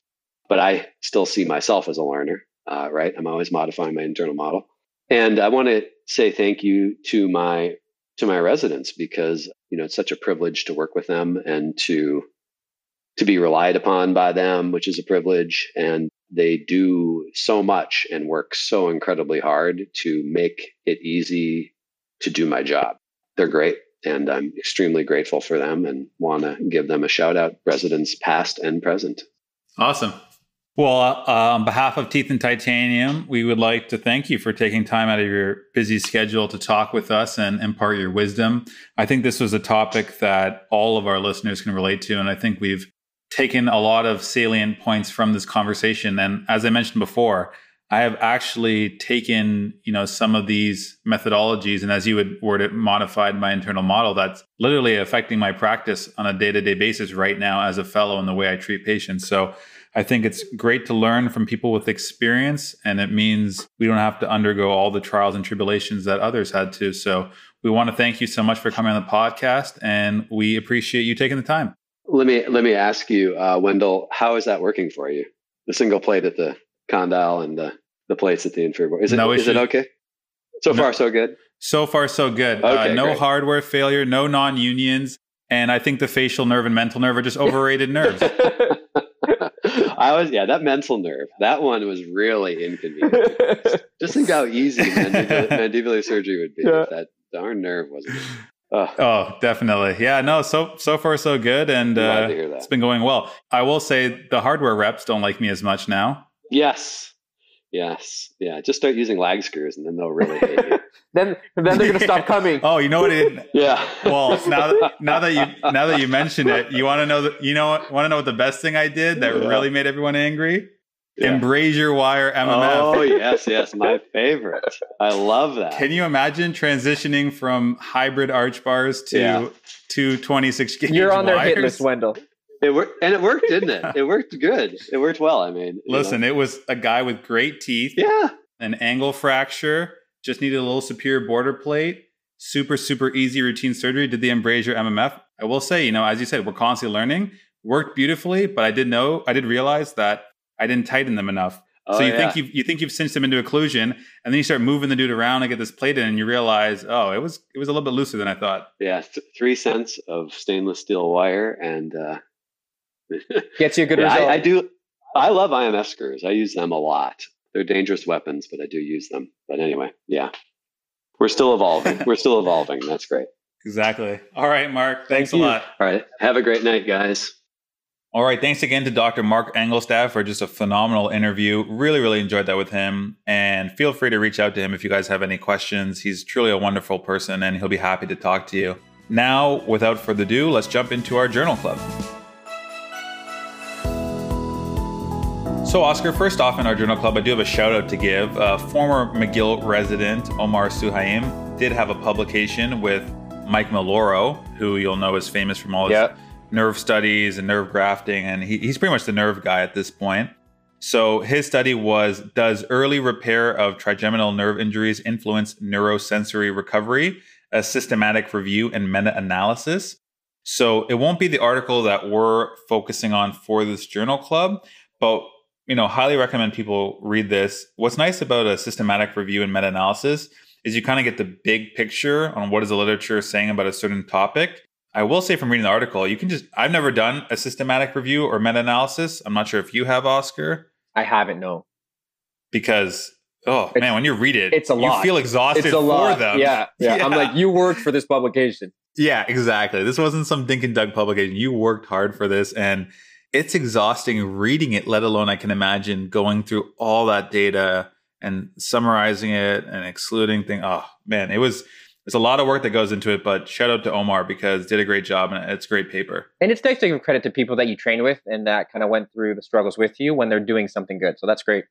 S5: but I still see myself as a learner. Uh, right, I'm always modifying my internal model, and I want to say thank you to my to my residents because you know it's such a privilege to work with them and to to be relied upon by them, which is a privilege. And they do so much and work so incredibly hard to make it easy to do my job. They're great. And I'm extremely grateful for them and want to give them a shout out, residents past and present.
S1: Awesome. Well, uh, on behalf of Teeth and Titanium, we would like to thank you for taking time out of your busy schedule to talk with us and impart your wisdom. I think this was a topic that all of our listeners can relate to. And I think we've taken a lot of salient points from this conversation. And as I mentioned before, I have actually taken, you know, some of these methodologies and as you would word it, modified my internal model that's literally affecting my practice on a day-to-day basis right now as a fellow in the way I treat patients. So I think it's great to learn from people with experience and it means we don't have to undergo all the trials and tribulations that others had to. So we want to thank you so much for coming on the podcast and we appreciate you taking the time.
S5: Let me let me ask you, uh, Wendell, how is that working for you? The single plate at the condyle and the, the plates at the inferior. Is it no is it okay? So no, far, so good.
S1: So far, so good. Uh, okay, uh, no great. hardware failure, no non unions, and I think the facial nerve and mental nerve are just overrated nerves.
S5: I was yeah, that mental nerve. That one was really inconvenient. just think how easy mandibular, mandibular surgery would be yeah. if that darn nerve wasn't.
S1: Oh. oh. definitely. Yeah, no, so so far so good and uh, it's been going well. I will say the hardware reps don't like me as much now.
S5: Yes. Yes. Yeah. Just start using lag screws and then they'll really hate you.
S3: then then they're gonna stop coming.
S1: oh, you know what it
S5: Yeah.
S1: Well, now that now that you now that you mentioned it, you wanna know that you know what wanna know what the best thing I did that yeah. really made everyone angry? Yeah. Embrasure wire MMF.
S5: Oh yes, yes, my favorite. I love that.
S1: Can you imagine transitioning from hybrid arch bars to yeah. to 26 gauge
S3: You're on
S1: wires?
S3: their hit list, Wendell.
S5: It worked, and it worked, didn't it? It worked good. It worked well. I mean,
S1: listen, know. it was a guy with great teeth.
S5: Yeah,
S1: an angle fracture. Just needed a little superior border plate. Super, super easy routine surgery. Did the embrasure MMF. I will say, you know, as you said, we're constantly learning. Worked beautifully, but I did know, I did realize that I didn't tighten them enough. Oh, so you yeah. think you you think you've cinched them into occlusion, and then you start moving the dude around and get this plate in, and you realize, oh, it was it was a little bit looser than I thought.
S5: Yeah, th- three cents of stainless steel wire, and uh,
S3: Gets you a good yeah, result.
S5: I, I, do. I love IMF screws. I use them a lot. They're dangerous weapons, but I do use them. But anyway, yeah, we're still evolving. we're still evolving. That's great.
S1: Exactly. All right, Mark. Thanks
S5: Thank
S1: a lot.
S5: All right. Have a great night, guys.
S1: All right. Thanks again to Dr. Mark Engelstad for just a phenomenal interview. Really, really enjoyed that with him. And feel free to reach out to him if you guys have any questions. He's truly a wonderful person and he'll be happy to talk to you. Now, without further ado, let's jump into our journal club. So, Oscar, first off in our journal club, I do have a shout out to give. Uh, former McGill resident Omar Suhaim did have a publication with Mike Miloro, who you'll know is famous from all his yep. nerve studies and nerve grafting, and he, he's pretty much the nerve guy at this point. So, his study was Does early repair of trigeminal nerve injuries influence neurosensory recovery? A systematic review and meta analysis. So, it won't be the article that we're focusing on for this journal club, but you know, highly recommend people read this. What's nice about a systematic review and meta analysis is you kind of get the big picture on what is the literature saying about a certain topic. I will say from reading the article, you can just, I've never done a systematic review or meta analysis. I'm not sure if you have, Oscar.
S3: I haven't, no.
S1: Because, oh it's, man, when you read it,
S3: it's a lot.
S1: You feel exhausted it's a lot. them.
S3: Yeah, yeah, yeah. I'm like, you worked for this publication.
S1: Yeah, exactly. This wasn't some Dink and Dug publication. You worked hard for this. And it's exhausting reading it, let alone I can imagine going through all that data and summarizing it and excluding things. Oh man, it was it's a lot of work that goes into it, but shout out to Omar because did a great job and it's great paper.
S3: And it's nice to give credit to people that you train with and that kind of went through the struggles with you when they're doing something good. So that's great.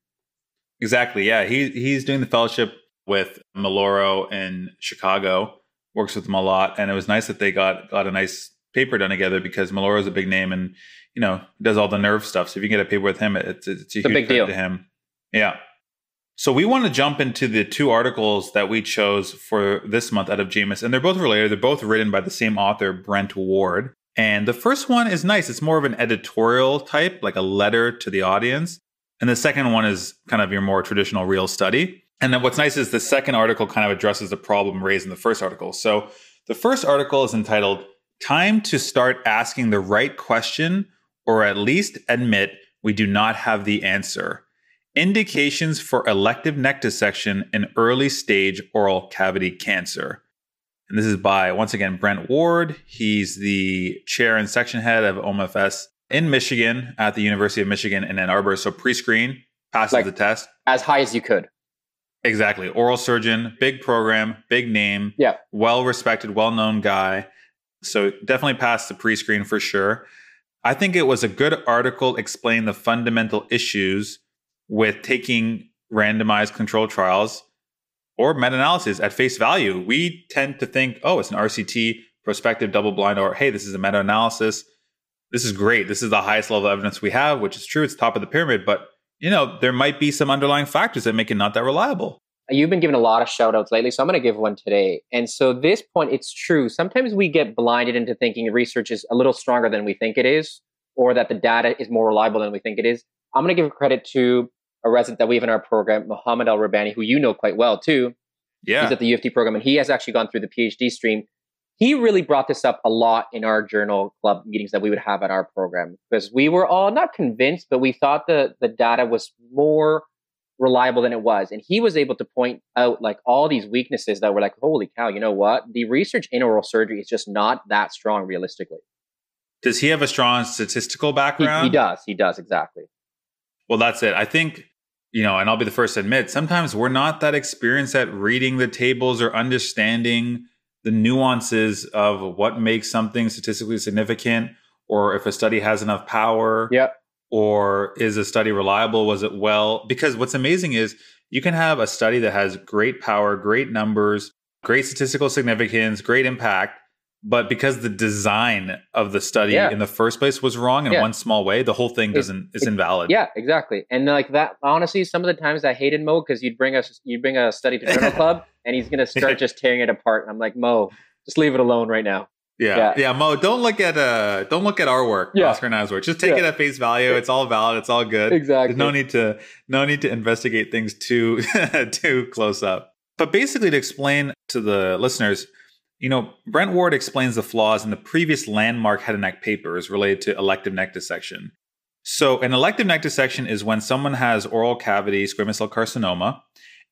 S1: Exactly. Yeah. He he's doing the fellowship with Miloro in Chicago, works with them a lot. And it was nice that they got got a nice paper done together because Miloro is a big name and you know, does all the nerve stuff. So if you get a paper with him, it's it's a, it's a big deal to him. Yeah. So we want to jump into the two articles that we chose for this month out of JOMS, and they're both related. They're both written by the same author, Brent Ward. And the first one is nice. It's more of an editorial type, like a letter to the audience. And the second one is kind of your more traditional real study. And then what's nice is the second article kind of addresses the problem raised in the first article. So the first article is entitled Time to Start Asking the Right Question or at least admit we do not have the answer. Indications for elective neck dissection in early stage oral cavity cancer. And this is by, once again, Brent Ward. He's the chair and section head of OMFS in Michigan at the University of Michigan in Ann Arbor. So pre screen, passes
S3: Like-
S1: the test.
S3: As high as you could.
S1: Exactly. Oral surgeon, big program, big name,
S3: Yeah.
S1: well respected, well known guy. So definitely passed the pre screen for sure. I think it was a good article explaining the fundamental issues with taking randomized control trials or meta analysis at face value. We tend to think, oh, it's an RCT, prospective double blind, or hey, this is a meta analysis. This is great. This is the highest level of evidence we have, which is true. It's top of the pyramid, but you know, there might be some underlying factors that make it not that reliable.
S3: You've been giving a lot of shout outs lately, so I'm going to give one today. And so, this point, it's true. Sometimes we get blinded into thinking research is a little stronger than we think it is, or that the data is more reliable than we think it is. I'm going to give credit to a resident that we have in our program, Mohammed Al Rabani, who you know quite well too.
S1: Yeah.
S3: He's at the UFT program, and he has actually gone through the PhD stream. He really brought this up a lot in our journal club meetings that we would have at our program because we were all not convinced, but we thought the the data was more reliable than it was. And he was able to point out like all these weaknesses that were like, holy cow, you know what? The research in oral surgery is just not that strong realistically.
S1: Does he have a strong statistical
S3: He,
S1: background?
S3: he does. He does exactly.
S1: Well, that's it. I think, you know, and I'll be the first to admit, sometimes we're not that experienced at reading the tables or understanding the nuances of what makes something statistically significant or if a study has enough power
S3: Yep.
S1: Or is a study reliable? Was it well? Because what's amazing is you can have a study that has great power, great numbers, great statistical significance, great impact. But because the design of the study
S3: Yeah.
S1: in the first place was wrong in
S3: Yeah.
S1: one small way, the whole thing doesn't is
S3: it's-
S1: invalid.
S3: Yeah, exactly. And like that, honestly, some of the times I hated Mo because you'd bring us, you'd bring a study to journal club, and he's gonna start just tearing it apart. And I'm like, Mo, just leave it alone right now.
S1: Yeah.
S3: Yeah.
S1: yeah, Mo. Don't look at uh, don't look at our work,
S3: Yeah.
S1: Oscar and I's work. Just take
S3: Yeah.
S1: it at face value. It's all valid. It's all good.
S3: Exactly.
S1: There's no need to no need to investigate things too too close up. But basically, to explain to the listeners, you know, Brent Ward explains the flaws in the previous landmark head and neck papers related to elective neck dissection. So, an elective neck dissection is when someone has oral cavity squamous cell carcinoma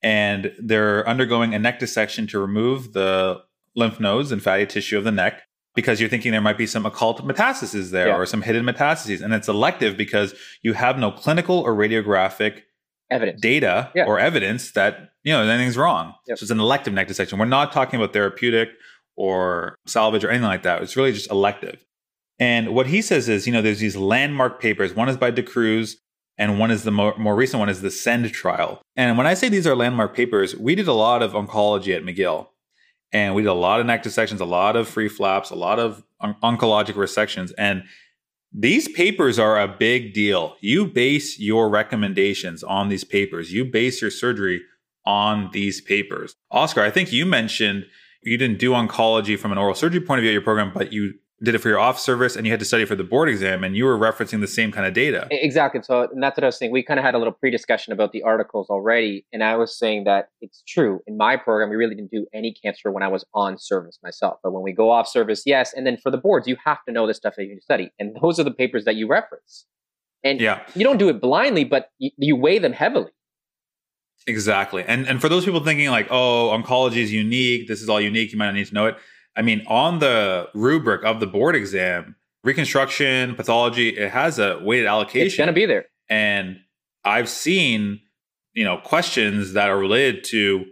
S1: and they're undergoing a neck dissection to remove the lymph nodes and fatty tissue of the neck because you're thinking there might be some occult metastases there
S3: Yeah.
S1: or some hidden metastases. And it's elective because you have no clinical or radiographic
S3: Evidence.
S1: data
S3: Yeah.
S1: or evidence that you know anything's wrong.
S3: Yep.
S1: So it's an elective neck dissection. We're not talking about therapeutic or salvage or anything like that. It's really just elective. And what he says is, you know, there's these landmark papers. One is by D'Cruz, and one is the more, more recent one is the Send trial. And when I say these are landmark papers, we did a lot of oncology at McGill, and we did a lot of neck dissections, a lot of free flaps, a lot of on- oncologic resections, and these papers are a big deal. You base your recommendations on these papers. You base your surgery on these papers. Oscar, I think you mentioned you didn't do oncology from an oral surgery point of view at your program, but you did it for your off service and you had to study for the board exam and you were referencing the same kind of data.
S3: Exactly. So, and that's what I was saying. We kind of had a little pre-discussion about the articles already, and I was saying that it's true. In my program, we really didn't do any cancer when I was on service myself. But when we go off service, yes. And then for the boards, you have to know the stuff that you study, and those are the papers that you reference. And
S1: Yeah,
S3: you don't do it blindly, but you, you weigh them heavily.
S1: exactly. And and for those people thinking like, oh, oncology is unique, this is all unique, you might not need to know it. I mean, on the rubric of the board exam, reconstruction, pathology, it has a weighted allocation.
S3: It's going to be there.
S1: And I've seen, you know, questions that are related to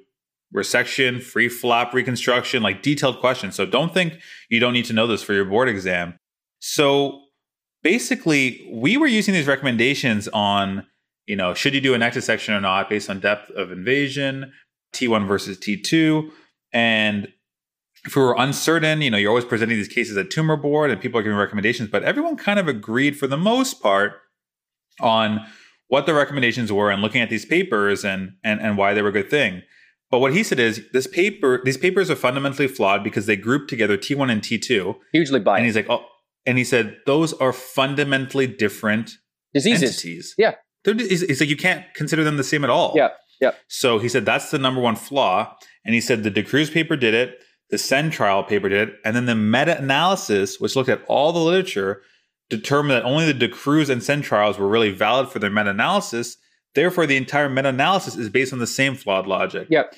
S1: resection, free flap reconstruction, like detailed questions. So don't think you don't need to know this for your board exam. So basically, we were using these recommendations on, you know, should you do a neck dissection or not based on depth of invasion, T1 versus T2. And if we were uncertain, you know, you're always presenting these cases at tumor board and people are giving recommendations, but everyone kind of agreed for the most part on what the recommendations were and looking at these papers and and and why they were a good thing. But what he said is this paper, these papers are fundamentally flawed because they group together T1 and T2.
S3: Hugely
S1: And he's like, oh, and he said those are fundamentally different
S3: Diseases.
S1: entities.
S3: Yeah.
S1: They're, he's, he's like, you can't consider them the same at all.
S3: Yeah, yeah.
S1: So he said that's the number one flaw. And he said the D'Cruz paper did it, the Send trial paper did it, and then the meta analysis, which looked at all the literature, determined that only the D'Cruz and Send trials were really valid for their meta analysis. Therefore, the entire meta analysis is based on the same flawed logic.
S3: Yep.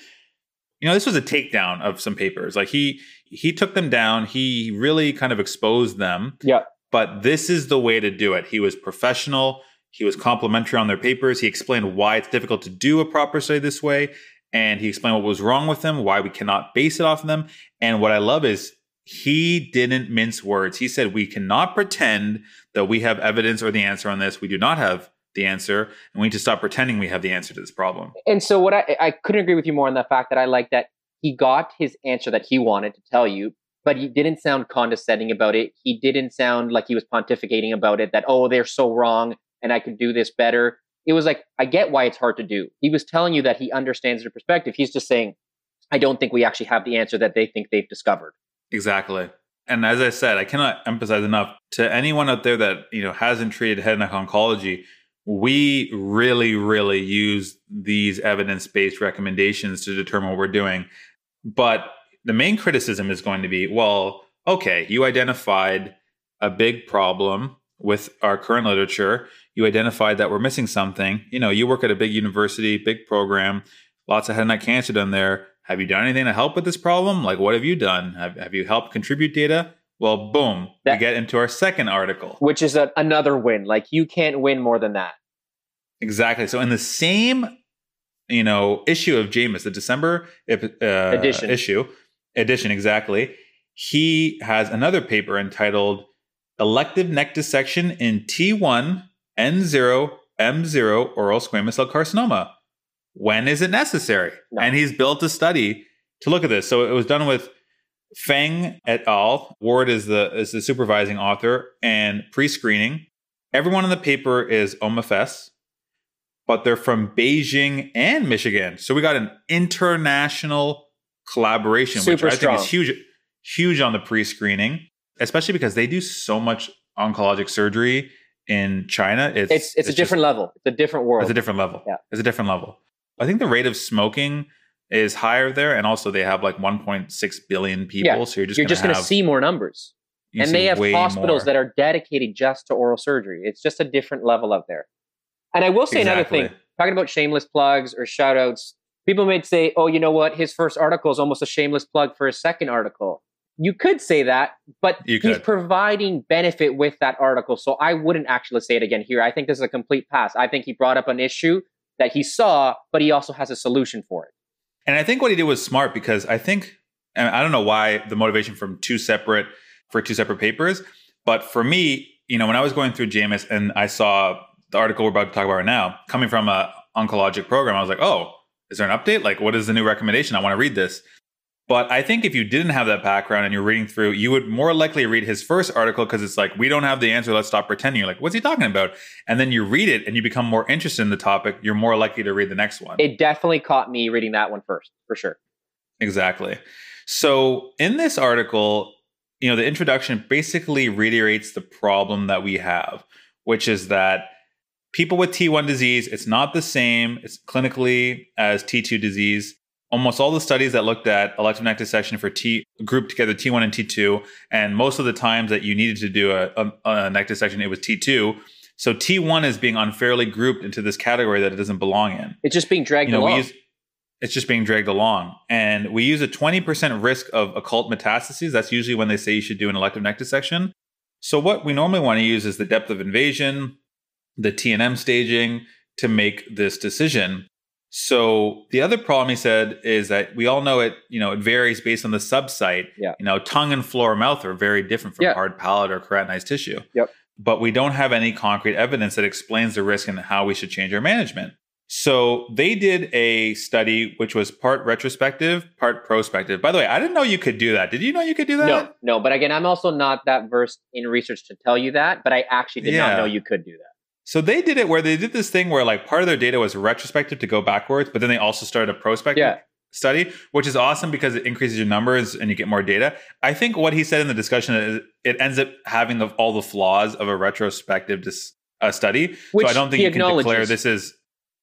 S1: You know, this was a takedown of some papers. Like he he took them down. He really kind of exposed them.
S3: Yeah.
S1: but this is the way to do it. He was professional. He was complimentary on their papers. He explained why it's difficult to do a proper study this way. And he explained what was wrong with them, why we cannot base it off of them. And what I love is he didn't mince words. He said, We cannot pretend that we have evidence or the answer on this. We do not have the answer, and we need to stop pretending we have the answer to this problem.
S3: And so, what I, I couldn't agree with you more on the fact that I like that he got his answer that he wanted to tell you, but he didn't sound condescending about it. He didn't sound like he was pontificating about it that, oh, they're so wrong and I could do this better. It was like, I get why it's hard to do. He was telling you that he understands your perspective. He's just saying, I don't think we actually have the answer that they think they've discovered.
S1: Exactly. And as I said, I cannot emphasize enough to anyone out there that, you know, hasn't treated head and neck oncology, we really, really use these evidence based recommendations to determine what we're doing. But the main criticism is going to be well, okay, you identified a big problem with our current literature. You identified that we're missing something. You know, you work at a big university, big program, lots of head and neck cancer done there. Have you done anything to help with this problem? Like, what have you done? Have, have you helped contribute data? Well, boom, that, we get into our second article.
S3: Which is a, another win. Like, you can't win more than that.
S1: Exactly. So, in the same, you know, issue of JOMS, the December uh, edition. issue, edition, exactly, he has another paper entitled Elective Neck Dissection in T1, N0, M0 Oral Squamous Cell Carcinoma when is it necessary? No. And he's built a study to look at this. So it was done with Feng et al. Ward is the is the supervising author and pre-screening. Everyone in the paper is OMFS, but they're from Beijing and Michigan. So we got an international collaboration, Super which I strong. think is huge, huge on the pre-screening, especially because they do so much oncologic surgery in China.
S3: It's it's, it's, it's a different level. It's a different world.
S1: It's a different level.
S3: Yeah.
S1: It's a different level. I think the rate of smoking is higher there, and also they have like 1.6 billion people. Yeah. So you're just
S3: you're just going to see more numbers, and they have hospitals more. that are dedicated just to oral surgery. It's just a different level out there. And I will say exactly. another thing: talking about shameless plugs or shout outs, people might say, "Oh, you know what? His first article is almost a shameless plug for his second article." You could say that, but he's providing benefit with that article. So I wouldn't actually say it again here. I think this is a complete pass. I think he brought up an issue that he saw, but he also has a solution for it.
S1: And I think what he did was smart because I think, and I don't know why the motivation from two separate for two separate papers, but for me, you know, when I was going through JOMS and I saw the article we're about to talk about right now coming from a oncologic program, I was like, oh, is there an update? Like, what is the new recommendation? I want to read this. But I think if you didn't have that background and you're reading through, you would more likely read his first article because it's like, we don't have the answer. Let's stop pretending. You're like, what's he talking about? And then you read it and you become more interested in the topic. You're more likely to read the next one.
S3: It definitely caught me reading that one first, for sure.
S1: Exactly. So in this article, you know, the introduction basically reiterates the problem that we have, which is that people with T1 disease, it's not the same it's clinically as T2 disease almost all the studies that looked at elective neck dissection for T grouped together T1 and T2, and most of the times that you needed to do a, a, a neck dissection, it was T2. So T1 is being unfairly grouped into this category that it doesn't belong in.
S3: It's just being dragged you know, along.
S1: Use, it's just being dragged along. And we use a 20% risk of occult metastases. That's usually when they say you should do an elective neck dissection. So what we normally want to use is the depth of invasion, the TNM staging to make this decision. So the other problem he said is that we all know it, you know, it varies based on the subsite.
S3: Yeah.
S1: You know, tongue and floor mouth are very different from yeah. hard palate or keratinized tissue.
S3: Yep.
S1: But we don't have any concrete evidence that explains the risk and how we should change our management. So they did a study which was part retrospective, part prospective. By the way, I didn't know you could do that. Did you know you could do that?
S3: No, no. But again, I'm also not that versed in research to tell you that. But I actually did yeah. not know you could do that.
S1: So they did it where they did this thing where like part of their data was retrospective to go backwards, but then they also started a prospective yeah. study, which is awesome because it increases your numbers and you get more data. I think what he said in the discussion is it ends up having the, all the flaws of a retrospective dis, uh, study. Which so I don't think you can declare this is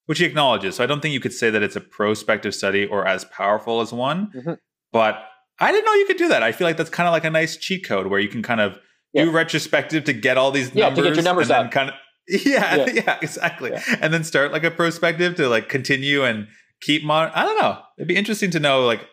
S1: which he acknowledges. So I don't think you could say that it's a prospective study or as powerful as one. Mm-hmm. But I didn't know you could do that. I feel like that's kind of like a nice cheat code where you can kind of yeah. do retrospective to get all these
S3: yeah,
S1: numbers
S3: to get your numbers up.
S1: kind of yeah, yeah, yeah exactly. Yeah. And then start like a prospective to like continue and keep mon. I don't know. It'd be interesting to know like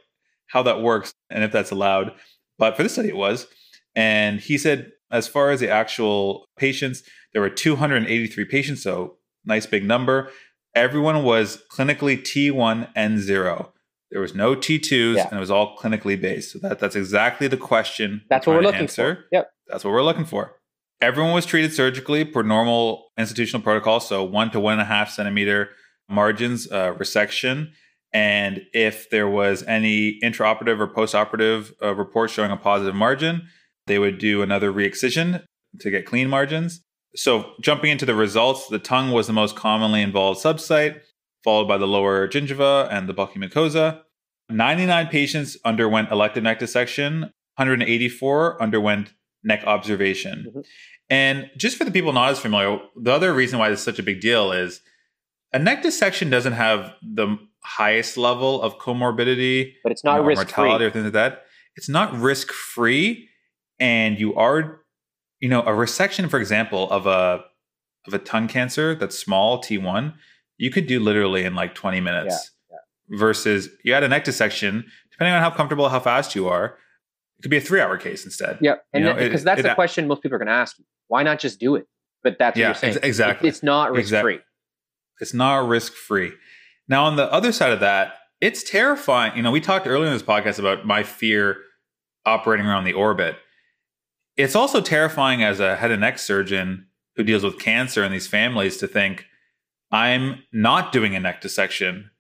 S1: how that works and if that's allowed. But for this study, it was. And he said, as far as the actual patients, there were 283 patients, so nice big number. Everyone was clinically T1 and 0. There was no T2s,
S3: Yeah.
S1: and it was all clinically based. So that, that's exactly the question.
S3: That's what we're looking
S1: answer.
S3: for. Yep.
S1: That's what we're looking for. Everyone was treated surgically per normal institutional protocol, so one to one and a half centimeter margins uh, resection. And if there was any intraoperative or postoperative uh, report showing a positive margin, they would do another re-excision to get clean margins. So, jumping into the results, the tongue was the most commonly involved subsite, followed by the lower gingiva and the buccal mucosa. 99 patients underwent elective neck dissection, 184 underwent neck observation.
S3: Mhm.
S1: And just for the people not as familiar, the other reason why this is such a big deal is a neck dissection doesn't have the highest level of comorbidity
S3: But it's not
S1: you know, or
S3: risk free.
S1: mortality or things like that. It's not risk free, and you are, you know, a resection, for example, of a of a tongue cancer that's small T one, you could do literally in like twenty minutes. Versus you had a neck dissection, depending on how comfortable, how fast you are, it could be a three hour case instead.
S3: Yep. And
S1: You know,
S3: because that's
S1: it-
S3: the question most people are going to ask you. Why not just do it? But that's what
S1: Yeah,
S3: you're saying.
S1: ex- exactly.
S3: It- it's not risk
S1: Exactly.
S3: free.
S1: It's not risk free. Now, on the other side of that, it's terrifying. You know, we talked earlier in this podcast about my fear operating around the orbit. It's also terrifying as a head and neck surgeon who deals with cancer and these families to think I'm not doing a neck dissection,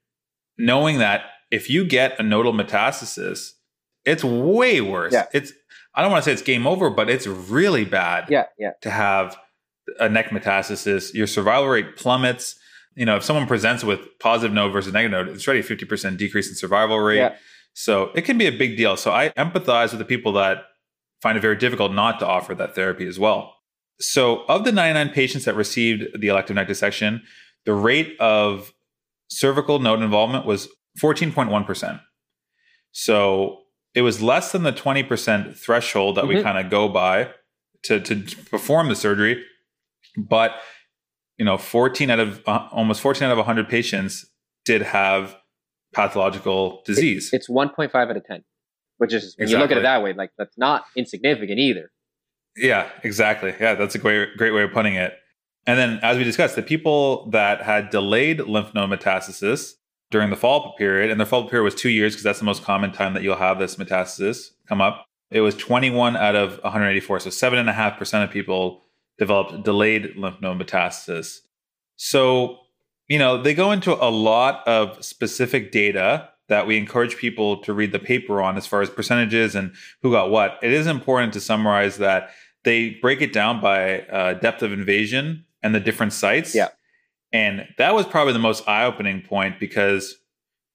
S1: knowing that if you get a nodal metastasis, it's way worse.
S3: Yeah.
S1: It's I don't want to say it's game over, but it's really bad
S3: Yeah. Yeah.
S1: to have a neck metastasis, your survival rate plummets. You know, if someone presents with positive node versus negative node, it's already 50% decrease in survival rate.
S3: Yeah.
S1: So it can be a big deal. So I empathize with the people that find it very difficult not to offer that therapy as well. So of the 99 patients that received the elective neck dissection, the rate of cervical node involvement was 14.1%. So it was less than the 20% threshold that we
S3: Mhm.
S1: kind of go by to, to perform the surgery. But, you know, 14 out of uh, almost 14 out of 100 patients did have pathological disease.
S3: It's 1.5 out of 10, which is, when you look at it that way, like that's not insignificant either.
S1: Yeah, exactly. Yeah, that's a great great way of putting it. And then as we discussed, the people that had delayed lymph node metastasis during the follow-up period, and the follow-up period was two years because that's the most common time that you'll have this metastasis come up. It was 21 out of 184. So seven and a half percent of people developed delayed lymph node metastasis. So, you know, they go into a lot of specific data that we encourage people to read the paper on as far as percentages and who got what. It is important to summarize that they break it down by uh, depth of invasion and the different sites.
S3: Yeah.
S1: And that was probably the most eye opening point because,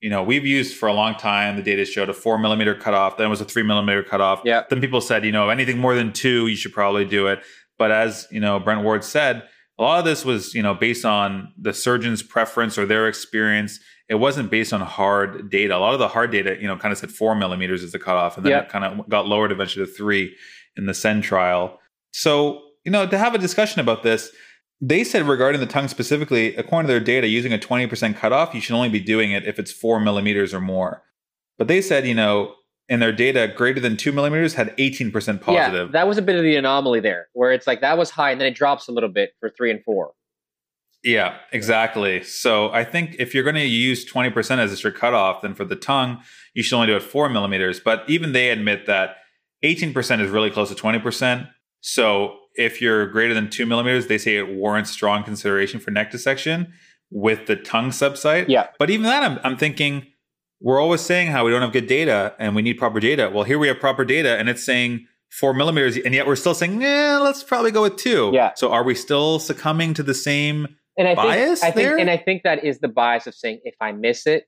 S1: you know, we've used for a long time, the data showed a four millimeter cutoff, then it was a three millimeter cutoff.
S3: Yeah.
S1: Then people said, you know, anything more than two, you should probably do it. But as, you know, Brent Ward said, a lot of this was, you know, based on the surgeon's preference or their experience. It wasn't based on hard data. A lot of the hard data, you know, kind of said four millimeters is the cutoff, and then
S3: Yeah.
S1: it kind of got lowered eventually to three in the SEN trial. So, you know, to have a discussion about this, they said regarding the tongue specifically, according to their data, using a 20% cutoff, you should only be doing it if it's four millimeters or more. But they said, you know, in their data, greater than two millimeters had 18% positive.
S3: Yeah, that was a bit of the anomaly there, where it's like that was high and then it drops a little bit for three and four.
S1: Yeah, exactly. So I think if you're going to use 20% as a strict cutoff, then for the tongue, you should only do it four millimeters. But even they admit that 18% is really close to 20%. So if you're greater than two millimeters, they say it warrants strong consideration for neck dissection with the tongue subsite.
S3: Yeah.
S1: But even that, I'm, I'm thinking we're always saying how we don't have good data and we need proper data. Well, here we have proper data and it's saying four millimeters, and yet we're still saying, yeah, let's probably go with two.
S3: Yeah.
S1: So are we still succumbing to the same?
S3: And I
S1: Bias
S3: think, I think,
S1: there?
S3: and I think that is the bias of saying if I miss it,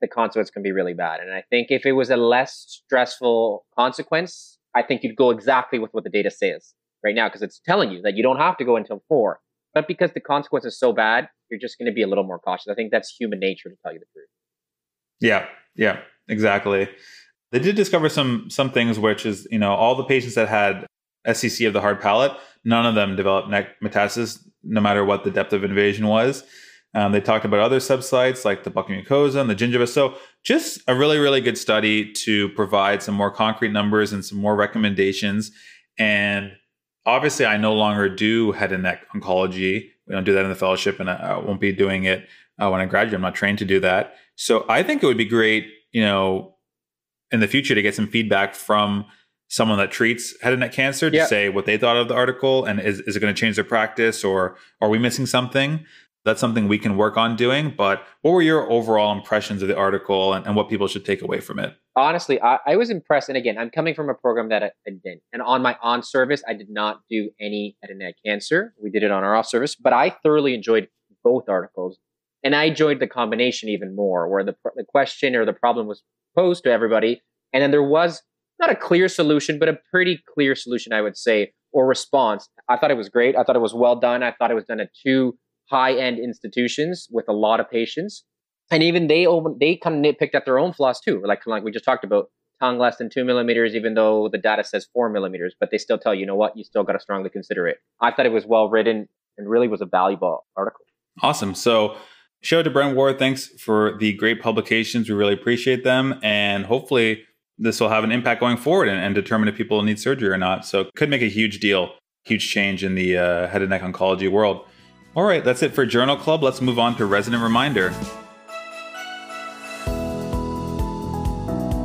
S3: the consequence can be really bad. And I think if it was a less stressful consequence, I think you'd go exactly with what the data says right now because it's telling you that you don't have to go until four. But because the consequence is so bad, you're just going to be a little more cautious. I think that's human nature to tell you the truth.
S1: Yeah, yeah, exactly. They did discover some some things, which is you know all the patients that had SCC of the hard palate, none of them developed neck metastasis, no matter what the depth of invasion was. Um, they talked about other subsites like the buccal mucosa and the gingiva. So just a really, really good study to provide some more concrete numbers and some more recommendations. And obviously, I no longer do head and neck oncology. We don't do that in the fellowship, and I, won't be doing it uh, when I graduate. I'm not trained to do that. So I think it would be great, you know, in the future to get some feedback from someone that treats head and neck cancer to say what they thought of the article and is, is it going to change their practice or are we missing something? That's something we can work on doing. But what were your overall impressions of the article and, and what people should take away from it?
S3: Honestly, I, I, was impressed. And again, I'm coming from a program that I, I did. And on my on service, I did not do any head and neck cancer. We did it on our off service, but I thoroughly enjoyed both articles. And I enjoyed the combination even more, where the, the question or the problem was posed to everybody. And then there was not a clear solution, but a pretty clear solution, I would say, or response. I thought it was great. I thought it was well done. I thought it was done at two high end institutions with a lot of patients. And even they they kind of nitpicked at their own flaws too. Like like we just talked about, tongue less than two millimeters, even though the data says four millimeters, but they still tell you, you know what, you still got to strongly consider it. I thought it was well written and really was a valuable article.
S1: Awesome. So show to Brent Ward. Thanks for the great publications. We really appreciate them. And hopefully this will have an impact going forward and, and, determine if people need surgery or not. So could make a huge deal, huge change in the uh, head and neck oncology world. All right, that's it for Journal Club. Let's move on to Resident Reminder.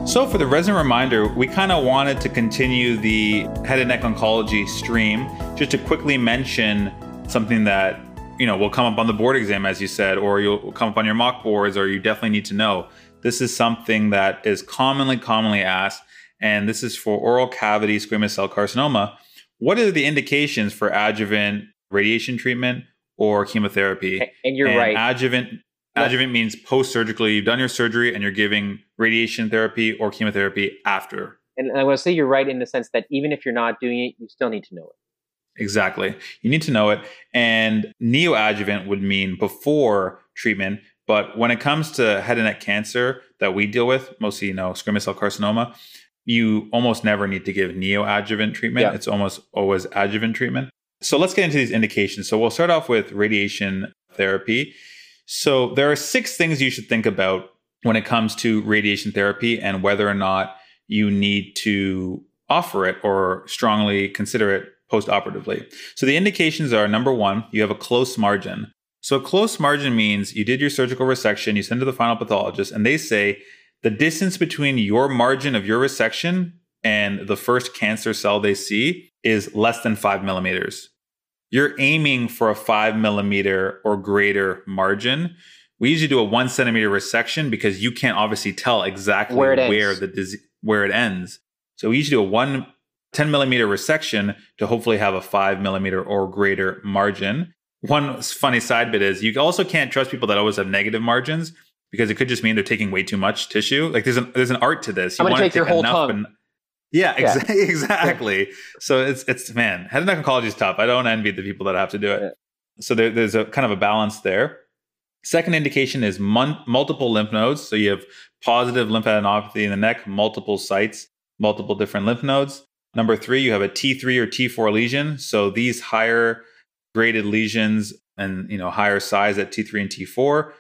S1: So, for the resident reminder, we kind of wanted to continue the head and neck oncology stream just to quickly mention something that you know will come up on the board exam, as you said, or you'll come up on your mock boards, or you definitely need to know. This is something that is commonly, commonly asked, and this is for oral cavity squamous cell carcinoma. What are the indications for adjuvant radiation treatment or chemotherapy?
S3: And you're and right.
S1: Adjuvant adjuvant means post surgically. You've done your surgery and you're giving radiation therapy or chemotherapy after.
S3: And I want to say you're right in the sense that even if you're not doing it, you still need to know it.
S1: Exactly. You need to know it. And neoadjuvant would mean before treatment, but when it comes to head and neck cancer that we deal with, mostly, you know, squamous cell carcinoma, you almost never need to give neoadjuvant treatment. Yeah. It's almost always adjuvant treatment. So let's get into these indications. So we'll start off with radiation therapy. So there are six things you should think about when it comes to radiation therapy and whether or not you need to offer it or strongly consider it post-operatively. So the indications are number one, you have a close margin. So a close margin means you did your surgical resection, you send to the final pathologist, and they say the distance between your margin of your resection and the first cancer cell they see is less than five millimeters. You're aiming for a five millimeter or greater margin. We usually do a one centimeter resection because you can't obviously tell exactly where, where the disease where it ends. So we usually do a one 10 millimeter resection to hopefully have a five millimeter or greater margin one funny side bit is you also can't trust people that always have negative margins because it could just mean they're taking way too much tissue. Like there's an there's an art to this.
S3: You I'm gonna take, take your whole tongue.
S1: Yeah, yeah. Exactly. So it's it's man, head and neck oncology is tough. I don't envy the people that have to do it. Yeah. So there, there's a kind of a balance there. Second indication is mon- multiple lymph nodes. So you have positive lymphadenopathy in the neck, multiple sites, multiple different lymph nodes. Number three, you have a T3 or T4 lesion. So these higher graded lesions and you know higher size at T3 and T4,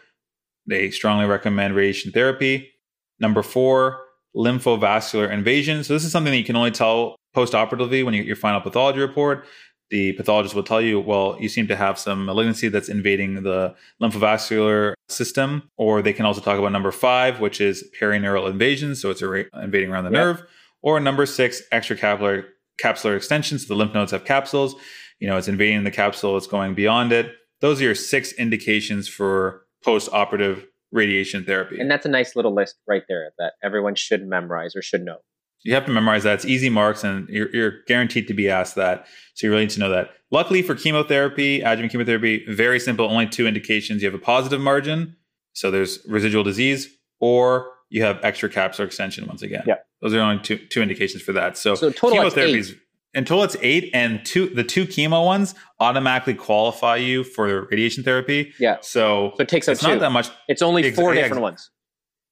S1: they strongly recommend radiation therapy. Number four, lymphovascular invasion. So this is something that you can only tell post-operatively when you get your final pathology report. The pathologist will tell you, well, you seem to have some malignancy that's invading the lymphovascular system. Or they can also talk about number five, which is perineural invasion. So it's invading around the yep. nerve. Or number six, extracapsular capsular extension. So the lymph nodes have capsules you know, it's invading the capsule, it's going beyond it. Those are your six indications for post operative radiation therapy.
S3: And that's a nice little list right there that everyone should memorize or should know.
S1: You have to memorize that. It's easy marks, and you're, you're guaranteed to be asked that. So you really need to know that. Luckily for chemotherapy, adjuvant chemotherapy, very simple, only two indications. You have a positive margin, so there's residual disease, or you have extra extracapsular extension once again.
S3: Yeah.
S1: Those are only two, two indications for that. So,
S3: so total chemotherapy is
S1: until it's eight and two the two chemo ones automatically qualify you for radiation therapy.
S3: Yeah.
S1: So,
S3: so it takes
S1: it's
S3: two.
S1: not that much.
S3: It's only four different ones.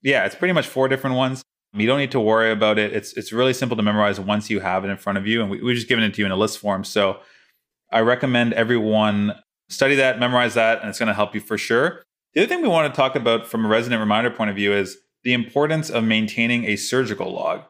S1: Yeah it's pretty much four different ones. You don't need to worry about it. It's it's really simple to memorize once you have it in front of you and we, we're just giving it to you in a list form. So i recommend everyone study that memorize that and it's going to help you for sure. The other thing we want to talk about from a resident reminder point of view is the importance of maintaining a surgical log.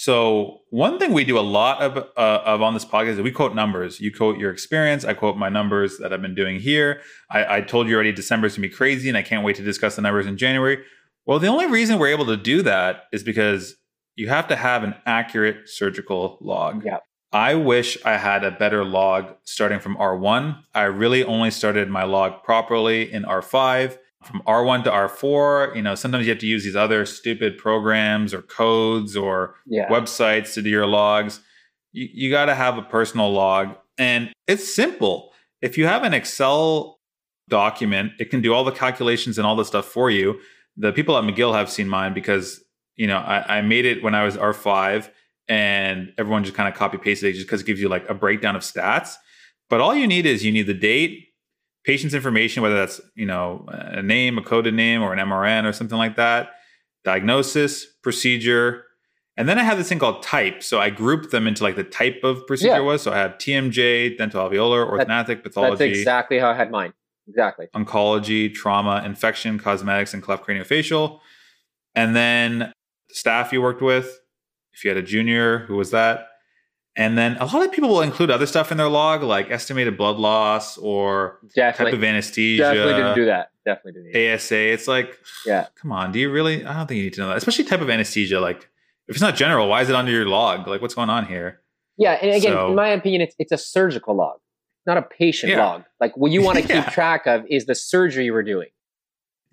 S1: So one thing we do a lot of, uh, of on this podcast is we quote numbers. You quote your experience. I quote my numbers that I've been doing here. I, I told you already December is gonna be crazy, and I can't wait to discuss the numbers in January. Well, the only reason we're able to do that is because you have to have an accurate surgical log.
S3: Yeah.
S1: I wish I had a better log starting from R1. I really only started my log properly in R5 from R1 to R4, you know, sometimes you have to use these other stupid programs or codes or
S3: Yeah.
S1: websites to do your logs. You, you got to have a personal log. And it's simple. If you have an Excel document, it can do all the calculations and all the stuff for you. The people at McGill have seen mine because, you know, I, I made it when I was R5 and everyone just kind of copy pasted it just because it gives you like a breakdown of stats. But all you need is you need the date, patient's information, whether that's you know a name, a coded name, or an MRN or something like that, diagnosis, procedure, and then I have this thing called type. So I grouped them into like the type of procedure
S3: Yeah.
S1: was. So I have TMJ, dental alveolar,
S3: orthognathic,
S1: pathology.
S3: That's exactly how I had mine. Exactly.
S1: oncology, trauma, infection, cosmetics, and cleft craniofacial. And then the staff you worked with, if you had a junior, who was that? And then a lot of people will include other stuff in their log, like estimated blood loss or type of anesthesia.
S3: Definitely didn't do that. Definitely didn't.
S1: ASA. It's like,
S3: Yeah.
S1: come on. Do you really? I don't think you need to know that. Especially type of anesthesia. Like, if it's not general, why is it under your log? Like, what's going on here?
S3: Yeah, and again,
S1: So-
S3: in my opinion, it's it's a surgical log, not a patient
S1: Yeah.
S3: log. Like what you want to keep track of is the surgery you were doing.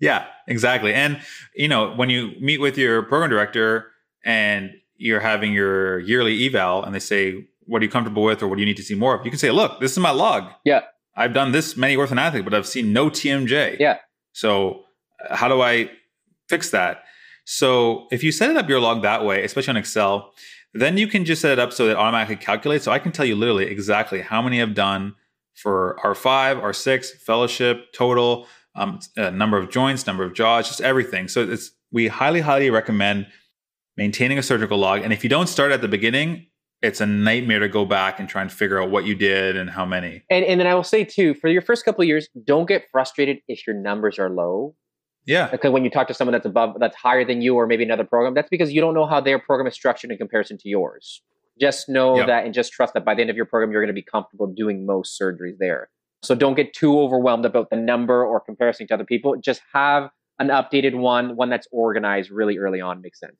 S1: Yeah, exactly. And you know, when you meet with your program director and you're having your yearly eval, and they say, "What are you comfortable with, or what do you need to see more of?" You can say, "Look, this is my log.
S3: Yeah.
S1: I've done this many orthognathic, but I've seen no TMJ.
S3: Yeah.
S1: So uh, how do I fix that? So if you set it up your log that way, especially on Excel, then you can just set it up so that it automatically calculates. So I can tell you literally exactly how many I've done for R5, R6, fellowship, total, um, uh, number of joints, number of jaws, just everything. So it's we highly, highly recommend maintaining a surgical log. And if you don't start at the beginning, it's a nightmare to go back and try and figure out what you did and how many.
S3: And and then I will say too, for your first couple of years, don't get frustrated if your numbers are low.
S1: Yeah.
S3: Because when you talk to someone that's above, that's higher than you, or maybe another program, that's because you don't know how their program is structured in comparison to yours. Just know
S1: Yep.
S3: that and just trust that by the end of your program, you're going to be comfortable doing most surgeries there. So don't get too overwhelmed about the number or comparison to other people. Just have an updated one, one that's organized really early on. Makes sense.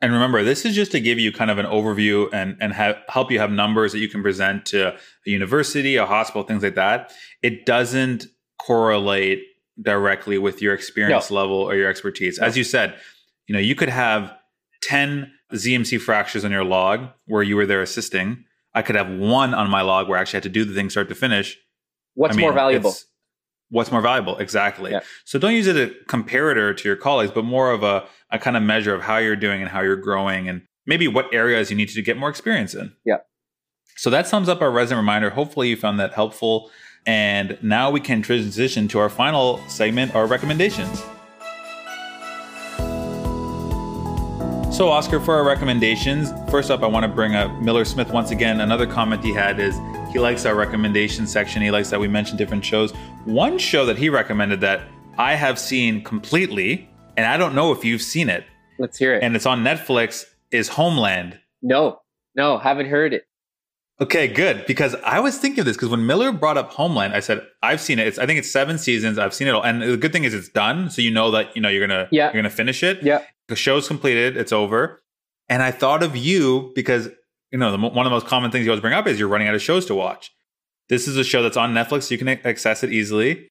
S1: And remember, this is just to give you kind of an overview and and have, help you have numbers that you can present to a university, a hospital, things like that. It doesn't correlate directly with your experience level or your expertise. As you said, you know, you could have 10 ZMC fractures on your log where you were there assisting. I could have one on my log where I actually had to do the thing start to finish.
S3: What's
S1: I mean,
S3: more valuable?
S1: it's- What's more valuable? Exactly.
S3: Yeah.
S1: So don't use it as a comparator to your colleagues, but more of a, a kind of measure of how you're doing and how you're growing and maybe what areas you need to get more experience in.
S3: Yeah.
S1: So that sums up our resident reminder. Hopefully you found that helpful. And now we can transition to our final segment, our recommendations. So, Oscar, for our recommendations, first up, I want to bring up Miller Smith once again. Another comment he had is he likes our recommendation section. He likes that we mention different shows. One show that he recommended that I have seen completely, and I don't know if you've seen it,
S3: Let's hear it.
S1: and it's on Netflix, is Homeland.
S3: no, no, haven't heard it.
S1: Okay, good. Because I was thinking of this because when Miller brought up Homeland, I said I've seen it. It's I think it's seven seasons. I've seen it all, and the good thing is it's done, so you know that you know you're gonna
S3: Yeah.
S1: you're gonna finish it.
S3: Yeah.
S1: The show's completed. It's over. And I thought of you because you know the, one of the most common things you always bring up is you're running out of shows to watch. This is a show that's on Netflix. So you can access it easily.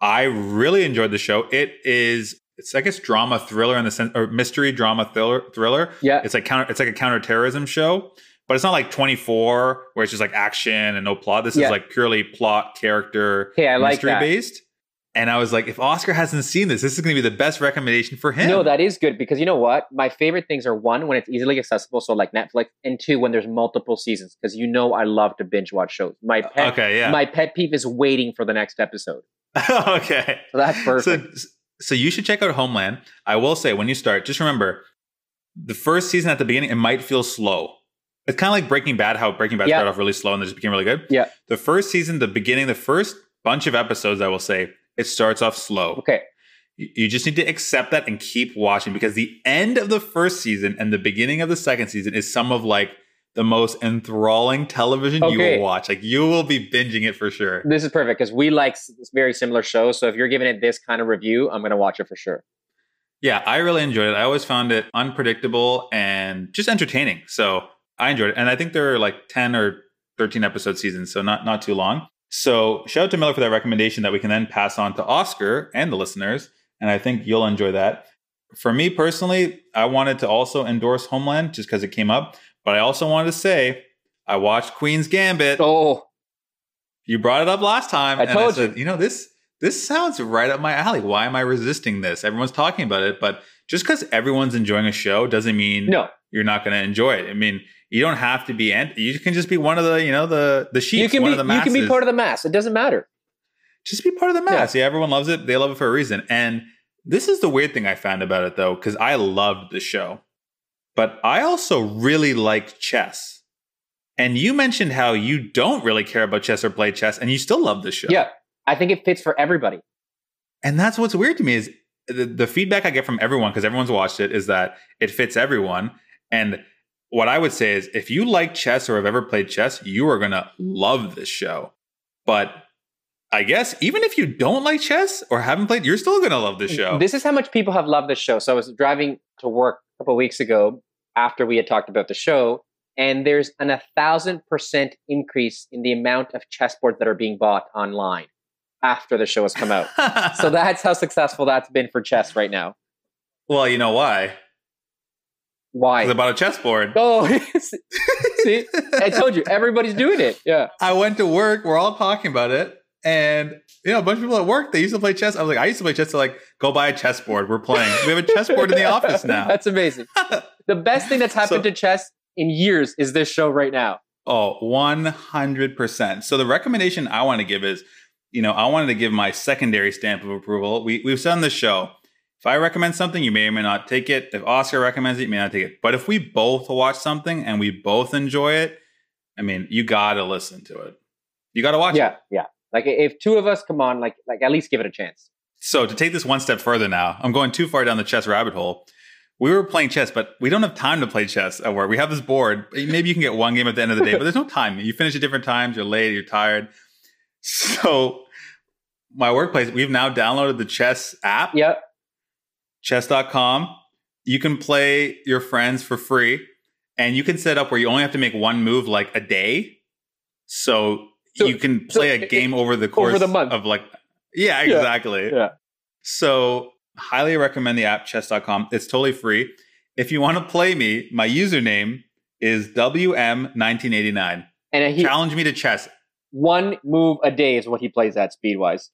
S1: I really enjoyed the show. It is it's I guess drama thriller in the sense or mystery drama thriller thriller.
S3: Yeah.
S1: It's like counter it's like a counterterrorism show, but it's not like 24 where it's just like action and no plot. This
S3: Yeah.
S1: is like purely plot, character,
S3: Hey, I like that.
S1: based. And I was like, if Oscar hasn't seen this, this is going to be the best recommendation for him.
S3: No, that is good because you know what? My favorite things are one, when it's easily accessible, so like Netflix, and two, when there's multiple seasons, because you know I love to binge watch shows. My uh, pet,
S1: okay, yeah.
S3: my pet peeve is waiting for the next episode.
S1: okay.
S3: So that's perfect.
S1: So, so you should check out Homeland. I will say when you start, just remember the first season at the beginning, it might feel slow. It's kind of like Breaking Bad, how Breaking Bad
S3: Yeah.
S1: started off really slow and then just became really good.
S3: Yeah.
S1: The first season, the beginning, the first bunch of episodes, I will say, it starts off slow.
S3: okay.
S1: You just need to accept that and keep watching because the end of the first season and the beginning of the second season is some of like the most enthralling television you will watch. Like you will be binging it for sure.
S3: This is perfect because we like very similar shows. So if you're giving it this kind of review, I'm going to watch it for sure.
S1: Yeah, I really enjoyed it. I always found it unpredictable and just entertaining. So I enjoyed it. And I think there are like 10 or 13 episode seasons, so not not too long. So shout out to Miller for that recommendation that we can then pass on to Oscar and the listeners. And I think you'll enjoy that. For me personally, I wanted to also endorse Homeland just because it came up. But I also wanted to say I watched Queen's Gambit.
S3: Oh,
S1: You brought it up last time.
S3: I
S1: and
S3: told
S1: said, you know, this this sounds right up my alley. Why am I resisting this? Everyone's talking about it, but just because everyone's enjoying a show doesn't mean
S3: no.
S1: you're not going to enjoy it. I mean, you don't have to be. Ant- you can just be one of the, you know, the the sheep.
S3: You can
S1: one
S3: be
S1: of the
S3: you can be part of the mass. It doesn't matter.
S1: just be part of the mass. Yeah. everyone loves it. They love it for a reason. And this is the weird thing I found about it though, because I loved the show, but I also really liked chess. And you mentioned how you don't really care about chess or play chess, and you still love the show.
S3: Yeah. I think it fits for everybody.
S1: And that's what's weird to me is the, the feedback I get from everyone because everyone's watched it is that it fits everyone. And what I would say is if you like chess or have ever played chess, you are gonna love this show. But I guess even if you don't like chess or haven't played, you're still gonna love this mm, show.
S3: This is how much people have loved this show. So I was driving to work a couple of weeks ago after we had talked about the show, and there's an a thousand percent increase in the amount of chessboards that are being bought online after the show has come out. so that's how successful that's been for chess right now.
S1: well, you know why?
S3: Why?
S1: Because I bought a chessboard.
S3: Oh, see, I told you, everybody's doing it. Yeah.
S1: I went to work. We're all talking about it. And you know, a bunch of people at work they used to play chess. I was like, I used to play chess. So like, go buy a chessboard. We're playing. We have a chessboard in the office now.
S3: That's amazing. The best thing that's happened
S1: So-
S3: to chess in years is this show right now.
S1: Oh, 100%. So the recommendation I want to give is, you know, I wanted to give my secondary stamp of approval. We, we've said on the show, if I recommend something, you may or may not take it. If Oscar recommends it, you may not take it. But if we both watch something and we both enjoy it, I mean, you got to listen to it. You got to watch it.
S3: Yeah, yeah. Like if two of us come on, like like at least give it a chance.
S1: So to take this one step further now, I'm going too far down the chess rabbit hole. We were playing chess, but we don't have time to play chess at work. We have this board. Maybe you can get one game at the end of the day, but there's no time. You finish at different times. You're late. You're tired. So my workplace, we've now downloaded the chess app,
S3: Yep.
S1: chess.com. You can play your friends for free, and you can set up where you only have to make one move like a day. So,
S3: So-
S1: you can play
S3: it-
S1: a game over the course
S3: the month.
S1: of like, yeah,
S3: Yeah.
S1: exactly.
S3: Yeah.
S1: So, highly recommend the app chess.com. It's totally free. If you want to play me, my username is WM1989.
S3: And he
S1: Challenge me to chess.
S3: one move a day is what he plays at speed wise.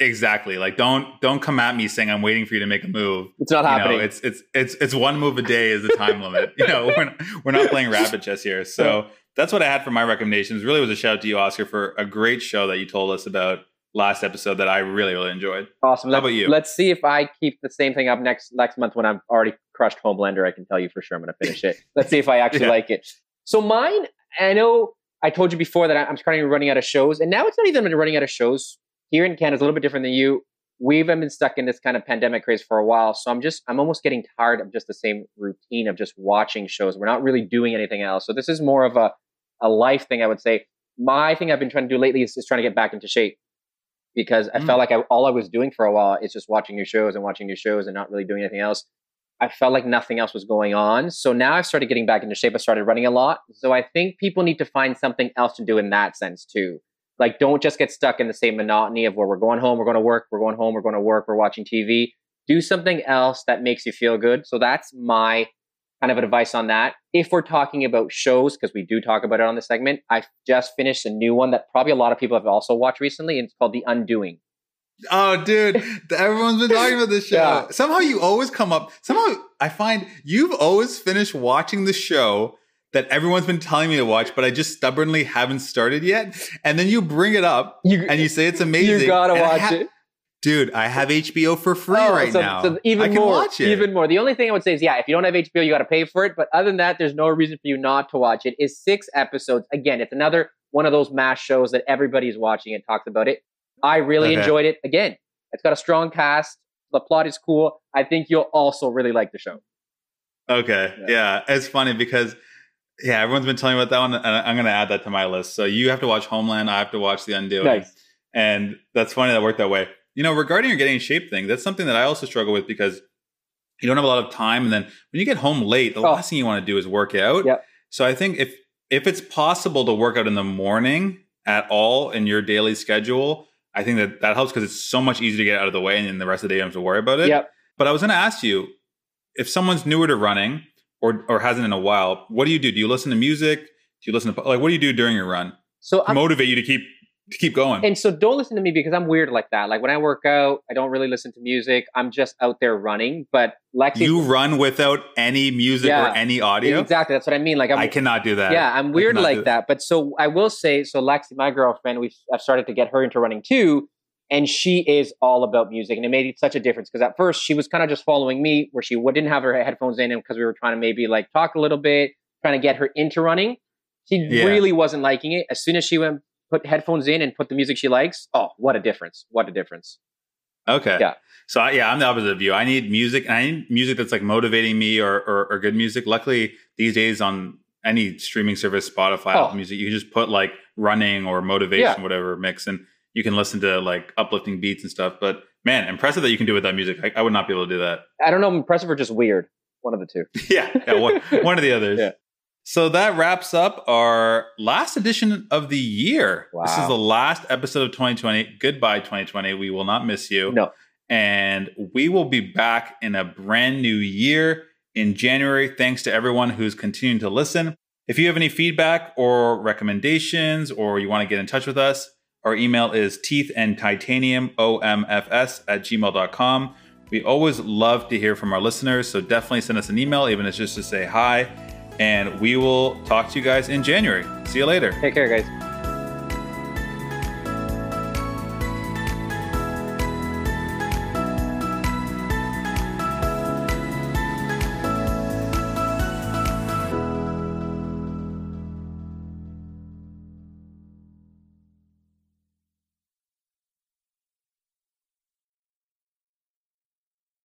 S1: Exactly. Like don't don't come at me saying I'm waiting for you to make a move.
S3: It's not
S1: You
S3: happening.
S1: know, it's it's it's it's one move a day is the time limit. You know, we're not, we're not playing rapid chess here. So that's what I had for my recommendations. Really was a shout out to you, Oscar, for a great show that you told us about last episode that I really really enjoyed.
S3: awesome.
S1: how
S3: Let's-
S1: about you?
S3: Let's see if I keep the same thing up next next month when I've already crushed Home Homelander. I can tell you for sure I'm going to finish it. Let's see if I actually
S1: Yeah.
S3: like it. So mine, I know I told you before that I'm starting to running out of shows, and now it's not even running out of shows. Here in Canada, it's a little bit different than you. We've been stuck in this kind of pandemic craze for a while, so I'm just I'm almost getting tired of just the same routine of just watching shows. We're not really doing anything else. So this is more of a a life thing, I would say. My thing I've been trying to do lately is just trying to get back into shape because I
S1: Mm.
S3: felt like I, all I was doing for a while is just watching new shows and watching new shows and not really doing anything else. I felt like nothing else was going on. So now I've started getting back into shape. I started running a lot. So I think people need to find something else to do in that sense too. Like, don't just get stuck in the same monotony of where we're going home, we're going to work, we're going home, we're going to work, we're watching TV. Do something else that makes you feel good. So that's my kind of advice on that. If we're talking about shows, because we do talk about it on the segment, I just finished a new one that probably a lot of people have also watched recently, and it's called The Undoing.
S1: Oh, dude, everyone's been talking about this show.
S3: Yeah.
S1: Somehow you always come up. Somehow I find you've always finished watching the show that everyone's been telling me to watch, but I just stubbornly haven't started yet. And then you bring it up
S3: You,
S1: and you say it's amazing.
S3: you gotta watch
S1: ha-
S3: it.
S1: dude. I have HBO for free
S3: Oh,
S1: right
S3: so,
S1: now.
S3: So even
S1: I can
S3: more,
S1: watch it.
S3: even more. The only thing I would say is, yeah, if you don't have HBO, you got to pay for it. But other than that, there's no reason for you not to watch it. It's six episodes. Again, it's another one of those mass shows that everybody's watching and talks about it. I really
S1: Okay.
S3: enjoyed it. Again, it's got a strong cast. The plot is cool. I think you'll also really like the show.
S1: Okay. Yeah. yeah. It's funny because yeah, everyone's been telling me about that one, and I'm going to add that to my list. So you have to watch Homeland. I have to watch The Undoing.
S3: Nice.
S1: And that's funny that worked that way. You know, regarding your getting in shape thing, that's something that I also struggle with because you don't have a lot of time, and then when you get home late, the oh. last thing you want to do is work out.
S3: Yep.
S1: So I think if if it's possible to work out in the morning at all in your daily schedule, I think that that helps because it's so much easier to get out of the way, and then the rest of the day you don't have to worry about it.
S3: Yep.
S1: But I was going to ask you if someone's newer to running or or hasn't in a while, what do you do? Do you listen to music? Do you listen to like what do you do during your run?
S3: So
S1: to motivate you to keep to keep going.
S3: And so don't listen to me because I'm weird like that. Like when I work out, I don't really listen to music. I'm just out there running. But Lexi,
S1: you run without any music yeah, or any audio.
S3: Exactly, that's what I mean. Like I'm,
S1: I cannot do that.
S3: Yeah, I'm weird like that. that. But so I will say, so Lexi, my girlfriend, we've I've started to get her into running too and she is all about music and it made such a difference because at first she was kind of just following me where she didn't have her headphones in and because we were trying to maybe like talk a little bit trying to get her into running. She yeah. really wasn't liking it. As soon as she went put headphones in and put the music she likes oh what a difference what a difference.
S1: Okay.
S3: Yeah.
S1: So yeah i'm the opposite of you. I need music and i need music that's like motivating me or, or, or good music. Luckily these days on any streaming service spotify oh. music you can just put like running or motivation yeah. whatever mix and you can listen to like uplifting beats and stuff. But man, impressive that you can do without music. I, I would not be able to do that.
S3: I don't know, impressive or just weird. One of the two.
S1: yeah, yeah one, one of the others. Yeah. So that wraps up our last edition of the year. Wow. This is the last episode of 2020. Goodbye, 2020. We will not miss you.
S3: No.
S1: And we will be back in a brand new year in January. Thanks to everyone who's continuing to listen. If you have any feedback or recommendations or you want to get in touch with us, our email is teeth and titanium omfs at gmail.com. We always love to hear from our listeners, so definitely send us an email, even if it's just to say hi. And we will talk to you guys in January. See you later.
S3: Take care, guys.